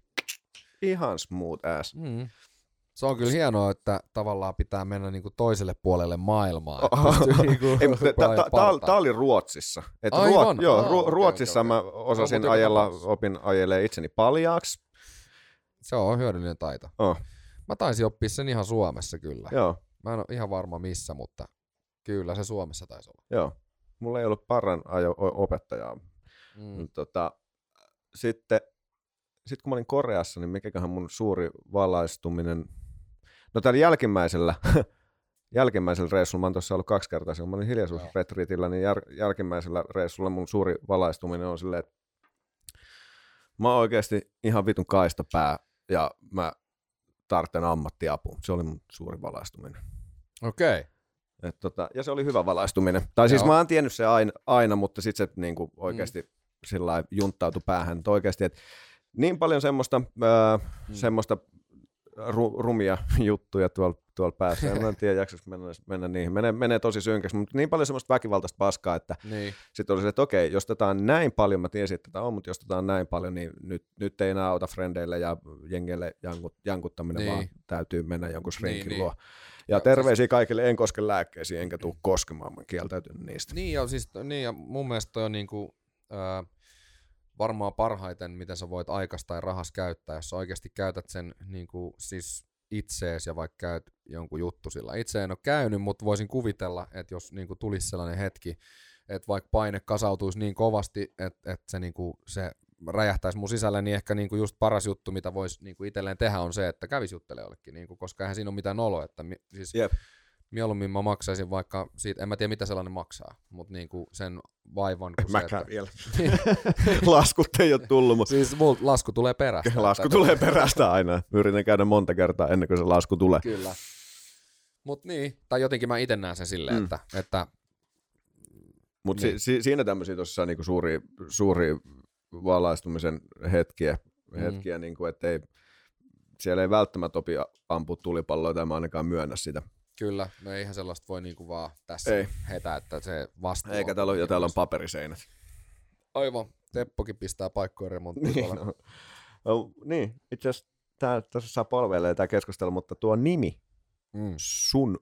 Ihan smooth ass. Mm. Se on kyllä hienoa, että tavallaan pitää mennä niinku toiselle puolelle maailmaa. niinku Tämä oli Ruotsissa. Et? Ruot, joo, Ru- Ruotsissa okay, okay. mä osasin no, ajella, opin ajelee itseni paljaaksi. Se on hyödyllinen taito. Oh. Mä taisin oppia sen ihan Suomessa kyllä. Joo. Mä en ole ihan varma missä, mutta kyllä se Suomessa taisi olla. Joo. Mulla ei ollut paran ajo opettajaa. Mm. Tota, sitten, sitten kun mä olin Koreassa, niin mikäköhän mun suuri valaistuminen No tällä jälkimmäisellä, <laughs> jälkimmäisellä reissulla, mä oon tuossa ollut kaksi kertaa, kun mä olin hiljaisuusretriitillä, niin jäl- jälkimmäisellä reissulla mun suuri valaistuminen on silleen, että mä oon oikeasti ihan vitun kaistapää ja mä tarvitsen ammattiapua. Se oli mun suuri valaistuminen. Okei. Okay. Et tota, ja se oli hyvä valaistuminen. Tai siis Joo. mä oon tiennyt se aina, aina mutta sitten se niinku oikeasti mm. sillä junttautui päähän. Että oikeasti, että niin paljon semmoista, ää, mm. semmoista ru, rumia juttuja tuolla, tuolla päässä. En tiedä, jaksaisi mennä, mennä niihin. Menee, menee tosi synkäksi, mutta niin paljon semmoista väkivaltaista paskaa, että niin. sitten oli se, että okei, jos tätä on näin paljon, mä tiesin, että tätä on, mutta jos tätä on näin paljon, niin nyt, nyt ei enää auta frendeille ja jengeille jankut, jankuttaminen, niin. vaan täytyy mennä jonkun shrinkin niin, luo. Niin. Ja Joo, terveisiä siis... kaikille, en koske lääkkeisiin, enkä tule koskemaan, mä kieltäytyn niistä. Niin ja, siis, niin ja mun mielestä toi on niinku, äh, varmaan parhaiten, miten sä voit aikasta ja rahas käyttää, jos sä oikeasti käytät sen niinku, siis itsees ja vaikka käyt jonkun juttu sillä. Itse en ole käynyt, mutta voisin kuvitella, että jos niinku tulisi sellainen hetki, että vaikka paine kasautuisi niin kovasti, että, että se, niinku, se räjähtäisi mun sisälle, niin ehkä niinku just paras juttu, mitä voisi niinku itselleen tehdä, on se, että kävisi juttelemaan jollekin, niinku, koska eihän siinä ole mitään oloa. Että, siis, yep mieluummin mä maksaisin vaikka siitä, en mä tiedä mitä sellainen maksaa, mutta niinku sen vaivan. En mäkään että... vielä. <laughs> Laskut ei ole tullut. Mutta... Siis lasku tulee perästä. Lasku tulee perästä aina. Yritän käydä monta kertaa ennen kuin se lasku tulee. Kyllä. Mutta niin, tai jotenkin mä itse näen sen silleen, mm. että, että mutta niin. si, siinä tämmöisiä tosiaan niinku suuri, suuri valaistumisen hetkiä, mm. hetkiä niinku, että ei, siellä ei välttämättä opi ampua tulipalloa, tai mä ainakaan myönnä sitä. Kyllä, no eihän sellaista voi niinku vaan tässä Ei. hetä, että se vastuu Eikä täällä ole, ja täällä on paperiseinät. Aivan, Teppokin pistää paikkoja remonttiin. niin, no. no, niin, itse asiassa tämä tässä saa palvelee tämä keskustelu, mutta tuo nimi, mm. sun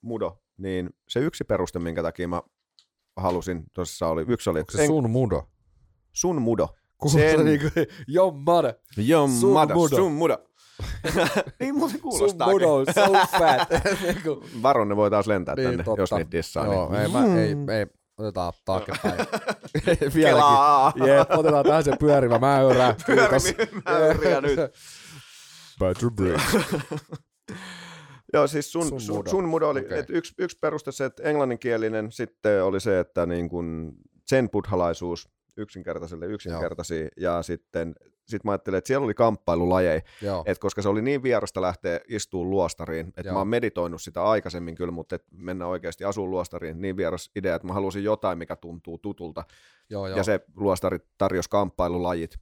mudo, niin se yksi peruste, minkä takia mä halusin, tuossa oli, yksi oli... Onko se en, sun mudo? Sun mudo. Kuulostaa Sen... niinku, yo mother. Yo mother, sun mudo. <laughs> niin muuten kuulostaa. Sun mudo so fat. <laughs> <laughs> Varo, ne voi taas lentää niin, tänne, totta. jos niitä dissaa. Joo, niin. ei, mä, ei, mm. ei, otetaan taaksepäin. Vieläkin. Jep, otetaan tähän se pyörivä mäyrä. Pyörimäyriä nyt. Better break. Joo, siis sun, sun, sun, mudo. sun mudo oli, okay. yksi, yksi peruste se, että englanninkielinen, sitten oli se, että niin kuin sen buddhalaisuus, yksinkertaiselle yksinkertaisia, Joo. ja sitten sit mä ajattelin, että siellä oli kamppailulajeja, että koska se oli niin vierasta lähteä istuun luostariin, että Joo. mä oon meditoinut sitä aikaisemmin kyllä, mutta että mennä oikeasti asuun luostariin, niin vieras idea, että mä halusin jotain, mikä tuntuu tutulta, Joo, jo. ja se luostari tarjosi kamppailulajit,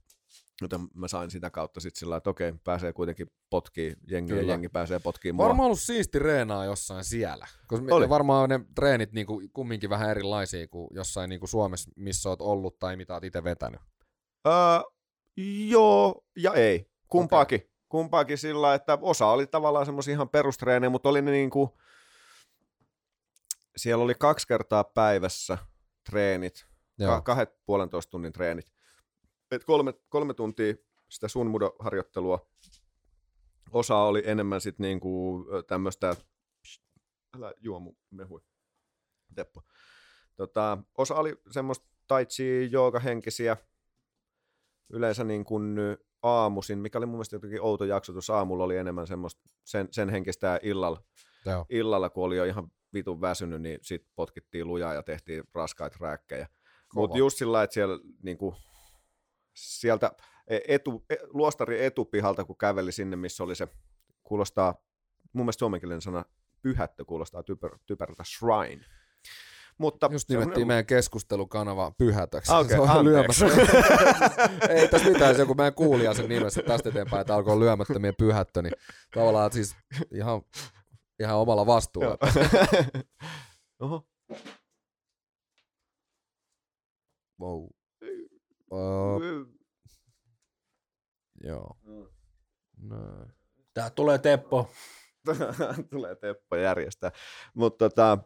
Joten mä sain sitä kautta sitten sillä että okei, pääsee kuitenkin potkiin, jengi, Kyllä. jengi pääsee potkiin mua. Varmaan ollut siisti reenaa jossain siellä. Koska Oli. varmaan ne treenit niinku kumminkin vähän erilaisia kuin jossain niinku Suomessa, missä oot ollut tai mitä oot itse vetänyt. Öö, joo ja ei. Kumpaakin. Okay. Kumpaakin sillä, että osa oli tavallaan semmoisia ihan perustreenejä, mutta oli ne niinku, siellä oli kaksi kertaa päivässä treenit, Joo. kahdet puolentoista tunnin treenit et kolme, kolme tuntia sitä sun harjoittelua. Osa oli enemmän sitten niinku tämmöistä, älä juo mun mehui, Teppo. Tota, osa oli semmoista taitsi henkisiä yleensä niin kuin aamusin, mikä oli mun mielestä jotenkin outo jaksotus. Aamulla oli enemmän semmoista sen, sen henkistä illalla, Joo. illalla, kun oli jo ihan vitun väsynyt, niin sit potkittiin lujaa ja tehtiin raskaita rääkkejä. Mutta just sillä että siellä niin kuin, sieltä e, etu, e, luostari etupihalta, kun käveli sinne, missä oli se, kuulostaa, mun mielestä suomenkielinen sana pyhättö kuulostaa typer, typerältä shrine. Mutta Just nimettiin meidän keskustelukanava pyhätöksi. Okay, se on lyömässä. <laughs> Ei tässä mitään, se kun meidän kuulija sen nimessä tästä eteenpäin, että alkoi lyömättömien pyhättö, niin tavallaan siis ihan, ihan omalla vastuulla. <laughs> Oho. Wow. Uh, joo. No. Tää tulee Teppo. <laughs> tulee Teppo järjestää. Mutta tota,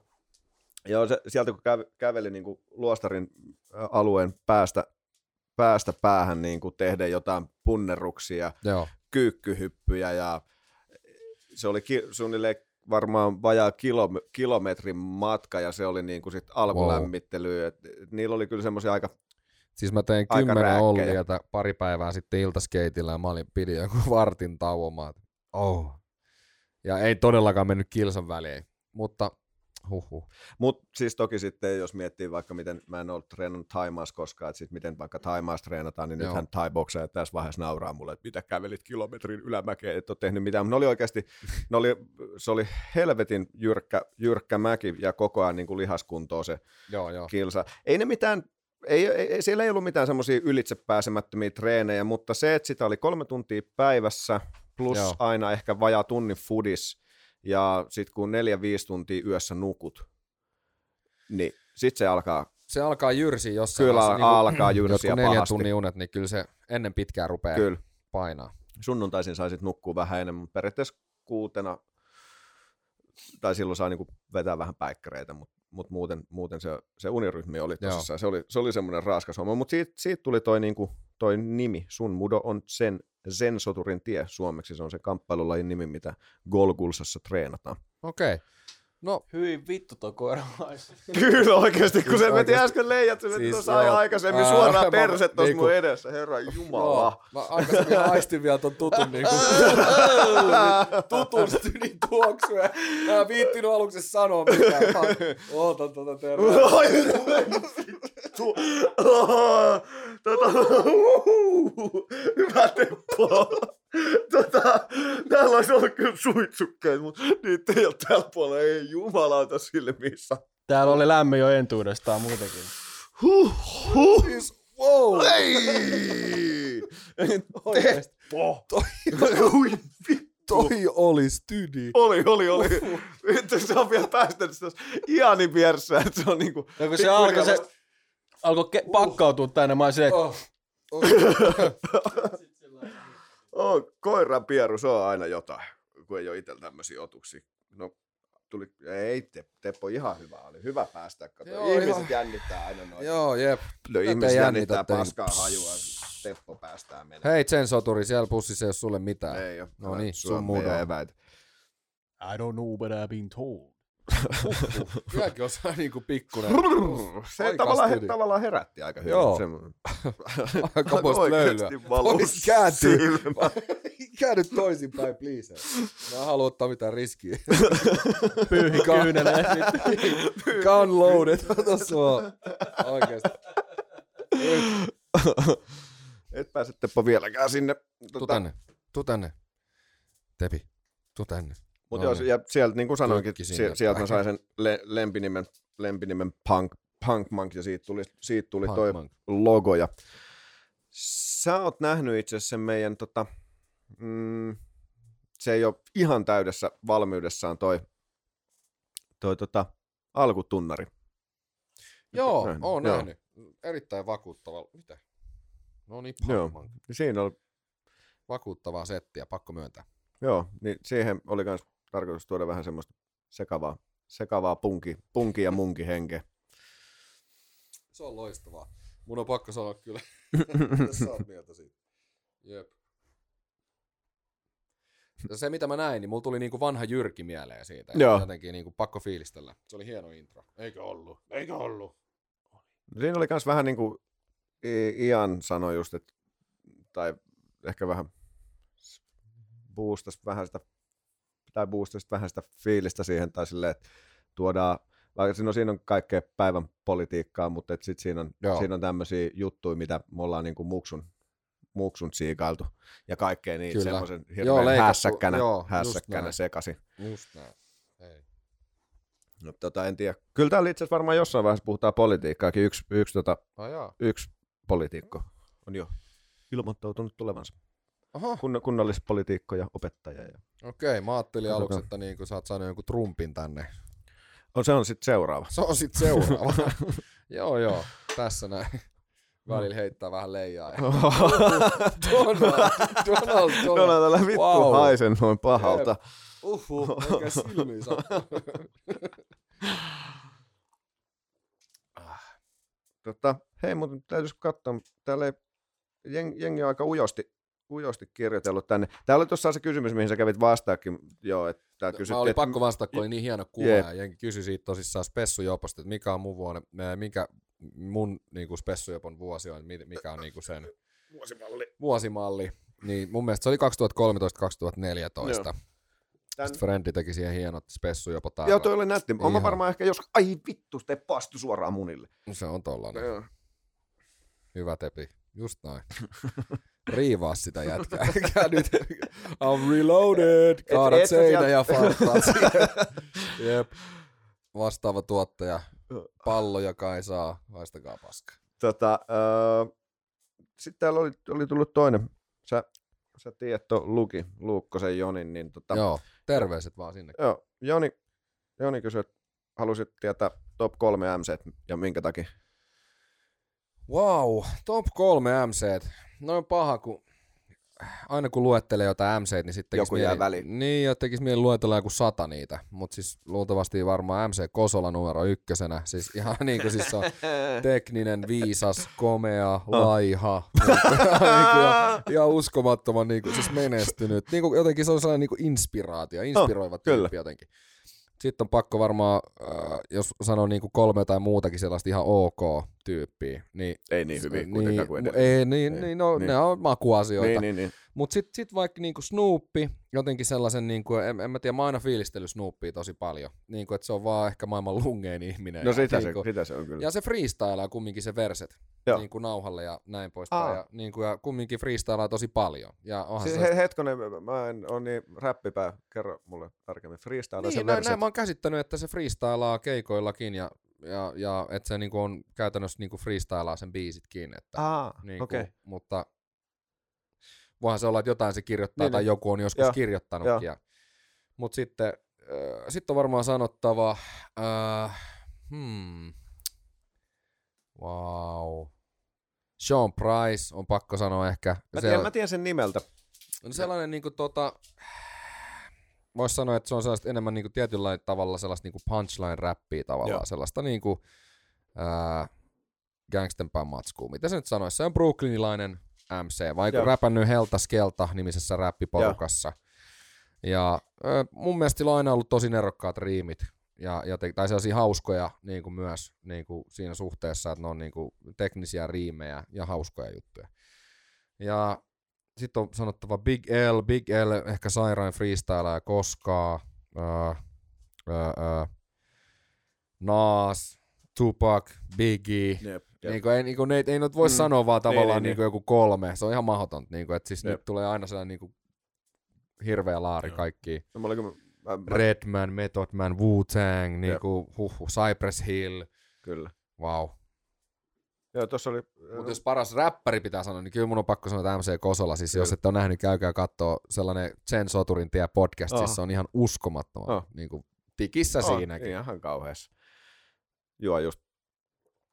joo, se, sieltä kun käve, käveli niin kuin luostarin alueen päästä, päästä päähän niin kuin tehdä jotain punnerruksia, joo. kyykkyhyppyjä ja se oli ki, suunnilleen varmaan vajaa kilo, kilometrin matka ja se oli niin kuin sit alkulämmittely. Wow. Et, et niillä oli kyllä semmoisia aika Siis mä tein kymmenen ollieta pari päivää sitten iltaskeitillä ja mä olin, pidin joku <laughs> vartin tauon. Oh. Ja ei todellakaan mennyt kilsan väliin, mutta huhhuh. Mutta siis toki sitten, jos miettii vaikka miten, mä en ole treenannut Taimaassa koskaan, että sit miten vaikka Taimaassa treenataan, niin Joo. nythän Thai tässä vaiheessa nauraa mulle, että mitä kävelit kilometrin ylämäkeen, et ole tehnyt mitään. Mutta ne oli oikeasti, ne oli, se oli helvetin jyrkkä, jyrkkä mäki ja koko ajan niin kuin lihaskuntoa se Joo, jo. kilsa. Ei ne mitään ei, ei, siellä ei ollut mitään semmoisia ylitsepääsemättömiä treenejä, mutta se, että sitä oli kolme tuntia päivässä, plus Joo. aina ehkä vajaa tunnin fudis, ja sitten kun neljä-viisi tuntia yössä nukut, niin sitten se alkaa se alkaa jyrsiä jossain Kyllä niin alkaa jyrsiä pahasti. tunnin unet, niin kyllä se ennen pitkään rupeaa kyllä. painaa. Sunnuntaisin saisit nukkua vähän enemmän, periaatteessa kuutena, tai silloin saa niinku vetää vähän päikkäreitä, mutta mut muuten, muuten se, se unirytmi oli tosissaan, se oli, se oli semmoinen raskas homma, mutta siitä, siitä tuli toi, niinku, toi nimi, sun mudo on sen Zen-soturin tie suomeksi, se on se kamppailulajin nimi, mitä Golgulsassa treenataan. Okei. Okay. No. Hyi vittu tuo koira <laughs> Kyllä oikeasti, kun se meti äsken leijat, se meti tuossa joo. aikaisemmin Ää, suoraan perse tuossa niinku, mun edessä, herra jumala. Joo, mä aikaisemmin <laughs> aistin vielä ton tutun <laughs> niinku, tutun stydin tuoksuja. Mä en viittinyt aluksi sanoa mitään. Mä ootan tota terveä. Tota, hyvä Teppo. <laughs> Tota, täällä olisi ollut kyllä suitsukkeet, mutta niitä ei ole tällä puolella. Ei jumalauta sille missä. Täällä oli lämmin jo entuudestaan muutenkin. Huh, huh. Siis, wow. Ei! <laughs> Teppo. Toi, toi oli stydi. Oli, oli, oli. Vittu, se on vielä päästänyt tässä Ianin vieressä, että se on niinku... Ja kun se alkoi, se alkoi ke- pakkautua tänne, mä olisin, oh. Oh. <laughs> oh, koiran pieru, se on aina jotain, kun ei ole itsellä tämmöisiä otuksia. No, tuli, ei, te, Teppo ihan hyvä oli, hyvä päästä. Kato. Joo, ihmiset ihan. jännittää aina noin. Joo, jep. No, ihmiset jännittää paskaa hajua, Teppo päästää menemään. Hei, sen soturi, siellä pussissa ei ole sulle mitään. Ei ole. No niin, sun muuta. eväitä. I don't know what I've been told. Kylläkin on niinku pikkuinen. Se tavallaan, he, tavallaan herätti aika hyvin. Joo. <laughs> aika muista löylyä. Pois kääntyy. <laughs> Käänny toisinpäin, please. Mä en halua ottaa mitään riskiä. <laughs> Pyyhi kyynelee. Gun loaded. Ota sua. Oikeesti. Et pääse Teppo vieläkään sinne. Tuu tänne. Tuu tänne. Tepi. Tuu tänne. Mutta no, ja sieltä, niin kuin sanoinkin, sieltä mä sain sen le- lempinimen, lempinimen Punk, Punk Monk, ja siitä tuli, siitä tuli toi Monk. logo. Ja sä oot nähnyt itse asiassa sen meidän, tota, mm, se ei ole ihan täydessä valmiudessaan toi, toi tota, alkutunnari. Joo, nähnyt. oon Joo. nähnyt. Erittäin vakuuttava. Mitä? No niin, Joo. Monk. Siinä oli vakuuttavaa settiä, pakko myöntää. Joo, niin siihen oli myös tarkoitus tuoda vähän semmoista sekavaa, sekavaa punki, punki ja munki henkeä. Se on loistavaa. Mun on pakko sanoa kyllä. <laughs> sä oot mieltä siitä? Jep. Se mitä mä näin, niin mulla tuli niinku vanha Jyrki mieleen siitä. Joo. Jotenkin niinku pakko fiilistellä. Se oli hieno intro. Eikö ollut? Eikö ollut? Siinä oli myös vähän niin kuin Ian sanoi just, että, tai ehkä vähän boostasi vähän sitä tai boostasi vähän sitä fiilistä siihen, tai silleen, että tuodaan, vaikka on, siinä on kaikkea päivän politiikkaa, mutta et sit siinä on, siinä on tämmöisiä juttuja, mitä me ollaan niin kuin muksun, muksun siikailtu, ja kaikkea niin semmoisen hirveän hässäkkänä, joo, hässäkkänä sekaisin. Just näin. No, tota, en tiedä. Kyllä täällä itse asiassa varmaan jossain vaiheessa puhutaan politiikkaakin. Yksi, yksi, tota, ah, yksi poliitikko on jo ilmoittautunut tulevansa. Aha. Kun, kunnallispolitiikko ja opettaja. Ja... Okei, mä ajattelin aluksi, että niin, kun sä oot saanut jonkun trumpin tänne. On, se on sitten seuraava. Se on sitten seuraava. <laughs> joo, joo, tässä näin. Välillä heittää vähän leijaa. Ja... <laughs> Donald, Donald, Donald. Donald, älä vittu wow. haisen noin pahalta. Uhu, eikä silmiin tota, hei, mutta täytyisi katsoa. Täällä ei, jengi on aika ujosti ujosti kirjoitellut tänne. Täällä oli tuossa se kysymys, mihin sä kävit vastaakin. Joo, että tää kysyt, Mä olin et... pakko vastata, kun oli niin hieno kuva yeah. ja jengi kysyi siitä tosissaan Spessujoposta, että mikä on mun vuonna, mikä mun niin Spessujopon vuosi on, mikä on niin sen vuosimalli. vuosimalli. Niin mun mielestä se oli 2013-2014. Tän... Sitten Frendi teki siihen hienot spessujopo täällä. Joo, toi oli nätti. Ihan... Mä varmaan ehkä jos, ai vittu, te pastu suoraan munille. Se on tollanen. Joo. Hyvä tepi. Just noin. <laughs> riivaa sitä jätkää. <laughs> nyt, I'm reloaded, kaadat seinä ja farttaat <laughs> Jep. Vastaava tuottaja, pallo, joka ei saa, haistakaa paska. tota, uh, sitten täällä oli, oli tullut toinen. Sä, sä tiedät Luki, Luukkosen Jonin. Niin tota, Joo, terveiset vaan sinne. Joo, Joni, Joni kysyi, että halusit tietää top 3 MC ja minkä takia? Wow, top 3 MC. Noin paha, kun aina kun luettelee jotain MC, niin sitten Joku mieli, jää väliin. Niin, ja tekisi mieli luetella joku sata niitä, mutta siis luultavasti varmaan MC Kosola numero ykkösenä, siis ihan <laughs> niin kuin siis se on tekninen, viisas, komea, laiha, <laughs> niin ja, ja uskomattoman niin kuin, siis menestynyt, niin kuin, jotenkin se on sellainen niin kuin inspiraatio, inspiroiva oh, tyyppi jotenkin. Sitten on pakko varmaan, äh, jos sanoo niin kuin kolme tai muutakin sellaista ihan ok tyyppiä. Niin, ei niin hyvin niin, kuitenkaan kuin Ei, niin, niin, niin, no, niin. ne on makuasioita. Niin, niin, niin. Mutta sitten sit vaikka niinku Snoopi, jotenkin sellaisen, niinku, en, en mä tiedä, mä aina fiilistely Snoopia tosi paljon. Niinku, että se on vaan ehkä maailman lungein ihminen. No sitä, niinku, se, sitä se on kyllä. Ja se freestylaa kumminkin se verset niinku nauhalle ja näin poispäin. Ja, niinku, ja kumminkin freestylaa tosi paljon. Ja siis se... hetkonen, mä en ole niin räppipää, kerro mulle tarkemmin. Freestylaa niin, se näin, verset. näin mä oon käsittänyt, että se freestylaa keikoillakin ja ja, ja että se niinku on käytännössä niinku freestylaa sen biisitkin. Että, ah, niinku, okay. Mutta voihan se olla, että jotain se kirjoittaa niin, tai niin. joku on joskus ja, kirjoittanutkin. Ja. Mutta sitten äh, sit on varmaan sanottava, äh, hmm, wow, Sean Price on pakko sanoa ehkä. Mä tiedän, mä tiedän sen nimeltä. On sellainen niinku tota, voisi sanoa, että se on sellaista enemmän niinku tietyllä tavalla sellaista niinku punchline-räppiä tavallaan, Joo. sellaista niinku, äh, gangstenpää matskua. Mitä se nyt sanoisi? Se on brooklynilainen MC, vaikka räpännyt Helta Skelta nimisessä räppiporukassa. Ja ö, mun mielestä sillä on aina ollut tosi nerokkaat riimit, ja, ja te, tai sellaisia hauskoja niin kuin myös niin kuin siinä suhteessa, että ne on niin kuin teknisiä riimejä ja hauskoja juttuja. Ja sitten on sanottava Big L, Big L, ehkä sairain freestyler koskaan, uh, uh, uh, Nas, Tupac, Biggie, yep. Jep. Niin kuin, ei, niin kuin, ei, ei nyt voi mm. sanoa vaan tavallaan niin, niin, niin, niin. joku kolme. Se on ihan mahdotonta. Niin kuin, että siis nyt tulee aina sellainen niin kuin, hirveä laari kaikki. No, mä... Redman, Method Man, Wu-Tang, niin kuin, huh, huh, Cypress Hill. Kyllä. Wow. Joo, tossa oli... Mutta jos paras räppäri pitää sanoa, niin kyllä mun on pakko sanoa, että MC Kosola. Siis kyllä. jos et ole nähnyt, käykää katsoa sellainen Chen Soturin tie podcast, oh. siis se on ihan uskomattoman oh. niin kuin, tikissä oh, siinäkin. Ihan kauheassa. Joo, just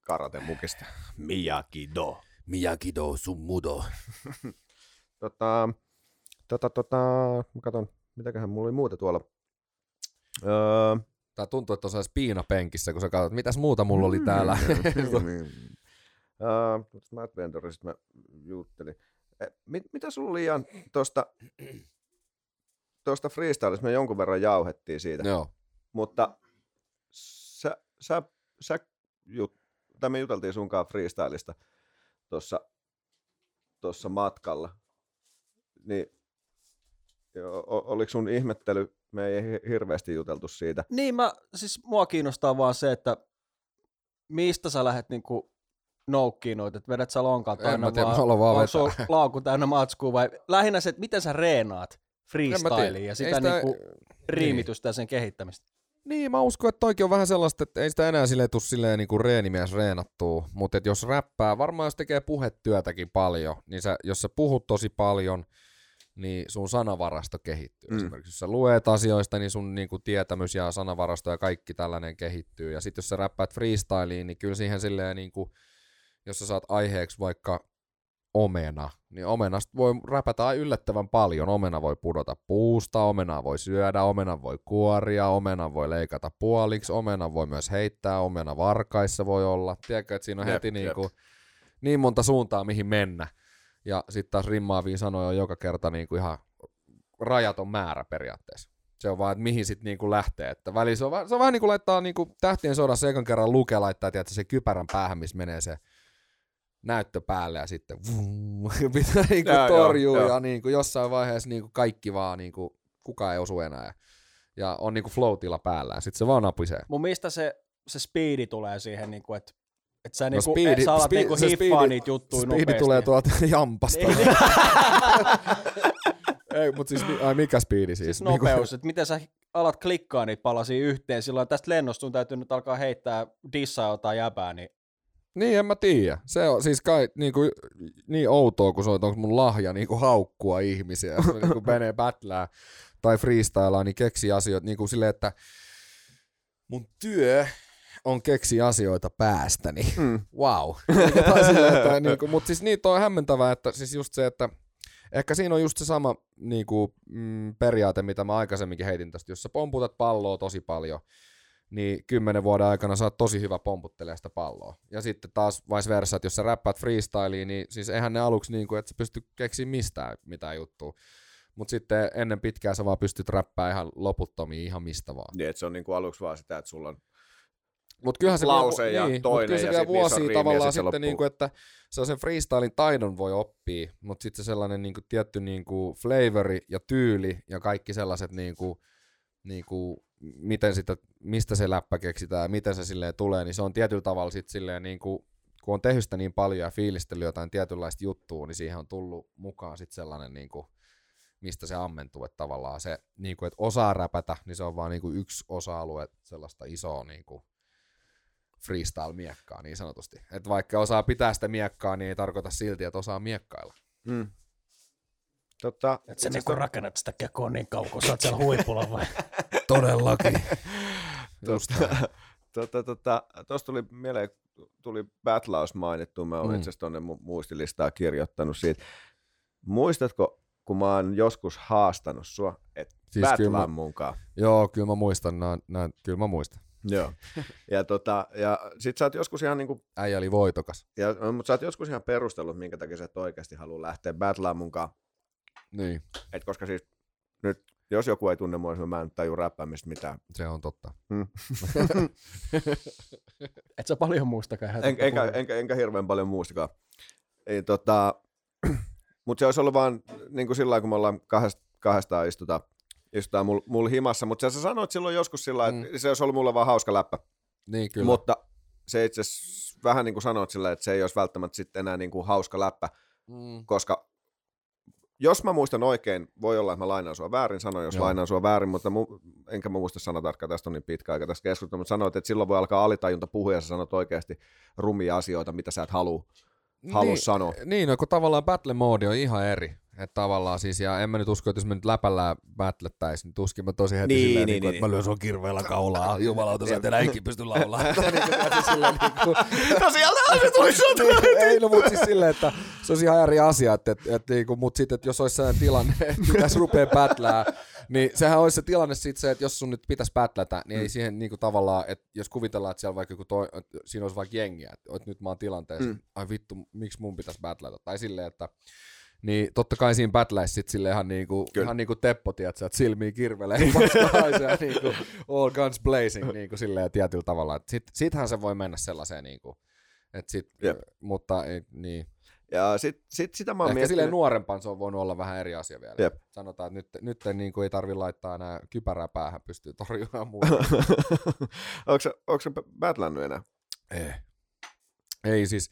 karate mukista. Miyagi-do. Miyagi-do sun mudo. <laughs> tota, tota, tota, mä katson, mitäköhän mulla oli muuta tuolla. Öö, Tää tuntuu, että on piinapenkissä, kun sä katsot, mitäs muuta mulla oli täällä. <laughs> <laughs> Uh, Matt Ventorisista mä juttelin. Eh, mit, mitä sulla oli Jan tuosta tuosta freestylista me jonkun verran jauhettiin siitä. Joo. Mutta sä, sä, sä jut, tai me juteltiin sunkaan freestylista tuossa tossa matkalla, niin oliko sun ihmettely, me ei hirveästi juteltu siitä. Niin, mä, siis mua kiinnostaa vaan se, että mistä sä lähdet niinku noukkiin noita, että vedät sä lonkalta aina tiedä, vaan, vaan onko sulla laukku <laughs> täynnä matskua vai lähinnä se, että miten sä reenaat freestyliin ja sitä sitä... niinku riimitystä niin. ja sen kehittämistä. Niin, mä uskon, että toikin on vähän sellaista, että ei sitä enää sille tule silleen niin kuin reenimies reenattuu, mutta jos räppää, varmaan jos tekee puhetyötäkin paljon, niin sä, jos sä puhut tosi paljon, niin sun sanavarasto kehittyy. Mm. Esimerkiksi jos sä luet asioista, niin sun niin kuin, tietämys ja sanavarasto ja kaikki tällainen kehittyy. Ja sitten jos sä räppäät freestyliin, niin kyllä siihen silleen, niin kuin, jos sä saat aiheeksi vaikka omena, niin omenasta voi räpätä yllättävän paljon. Omena voi pudota puusta, omena voi syödä, omena voi kuoria, omena voi leikata puoliksi, omena voi myös heittää, omena varkaissa voi olla. Tiedätkö, että siinä on jep, heti niin, kuin, niin monta suuntaa, mihin mennä. Ja sitten taas rimmaaviin sanoja on joka kerta niin kuin ihan rajaton määrä periaatteessa. Se on vaan, että mihin sitten niinku lähtee. Että väli, se, on, se on vähän niin kuin laittaa niinku tähtien sodassa ekan kerran luke laittaa tiedätkö, se kypärän päähän, missä menee se näyttö päälle ja sitten vum, <laughs> pitää niinku ja, torjua joo, ja niinku jossain vaiheessa niinku kaikki vaan niinku, kukaan ei osu enää. Ja on niinku flow-tila päällä ja sitten se vaan napisee. Mun mistä se, se speedi tulee siihen, niinku, että et sä, no niinku, speedi, sä alat speedi, niinku hiffaa speedi, niitä juttuja speedi nopeasti. tulee tuolta <laughs> jampasta. Niin. <laughs> Ei, mutta siis ai, mikä speedi siis? Siis nopeus, että miten sä alat klikkaa niitä palasia yhteen, silloin tästä lennosta sun täytyy nyt alkaa heittää dissaa jotain jäbää, niin Niin, en mä tiedä. Se on siis kai niin, kuin, niin outoa, kun se on, onko mun lahja niin kuin haukkua ihmisiä, jos niin kuin menee battlää tai freestylaa, niin keksi asioita niin kuin silleen, että mun työ on keksi asioita päästäni. Mm. Wow. niin kuin, mutta siis niin on hämmentävää, että siis just se, että ehkä siinä on just se sama niin kuin, mm, periaate, mitä mä aikaisemminkin heitin tästä, jos sä pomputat palloa tosi paljon, niin kymmenen vuoden aikana sä oot tosi hyvä pomputtelemaan sitä palloa. Ja sitten taas vice versa, että jos sä räppäät freestyliin, niin siis eihän ne aluksi niin kuin, että sä pysty keksimään mistään mitään juttua. Mutta sitten ennen pitkää sä vaan pystyt räppää ihan loputtomiin ihan mistä vaan. Niin, että se on niin kuin aluksi vaan sitä, että sulla on Mut kyllähän se lause ja niin, toinen kyllä se vielä vuosia tavallaan sitten, sitten niinku, että se on sen freestylin taidon voi oppia, mutta sitten se sellainen niinku, tietty niinku, flavori ja tyyli ja kaikki sellaiset niinku, niinku, miten sitä, mistä se läppä keksitään ja miten se silleen tulee, niin se on tietyllä tavalla sitten silleen niinku, kun on tehnyt sitä niin paljon ja fiilistellyt jotain tietynlaista juttua, niin siihen on tullut mukaan sitten sellainen niinku, mistä se ammentuu, että tavallaan se, niinku, että osaa räpätä, niin se on vaan niinku yksi osa-alue sellaista isoa niinku, freestyle-miekkaa niin sanotusti. Että vaikka osaa pitää sitä miekkaa, niin ei tarkoita silti, että osaa miekkailla. Mm. Totta, että sä niinku rakennat sitä kekoa niin kauan, kun sä oot siellä huipulla vai? <laughs> Todellakin. <laughs> Tuosta <laughs> tota, tota, tuli mieleen, tuli Battlaus mainittu, mä olen mm. itse asiassa tuonne muistilistaa kirjoittanut siitä. Muistatko, kun mä oon joskus haastanut sua, että siis Battlaan munkaan? Joo, kyllä mä muistan, näin, näin, kyllä mä muistan. Joo. Ja, tota, ja sit sä oot joskus ihan niinku... Äijä oli voitokas. Ja, mutta sä oot joskus ihan perustellut, minkä takia sä et oikeasti halua lähteä battleaan munkaan. Niin. Et koska siis nyt, jos joku ei tunne mua, niin mä en taju räppäämistä mitään. Se on totta. Hmm. <laughs> et sä paljon muistakaan. En, enkä, enkä, enkä, hirveän paljon muistakaan. Ei, tota, <clears throat> mutta se olisi ollut vaan niin kuin sillä kun me ollaan kahdesta, kahdestaan istutaan istutaan mulla mul himassa, mutta sä sanoit silloin joskus sillä että mm. se olisi ollut mulle vaan hauska läppä. Niin, kyllä. Mutta se itse vähän niin kuin sanoit sillä että se ei olisi välttämättä sitten enää niin kuin hauska läppä, mm. koska jos mä muistan oikein, voi olla, että mä lainaan sua väärin, sanoin jos Joo. lainaan sua väärin, mutta mu, enkä mä muista sanatarkkaa, tästä on niin pitkä aika tästä keskustelua, mutta sanoit, että silloin voi alkaa alitajunta puhua ja sä sanot oikeasti rumia asioita, mitä sä et halua, halua niin, sanoa. Niin, no, kun tavallaan battle mode on ihan eri. Että tavallaan siis, ja en mä nyt usko, että jos me nyt läpällään battlettäisiin, niin tuskin mä tosi heti niin, silleen, niin, niin, niin, että mä lyön sun kirveellä kaulaa, <laughs> jumalauta, sä et enää ikin pysty laulaa. <laughs> no <laughs> sieltä se tuli niin, Ei, no mutta siis silleen, että se olisi ihan eri asia, että, että, että niinku, mutta sitten, että jos olisi sellainen tilanne, että pitäisi rupea battlää, niin sehän olisi se tilanne sitten se, että jos sun nyt pitäisi battlätä, niin mm. ei siihen niinku tavallaan, että jos kuvitellaan, että siellä vaikka joku toi, että siinä olisi vaikka jengiä, että, että nyt mä oon tilanteessa, mm. ai vittu, miksi mun pitäisi battlätä, tai silleen, että niin totta kai siinä battleissa sit sille ihan niinku, ihan niinku Teppo, tiedätkö, että silmiä kirvelee <laughs> ja niinku all guns blazing niinku silleen tietyllä tavalla. sit, sittenhän se voi mennä sellaiseen niinku, et sit, yep. mutta ei, niin. Ja sit, sit sitä mä oon Ehkä miettinyt... silleen nuorempaan se on voinut olla vähän eri asia vielä. Jep. Sanotaan, että nyt, nyt niin kuin ei tarvi laittaa enää kypärää päähän, pystyy torjumaan muuta. <laughs> onko se battlannut enää? Ei. Ei siis,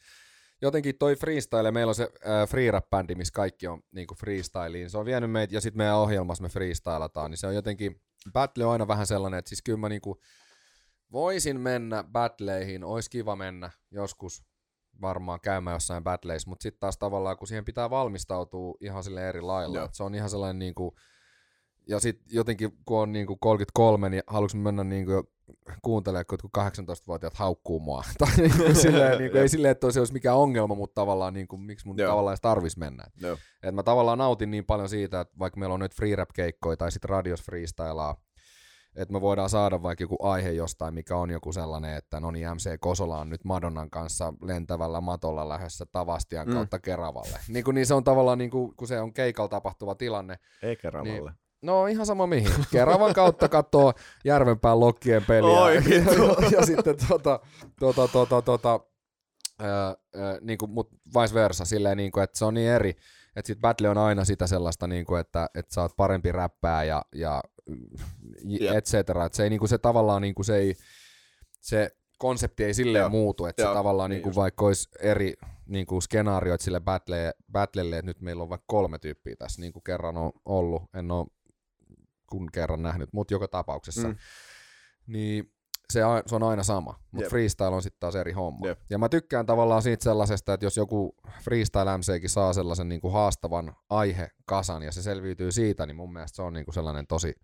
jotenkin toi freestyle, meillä on se äh, free rap bändi, missä kaikki on niinku freestyliin. Se on vienyt meitä, ja sitten meidän ohjelmassa me freestylataan, niin se on jotenkin, battle on aina vähän sellainen, että siis kyllä mä niinku voisin mennä battleihin, olisi kiva mennä joskus varmaan käymään jossain battleissa, mutta sitten taas tavallaan, kun siihen pitää valmistautua ihan sille eri lailla, se on ihan sellainen niinku, ja sitten jotenkin kun on niinku 33, niin haluaisin mennä niinku kuuntelee, kun 18-vuotiaat haukkuu mua. <laughs> tai niin kuin <laughs> silleen, niin kuin, ei silleen, että se olisi mikään ongelma, mutta tavallaan niin kuin, miksi mun Joo. tavallaan edes tarvitsisi mennä. Et mä tavallaan nautin niin paljon siitä, että vaikka meillä on nyt free rap keikkoja tai sitten radios freestylaa, että me voidaan saada vaikka joku aihe jostain, mikä on joku sellainen, että no niin MC Kosola on nyt Madonnan kanssa lentävällä matolla lähdössä Tavastian mm. kautta Keravalle. Niin, kuin, niin se on tavallaan, niin kuin, kun se on keikalla tapahtuva tilanne. Ei Keravalle. Niin, No ihan sama mihin. Keravan kautta katsoo Järvenpään lokkien peliä. Oi, <laughs> ja, ja, ja, sitten tota, tota, tota, tota, ää, niin kuin, mut vice versa, silleen, niin kuin, että se on niin eri, että sit battle on aina sitä sellaista, niin kuin, että, että sä oot parempi räppää ja, ja yep. et cetera. Että se, ei, niin kuin, se tavallaan niin kuin, se, ei, se konsepti ei silleen Joo. muutu, että Joo. se tavallaan niin niin vaikka olisi eri niin kuin skenaarioit sille battle, battlelle, että nyt meillä on vaikka kolme tyyppiä tässä, niin kuin kerran on ollut, en ole kun kerran nähnyt, mutta joka tapauksessa. Mm. Niin se, se on aina sama, mutta freestyle on sitten taas eri homma. Jep. Ja mä tykkään tavallaan siitä sellaisesta, että jos joku freestyle MCkin saa sellaisen niin kuin haastavan aihekasan ja se selviytyy siitä, niin mun mielestä se on niin kuin sellainen tosi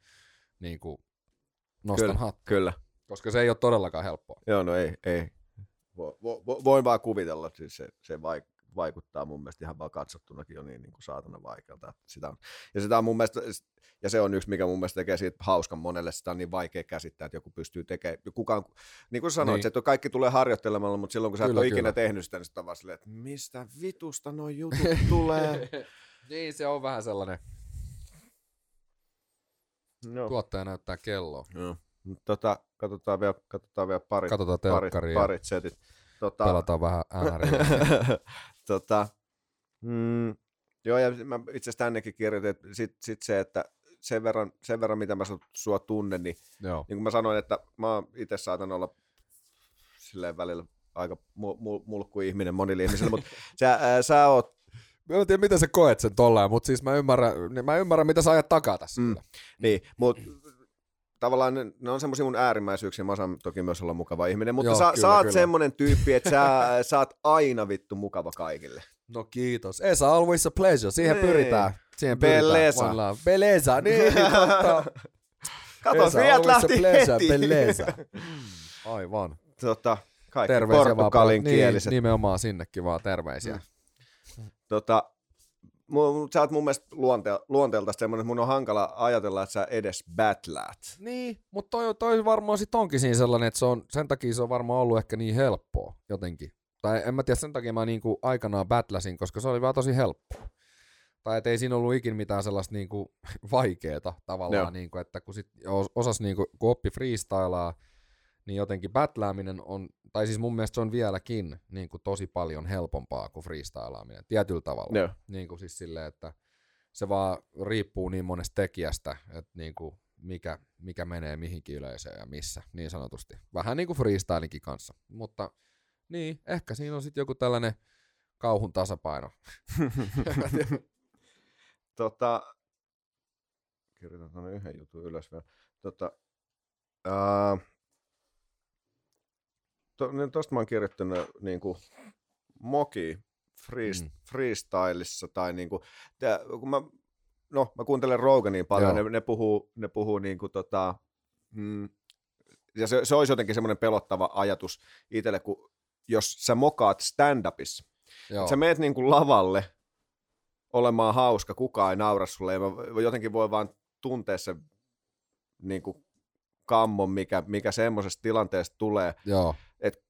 niin kuin nostan kyllä, hattu. Kyllä. Koska se ei ole todellakaan helppoa. Joo, no ei, ei. Vo, vo, voin vaan kuvitella, että siis se, se vaik- vaikuttaa mun mielestä ihan vaan katsottunakin jo niin, niin kuin saatana vaikealta. Sitä on, ja, sitä on mun mielestä, ja se on yksi, mikä mun mielestä tekee siitä hauskan monelle, sitä on niin vaikea käsittää, että joku pystyy tekemään, kukaan, niin kuin sanoit, niin. että kaikki tulee harjoittelemalla, mutta silloin kun sä kyllä, et ole ikinä tehnyt sitä, niin sitä vaan silleen, että mistä vitusta nuo jutut <laughs> tulee. <laughs> niin, se on vähän sellainen. No. Tuottaja näyttää kelloa. No. Tota, katsotaan vielä, katsotaan vielä parit, katsotaan parit, parit setit. Tota, Pelataan vähän äänärillä. <laughs> tota, mm, joo, ja mä itse asiassa tännekin kirjoitin, että sit, sit se, että sen verran, sen verran, mitä mä sua tunnen, niin, joo. niin kuin mä sanoin, että mä itse saatan olla silleen välillä aika mu- mu- mulkku ihminen monille ihmisille, mutta <laughs> sä, ää, sä oot Mä en tiedä, miten sä koet sen tolleen, mutta siis mä ymmärrän, mä ymmärrän mitä sä ajat takaa tässä. Mm. Niin, mutta tavallaan ne, ne on semmoisia mun äärimmäisyyksiä, mä osaan toki myös olla mukava ihminen, mutta Joo, sä, kyllä, sä oot kyllä. semmoinen tyyppi, että sä, <laughs> sä oot aina vittu mukava kaikille. No kiitos. Esa, always a pleasure. Siihen nee. pyritään. Siihen Beleza. pyritään. Beleza. Niin, totta. <laughs> Kato, Fiat lähti pleasure, heti. Beleza. <laughs> Aivan. Tota, kaikki terveisiä portugalin vaan. Niin, nimenomaan sinnekin vaan terveisiä. Mm. Tota, sä oot mun mielestä luonte, luonteelta semmoinen, että mun on hankala ajatella, että sä edes battlaat. Niin, mutta toi, toi varmaan sit onkin siinä sellainen, että se on, sen takia se on varmaan ollut ehkä niin helppoa jotenkin. Tai en mä tiedä, sen takia mä niinku aikanaan battlasin, koska se oli vaan tosi helppoa. Tai et ei siinä ollut ikin mitään sellaista niinku <laughs> vaikeeta tavallaan, niinku, että kun sit osas niinku, kun oppi freestylaa, niin jotenkin battlaaminen on, tai siis mun mielestä se on vieläkin niin kuin tosi paljon helpompaa kuin freestylaaminen, tietyllä tavalla. Yeah. Niin kuin siis silleen, että se vaan riippuu niin monesta tekijästä, että niin kuin mikä, mikä menee mihinkin yleisöön ja missä, niin sanotusti. Vähän niin kuin freestylinkin kanssa, mutta niin, ehkä siinä on sitten joku tällainen kauhun tasapaino. <laughs> tota, kirjoitan yhden jutun ylös vielä. Tota, uh, tuosta to, mä oon kirjoittanut niin kuin, moki freest, mm. freestylissa tai niin kuin, tää, kun mä, no, mä kuuntelen Roganin paljon, ne, ne, puhuu, ne puhuu niin kuin, tota, mm, ja se, se olisi jotenkin semmoinen pelottava ajatus itselle, kun jos sä mokaat stand-upissa, sä meet niin kuin lavalle olemaan hauska, kukaan ei naura sulle, ja mä jotenkin voi vaan tuntea se niin kuin kammon, mikä, mikä semmoisesta tilanteesta tulee. Joo että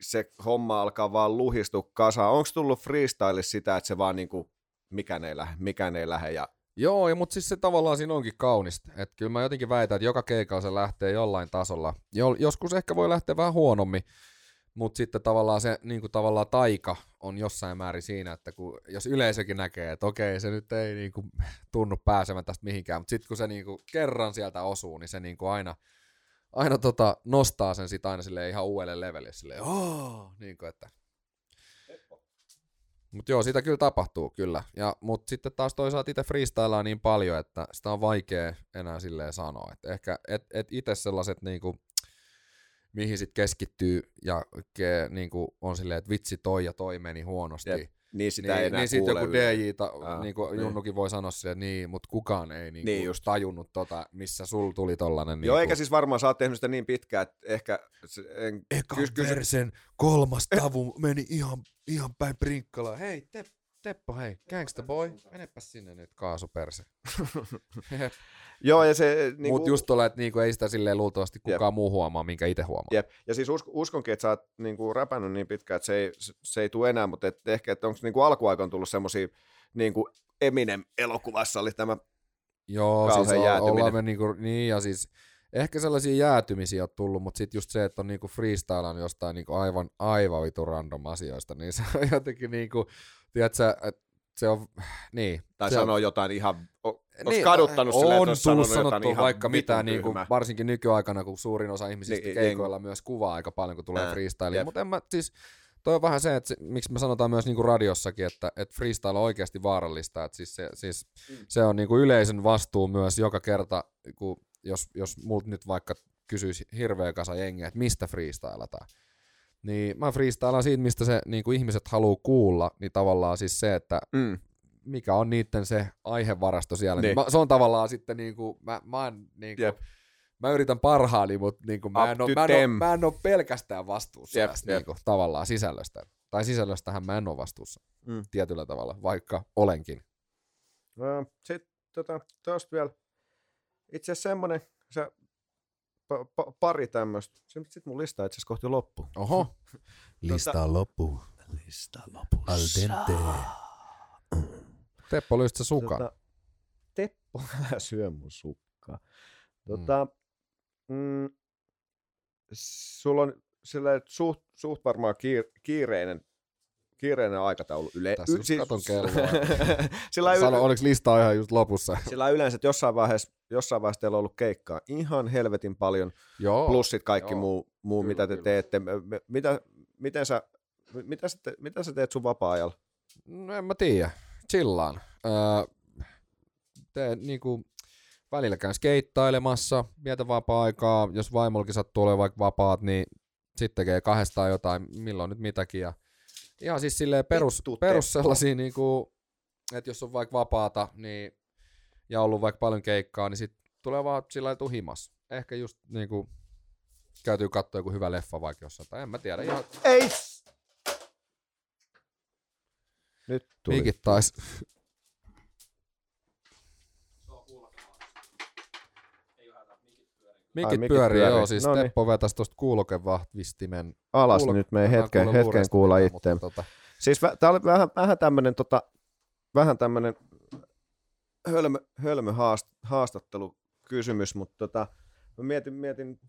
se homma alkaa vaan luhistua kasaan. Onko tullut freestyle sitä, että se vaan niinku, mikään ei lähde, mikään ei lähde ja Joo, ja, mutta siis se tavallaan siinä onkin kaunista. Että kyllä mä jotenkin väitän, että joka keikalla se lähtee jollain tasolla. Jo, joskus ehkä voi lähteä vähän huonommin, mutta sitten tavallaan se niin kuin tavallaan taika on jossain määrin siinä, että kun, jos yleisökin näkee, että okei, se nyt ei niin kuin, <laughs> tunnu pääsemään tästä mihinkään, mutta sitten kun se niin kuin, kerran sieltä osuu, niin se niin kuin aina – aina tota, nostaa sen sit aina sille ihan uudelle levelille, silleen, oh, niin kuin, että mutta joo, sitä kyllä tapahtuu kyllä. Ja, mutta sitten taas toisaalta itse freestylaa niin paljon, että sitä on vaikea enää silleen sanoa. Et ehkä et, et itse sellaiset niinku, mihin sitten keskittyy ja ke, niinku, on silleen, että vitsi toi ja toi meni huonosti. Jep. Niin sitä niin, ei enää niin sitten joku DJ, ta, ah, niin kuin niin. Junnukin voi sanoa se, että niin, mutta kukaan ei niin niin just. tajunnut tota, missä sul tuli tollanen. Joo, niin eikä siis varmaan sä oot tehnyt sitä niin pitkään, että ehkä... En, Eka kys, kys, versen kolmas tavu eh. meni ihan, ihan päin prinkkalaa. Hei, te, Teppo, hei, gangsta boy, menepä sinne nyt kaasuperse. <laughs> Joo, ja se... Niin Mutta just tuolla, että niinku ei sitä silleen luultavasti kukaan Jep. muu huomaa, minkä itse huomaa. Jep. Ja siis usk- uskonkin, että sä oot niinku räpännyt niin pitkään, että se ei, se ei tule enää, mutta et ehkä, että onko niinku alkuaikoina tullut semmoisia, niinku Eminem-elokuvassa oli tämä Joo, siis ollaan me niinku, niin ja siis ehkä sellaisia jäätymisiä on tullut, mutta sitten just se, että on niinku freestylan jostain niinku aivan, aivan vitu random asioista, niin <laughs> se on jotenkin niinku, tiedätkö, että se on, niin. Tai sanoo on, jotain ihan, onko niin, kaduttanut on silleen, että tullut sanottu vaikka mitään, niin kuin, varsinkin nykyaikana, kun suurin osa ihmisistä niin, keikoilla niin, myös kuvaa aika paljon, kun tulee freestyle. Mutta en mä siis, toi on vähän se, että se, miksi me sanotaan myös niinku radiossakin, että, että freestyle on oikeasti vaarallista, että siis se, siis mm. se on niinku yleisön vastuu myös joka kerta, kun jos, jos multa nyt vaikka kysyisi hirveä kasa jengiä, että mistä freestylataan. Niin mä freestylaan siitä, mistä se niin kuin ihmiset haluaa kuulla, niin tavallaan siis se, että mm. Mikä on niiden se aihevarasto siellä. Niin. Niin mä, se on tavallaan sitten niin kuin, mä, mä, oon, niin kuin, yep. mä yritän parhaani, mutta niin kuin, mä, en ole, mä, en ole, mä en ole pelkästään vastuussa yep, tästä yep. Niin kuin, tavallaan sisällöstä. Tai sisällöstähän mä en ole vastuussa mm. tietyllä tavalla, vaikka olenkin. No, Sitten tota, tuosta vielä itse asiassa semmoinen, se pa, pa, pari tämmöistä. Sitten mun lista itse asiassa kohti loppu. Oho. <laughs> lista tota, loppu. Lista loppu. Al dente. Teppo lystä sukan. Tota, Teppo <laughs> syö mun sukkaa. Tota, mm. Mm, sulla on sillä suht, suht varmaan kiir, kiireinen kiireinen aikataulu. Yle- Tässä y- siis... katon <laughs> kelloa. sillä y- Sano, oliko lista ihan just lopussa? <laughs> Sillä yleensä, että jossain vaiheessa, jossain vaiheessa teillä on ollut keikkaa ihan helvetin paljon, Joo. plus sit kaikki Joo. muu, muu kyllä, mitä te kyllä. teette. Mitä, miten sä, mitä, sä te, mitä sä teet sun vapaa-ajalla? No en mä tiedä. Chillaan. Öö, teen niinku, välillä käyn skeittailemassa, vietän vapaa-aikaa. Jos vaimollakin sattuu olemaan vaikka vapaat, niin sitten tekee kahdestaan jotain, milloin nyt mitäkin. Ja Ihan siis silleen perus, perus sellaisia, niin kuin, että jos on vaikka vapaata niin, ja ollut vaikka paljon keikkaa, niin sitten tulee vaan sillä lailla himas. Ehkä just niin kuin, käytyy katsoa joku hyvä leffa vaikka jossain, tai en mä tiedä. Ihan... Ei! Nyt tuli. Mikit tais Mikit Ai, pyörii, pyörii, joo, siis no niin. Teppo vetäisi tuosta kuulokevahvistimen. Alas kuulo... nyt, me ei hetken, hetken kuulla itse. Tota... Siis tämä oli vähän, vähän tämmöinen tota, vähän tämmöinen hölmö, hölmö haast, haastattelukysymys, mutta tota, mä mietin, mietin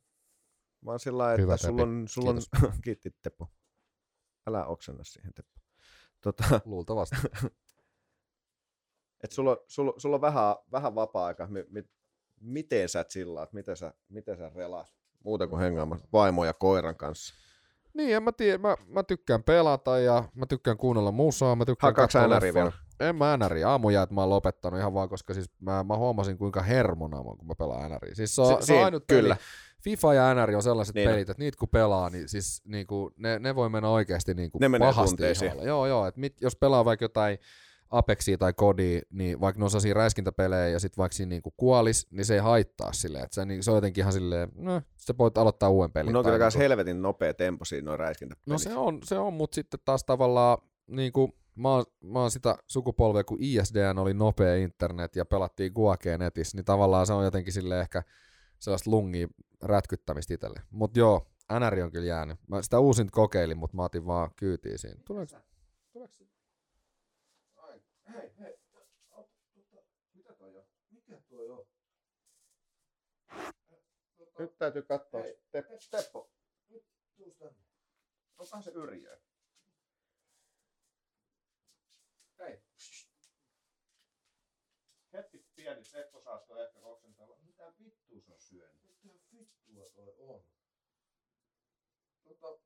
vaan sillä lailla, että Hyvä, sulla on, sulla on <laughs> kiitti Teppo. Älä oksenna siihen Teppo. Tota, <laughs> Luultavasti. että sulla, sulla, sulla on vähän, vähän vapaa-aika, miten sä chillaat, miten sä, miten sä relaat, muuta kuin hengaamassa vaimo ja koiran kanssa? Niin, en mä tiedä, mä, mä tykkään pelata ja mä tykkään kuunnella musaa, mä tykkään katsoa vielä? En mä NRI, aamuja, että mä oon lopettanut ihan vaan, koska siis mä, mä huomasin kuinka hermona mä, kun mä pelaan NRI. Siis se on, si- se on ainut kyllä. Peli. FIFA ja NRI on sellaiset niin. pelit, että niitä kun pelaa, niin siis niinku, ne, ne voi mennä oikeasti niinku ne pahasti Joo, joo, että mit, jos pelaa vaikka jotain Apexia tai Kodi, niin vaikka ne on sellaisia räiskintäpelejä ja sitten vaikka siinä niinku kuolis, niin se ei haittaa silleen. Että se, niin, se on jotenkin ihan silleen, no, sä voit aloittaa uuden pelin. No on kyllä niinku... helvetin nopea tempo siinä noin räiskintäpelissä. No se on, se on mutta sitten taas tavallaan niin kuin, mä, oon, mä oon sitä sukupolvea, kun ISDN oli nopea internet ja pelattiin Guakea netissä, niin tavallaan se on jotenkin sille ehkä sellaista lungia rätkyttämistä itselle. Mutta joo, NR on kyllä jäänyt. Mä sitä uusin kokeilin, mutta mä otin vaan kyytiin siinä. Tuleeko, tuleeko hei, hei, tota, mitä toi on? Mikä toi on? Nyt täytyy katsoa. Hei, Teppo, Teppo. Nyt tuus tänne. Onkohan se yrjää? Hei. Hetki pieni, Teppo saasiko ehkä koksentella. Vittua se on syönyt? Mitä vittua toi on? Tota,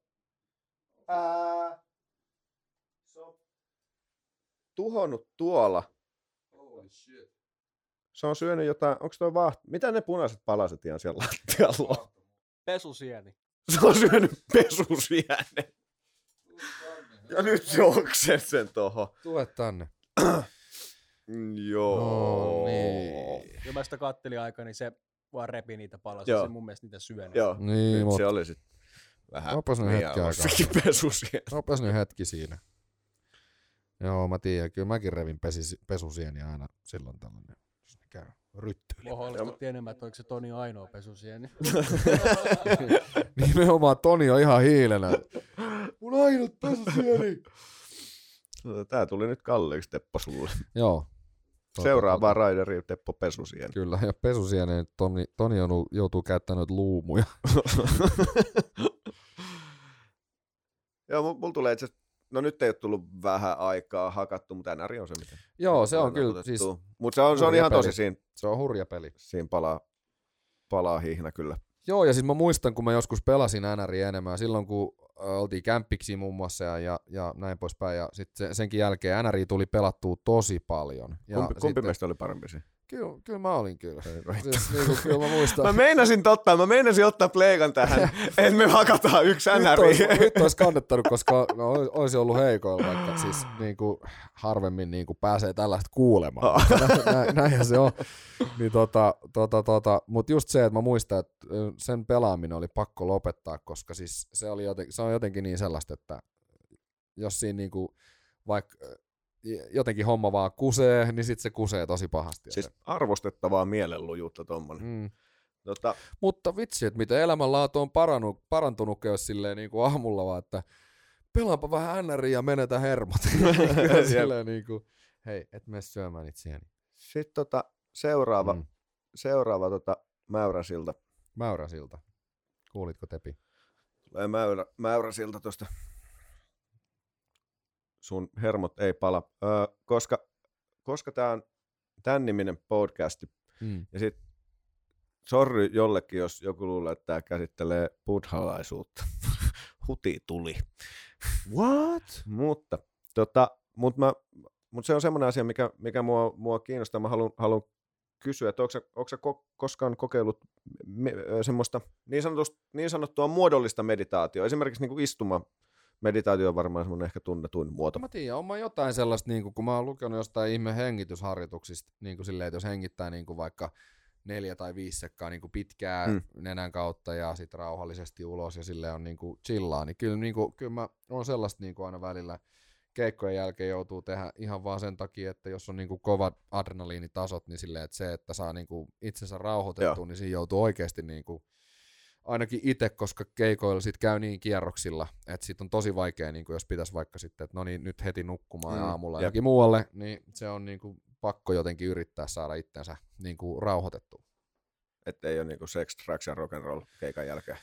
ää, se on tuhonnut tuolla. Holy shit. Se on syönyt jotain, onko toi vaht... Mitä ne punaiset palaset ihan siellä lattialla on? Pesusieni. Se on syönyt pesusieni. Ja nyt se oksen sen tohon. Tule tänne. Joo. No, niin. Ja mä sitä kattelin aika, niin se vaan repi niitä palasia. Se mun mielestä niitä syönyt. Joo, niin, nyt se oli sit vähän Opas nyt hetki aikaa. pesusieni. Opas nyt hetki siinä. Joo, mä tiedän. Kyllä mäkin revin pesusieni aina silloin tällainen. Jos ne käy ryttyyli. Oho, olisiko tienemmä, että oliko se Toni ainoa pesusieni? <laughs> Nimenomaan Toni on ihan hiilenä. Mun ainut pesusieni. No, tää tuli nyt kalliiksi Teppo sulle. Joo. Seuraava raideri Teppo Pesusieni. Kyllä, ja Pesusieni Toni, Toni on, joutuu käyttämään luumuja. <laughs> Joo, mulla tulee itse No nyt ei ole tullut vähän aikaa hakattu, mutta NR on se, mitä Joo, se on kyllä. Siis mutta se on, se on ihan tosi siinä. Se on hurja peli. Siinä palaa, palaa hihna kyllä. Joo, ja siis mä muistan, kun mä joskus pelasin NR enemmän, silloin kun oltiin kämppiksi muun muassa ja, ja, ja näin poispäin, ja sitten senkin jälkeen NR tuli pelattua tosi paljon. Ja kumpi, kumpi meistä oli parempi siinä? Kyllä, kyllä mä olin kyllä. Siis, niin kuin, kyllä mä muistan. Mä meinasin totta, mä meinasin ottaa pleikan tähän, <laughs> että me hakataan yksi NRI. olisi, nyt olisi kannattanut, koska no, olisi ollut heikoilla, vaikka siis niin kuin, harvemmin niin kuin, pääsee tällaista kuulemaan. Nä, näinhän se on. Niin, tota, tota, tota, Mutta just se, että mä muistan, että sen pelaaminen oli pakko lopettaa, koska siis se, oli joten, se on jotenkin niin sellaista, että jos siinä niin kuin, vaikka jotenkin homma vaan kusee, niin sitten se kusee tosi pahasti. Siis arvostettavaa mielenlujuutta tuommoinen. Mm. Tota... Mutta vitsi, että miten elämänlaatu on parannut, parantunut, jos silleen niin kuin aamulla vaan, että pelaanpa vähän NR ja menetä hermot. <laughs> silleen niin kuin, hei, et mene syömään itseäni. Sitten tota, seuraava, mm. seuraava tota, Mäyräsilta. Mäyräsilta. Kuulitko Tepi? Tulee mäyrä, Mäyräsilta tuosta sun hermot ei pala, öö, koska, koska tämä on tämän niminen podcasti, mm. ja sitten sorry jollekin, jos joku luulee, että tämä käsittelee buddhalaisuutta. <laughs> Huti tuli. What? mutta, tota, mut mä, mut se on semmoinen asia, mikä, mikä mua, mua kiinnostaa. Mä haluan, haluan kysyä, että onko sä ko- koskaan kokeillut me, semmoista niin, niin sanottua muodollista meditaatioa, esimerkiksi niin kuin istuma, meditaatio on varmaan semmoinen ehkä tunnetuin muoto. Mä tiedän, on mä jotain sellaista, niin kuin, kun mä oon lukenut jostain ihme hengitysharjoituksista, niin kuin silleen, että jos hengittää niin kuin vaikka neljä tai viisi sekkaa niin kuin pitkää hmm. nenän kautta ja sitten rauhallisesti ulos ja sille on niin kuin chillaa, niin kyllä, niin kuin, kyllä mä on sellaista niin kuin aina välillä keikkojen jälkeen joutuu tehdä ihan vaan sen takia, että jos on niin kuin kovat adrenaliinitasot, niin silleen, että se, että saa niin kuin itsensä rauhoitettua, Joo. niin siinä joutuu oikeasti niin kuin ainakin itse, koska keikoilla sit käy niin kierroksilla, että sit on tosi vaikea, niin kuin jos pitäisi vaikka sitten, että no niin, nyt heti nukkumaan mm, aamulla jep. muualle, niin se on niin kuin pakko jotenkin yrittää saada itsensä niin kuin rauhoitettua. Että ei ole niin kuin sex, drugs ja rock and roll keikan jälkeen.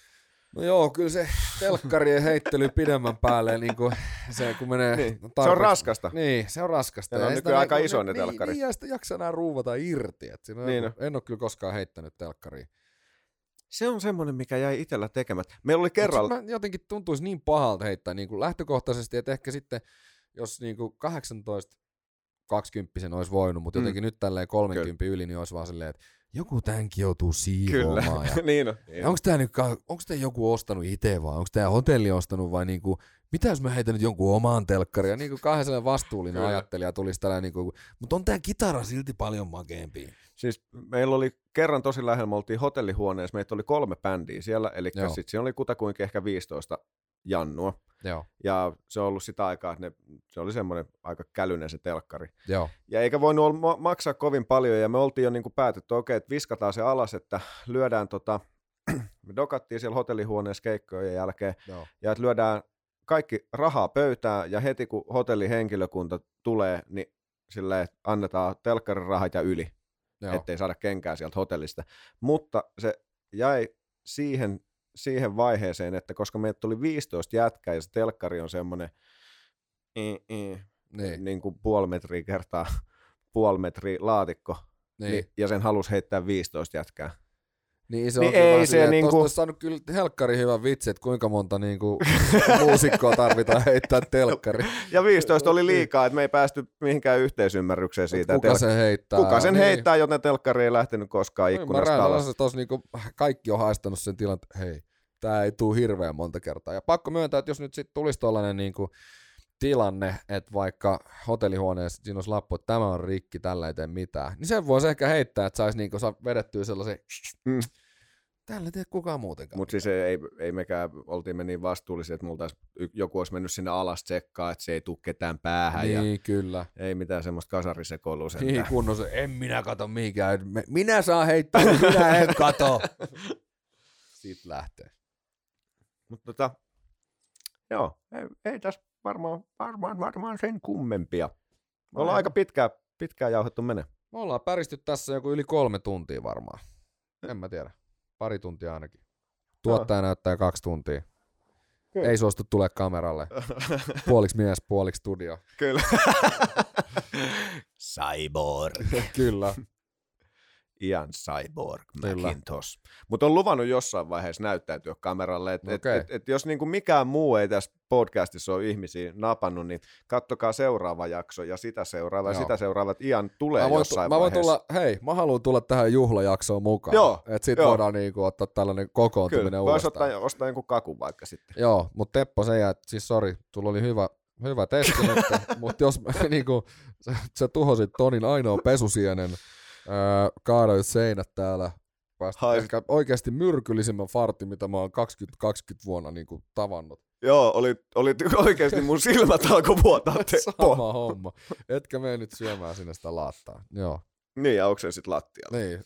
No joo, kyllä se telkkarien heittely pidemmän päälle, niin kuin se kun menee... Niin, se on raskasta. Niin, se on raskasta. Ja, ja on nykyään aika iso ne telkkarit. Niin, ja sitä jaksaa enää ruuvata irti. Et siinä niin en, en ole kyllä koskaan heittänyt telkkariin. Se on semmoinen, mikä jäi itsellä tekemättä. Meillä oli kerralla... Mä jotenkin tuntuisi niin pahalta heittää niin kuin lähtökohtaisesti, että ehkä sitten, jos niin kuin 18 20 olisi voinut, mutta mm. jotenkin nyt tälleen 30 Kyllä. yli, niin olisi vaan silleen, että joku tämänkin joutuu siivoamaan. Kyllä, <laughs> niin on. Niin onko tämä nyt, onko tämä joku ostanut itse vai onko tämä hotelli ostanut vai niinku, mitä jos mä heitän nyt jonkun omaan telkkarin? Ja niinku kahden sellainen vastuullinen Kyllä. ajattelija tulisi tällainen, niinku, mutta on tämä kitara silti paljon makeampi. Siis meillä oli kerran tosi lähellä, me oltiin hotellihuoneessa, meitä oli kolme bändiä siellä, eli sitten siinä oli kutakuinkin ehkä 15 jannua. Joo. Ja se on ollut sitä aikaa, että ne, se oli semmoinen aika kälynen se telkkari. Joo. Ja eikä voinut olla, maksaa kovin paljon, ja me oltiin jo niin kuin päätetty, okei, että viskataan se alas, että lyödään tota, <clears throat> me dokattiin siellä hotellihuoneessa keikkojen jälkeen, Joo. ja että lyödään kaikki rahaa pöytään, ja heti kun hotellihenkilökunta tulee, niin silleen, annetaan telkkarin rahat ja yli, Joo. ettei saada kenkää sieltä hotellista. Mutta se jäi siihen siihen vaiheeseen, että koska meitä tuli 15 jätkää ja se telkkari on semmoinen niin. niin kuin puoli metriä kertaa puoli metriä laatikko, niin. Niin, ja sen halusi heittää 15 jätkää. Niin se on niin ei se silleen, niinku... olisi saanut kyllä helkkari hyvän vitsi, että kuinka monta niinku <laughs> muusikkoa tarvitaan heittää telkkari. <laughs> ja 15 oli liikaa, että me ei päästy mihinkään yhteisymmärrykseen siitä. Kuka sen heittää. Kuka sen niin. heittää, joten telkkari ei lähtenyt koskaan ikkunasta Mä alas. Tos, niinku, kaikki on haistanut sen tilan, että hei, tämä ei tule hirveän monta kertaa. Ja pakko myöntää, että jos nyt sitten tulisi tuollainen niinku, tilanne, että vaikka hotellihuoneessa siinä olisi lappu, että tämä on rikki, tällä ei tee mitään, niin sen voisi ehkä heittää, että saisi niinku vedettyä sellaisen mm. Tällä ei kukaan muutenkaan. Mutta siis ei, ei mekään, oltiin me niin vastuullisia, että multa joku olisi mennyt sinne alas tsekkaa, että se ei tule ketään päähän. Niin, ja kyllä. Ei mitään semmoista kasarisekoilua. Niin, kunnossa, en minä kato mihinkään. Minä saan heittää, minä en <laughs> kato. Sitten lähtee. Mutta tota, joo, ei, ei tässä varmaan, varmaan, varmaan sen kummempia. Me ollaan aika pitkään, pitkään jauhettu mene. Me ollaan päristy tässä joku yli kolme tuntia varmaan. En mä tiedä. Pari tuntia ainakin. Tuottaja no. näyttää kaksi tuntia. Kyllä. Ei suostu tule kameralle. Puoliksi mies, puoliksi studio. Kyllä. Cyborg. <laughs> Kyllä. Ian Cyborg McIntosh. Mutta on luvannut jossain vaiheessa näyttäytyä kameralle, että okay. et, et, et jos niinku mikään muu ei tässä podcastissa ole ihmisiä napannut, niin kattokaa seuraava jakso ja sitä seuraava ja sitä seuraavat Ian tulee mä voin, jossain mä voin vaiheessa. tulla, hei, mä haluan tulla tähän juhlajaksoon mukaan. Joo. Että sit joo. voidaan niinku ottaa tällainen kokoontuminen Kyllä, uudestaan. Kyllä, ottaa, ostaa jonkun kakun vaikka sitten. Joo, mutta Teppo se jää, siis sori, tulla oli hyvä, hyvä testi nyt, <laughs> mutta jos <laughs> niinku, sä, sä tuhosit Tonin ainoa pesusienen, öö, kaadoit seinät täällä, päästä ehkä oikeasti myrkyllisimmän fartin, mitä mä oon 2020 vuonna niin kuin, tavannut. Joo, oli, oli <laughs> oikeasti mun silmät alkoi vuotaa <laughs> Sama homma. Etkä mene nyt syömään sinne sitä laattaa. Joo. Niin, ja onko se sitten lattialla? Niin.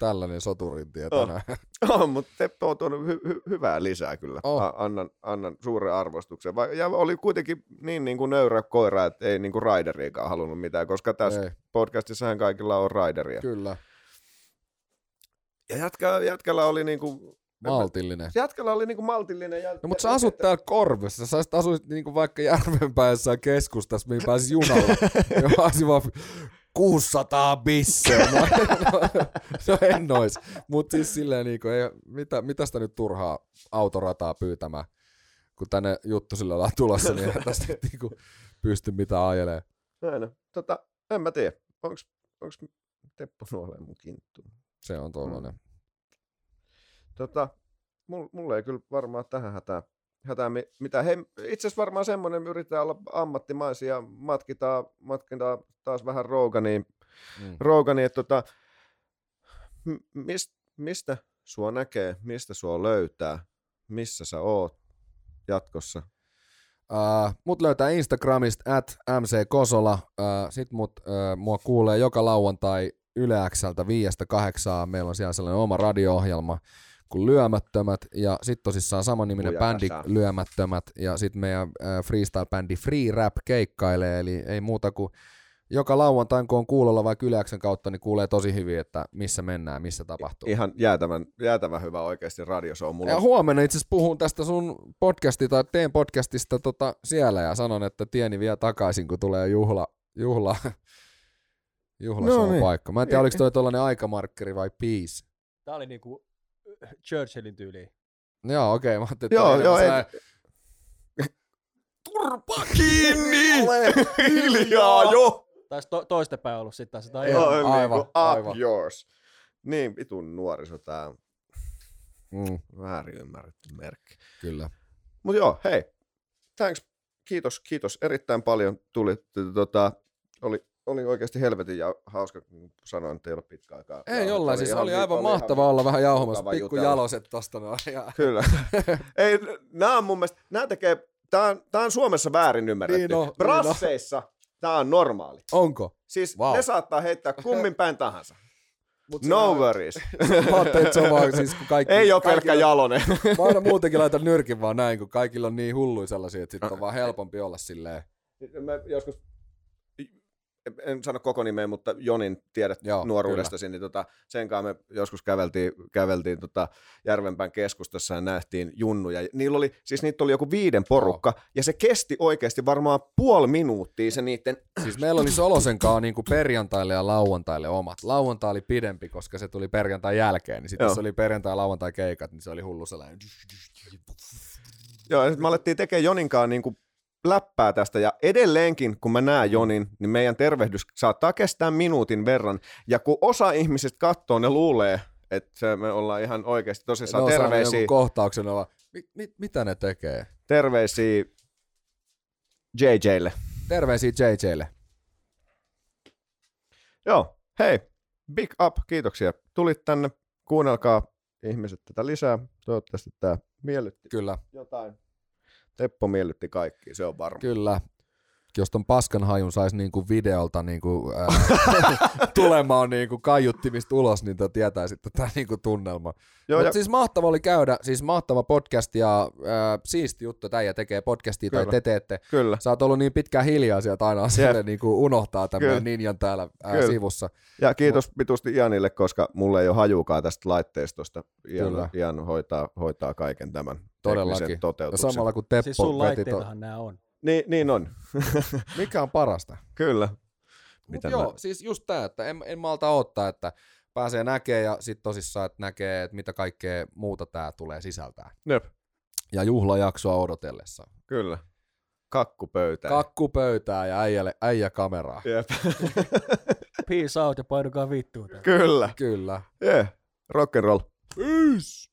Tällainen soturintie oh. tänään. <laughs> Oh, mutta Teppo on tuonut hy- hy- hyvää lisää kyllä. Oh. Annan, annan suuren arvostuksen. Ja oli kuitenkin niin, niin kuin nöyrä koira, että ei niin kuin raideriikaan halunnut mitään, koska tässä ei. podcastissahan kaikilla on raideria. Kyllä. Ja jätkä, jätkällä oli niin kuin Maltillinen. Jätkällä oli niinku maltillinen. Ja, no, mutta sä asut täällä Korvessa. Sä asuit niinku vaikka Järvenpäässä keskustassa, mihin pääsi junalla. <laughs> ja vaan 600 bisseä. No, no, no en ois. Mutta siis silleen, niinku, ei, mitä, mitä sitä nyt turhaa autorataa pyytämään, kun tänne juttu sillä ollaan tulossa, niin ei tästä niinku pysty mitään ajelemaan. Näin, tota, en mä tiedä. Onks, onks Teppo nuoleen mun kinttu? Se on tuollainen. Mm. Tota, mulle ei kyllä varmaan tähän hätää, hätää mitä. Hei, itse asiassa varmaan semmoinen yritetään olla ammattimaisia, matkitaan, matkitaan taas vähän Roganiin, mm. Roganiin että tota, mist, mistä sua näkee, mistä sua löytää, missä sä oot jatkossa? Uh, mut löytää Instagramista at mckosola. Uh, sit mut, uh, mua kuulee joka lauantai Yle Xltä viiestä kahdeksaan. Meillä on siellä sellainen oma radio-ohjelma kuin Lyömättömät, ja sitten tosissaan saman niminen bändi Lyömättömät, ja sitten meidän äh, freestyle-bändi Free Rap keikkailee, eli ei muuta kuin joka lauantain, kun on kuulolla vaikka Yleäksen kautta, niin kuulee tosi hyvin, että missä mennään, missä tapahtuu. Ihan jäätävän, jäätävän hyvä oikeasti radio, se on mulla. Ja huomenna itse asiassa puhun tästä sun podcasti tai teen podcastista tota siellä ja sanon, että tieni vie takaisin, kun tulee juhla, juhla, <laughs> juhla no niin. paikka. Mä en tiedä, oliko toi tuollainen aikamarkkeri vai peace. Tää oli niinku Churchillin tyyliin. Joo, okei. Okay. Mä ajattelin, joo, joo, ei... Turpa <laughs> kiinni! Ole hiljaa jo! Taisi to- toistepäin ollut sitten taas. Joo, aivan, aivan, aivan. Up yours. Niin, vitun nuoriso tää. Mm. Väärin ymmärretty merkki. Kyllä. Mut joo, hei. Thanks. Kiitos, kiitos erittäin paljon. Tuli, tota, oli oli oikeasti helvetin ja hauska, kun sanoin, että ei ole pitkä aikaa. Ei jollain, siis oli aivan oli mahtava olla vähän jauhamassa, pikku jaloset tosta noin. Ja... <laughs> Kyllä. ei, nämä on mun mielestä, nämä tekee, tämä on, tämä on Suomessa väärin ymmärretty. Niin on, Brasseissa niin tämä on normaali. Onko? Siis wow. ne saattaa heittää kummin päin tahansa. Mut no worries. <laughs> Mä ajattelin, se on vaan, siis kun kaikki, Ei ole pelkkä jalonen. <laughs> Mä aina muutenkin laitan nyrkin vaan näin, kun kaikilla on niin hulluja sellaisia, että sitten on vaan helpompi olla silleen. Mä joskus en sano koko nimeä, mutta Jonin tiedät Joo, nuoruudestasi, niin tota, sen kanssa me joskus käveltiin, käveltiin tota Järvenpään keskustassa ja nähtiin junnuja. Niillä oli, siis niitä oli joku viiden porukka, Joo. ja se kesti oikeasti varmaan puoli minuuttia se niiden... Siis meillä oli Solosenkaan niin perjantaille ja lauantaille omat. Lauantai oli pidempi, koska se tuli perjantai jälkeen, niin sitten se oli perjantai ja lauantai keikat, niin se oli hullu sellainen... Joo, ja sitten me alettiin tekemään Joninkaan niin kuin läppää tästä ja edelleenkin, kun mä näen Jonin, niin meidän tervehdys saattaa kestää minuutin verran. Ja kun osa ihmisistä katsoo, ne luulee, että me ollaan ihan oikeasti tosissaan ne terveisiä. kohtauksen olla, mit, mit, mitä ne tekee? Terveisiä JJlle. Terveisiä JJlle. Joo, hei, big up, kiitoksia. Tulit tänne, kuunnelkaa ihmiset tätä lisää. Toivottavasti tämä miellytti Kyllä. jotain. Teppo miellytti kaikki, se on varma. Kyllä. Jos ton paskanhajun saisi niinku videolta niinku, ää, <laughs> tulemaan niinku kaiuttimista ulos, niin tietää sitten tämä niinku tunnelma. Joo, ja... siis mahtava oli käydä, siis mahtava podcast ja ää, siisti juttu, että äijä tekee podcastia Kyllä. tai te teette. Kyllä. Sä oot ollut niin pitkään hiljaa sieltä aina yeah. niinku unohtaa tämän ninjan täällä ää, sivussa. Ja kiitos Mut... pitusti Ianille, koska mulle ei ole hajukaan tästä laitteistosta. Ian, Ian hoitaa, hoitaa kaiken tämän Todellakin. toteutuksen. Ja samalla kun Teppo siis sun laitteitahan to... nämä on. Niin, niin on. <laughs> Mikä on parasta? Kyllä. Mut joo, mä... siis just tämä, että en, en malta ottaa, että pääsee näkee ja sitten tosissaan, että näkee, että mitä kaikkea muuta tää tulee sisältää. Jep. Ja juhlajaksoa odotellessa. Kyllä. Kakkupöytään. Kakkupöytää ja äijälle, äijä kameraa. Jep. <laughs> Peace out ja painukaa vittuun. Kyllä. Kyllä. Yeah. Rock and roll. Peace!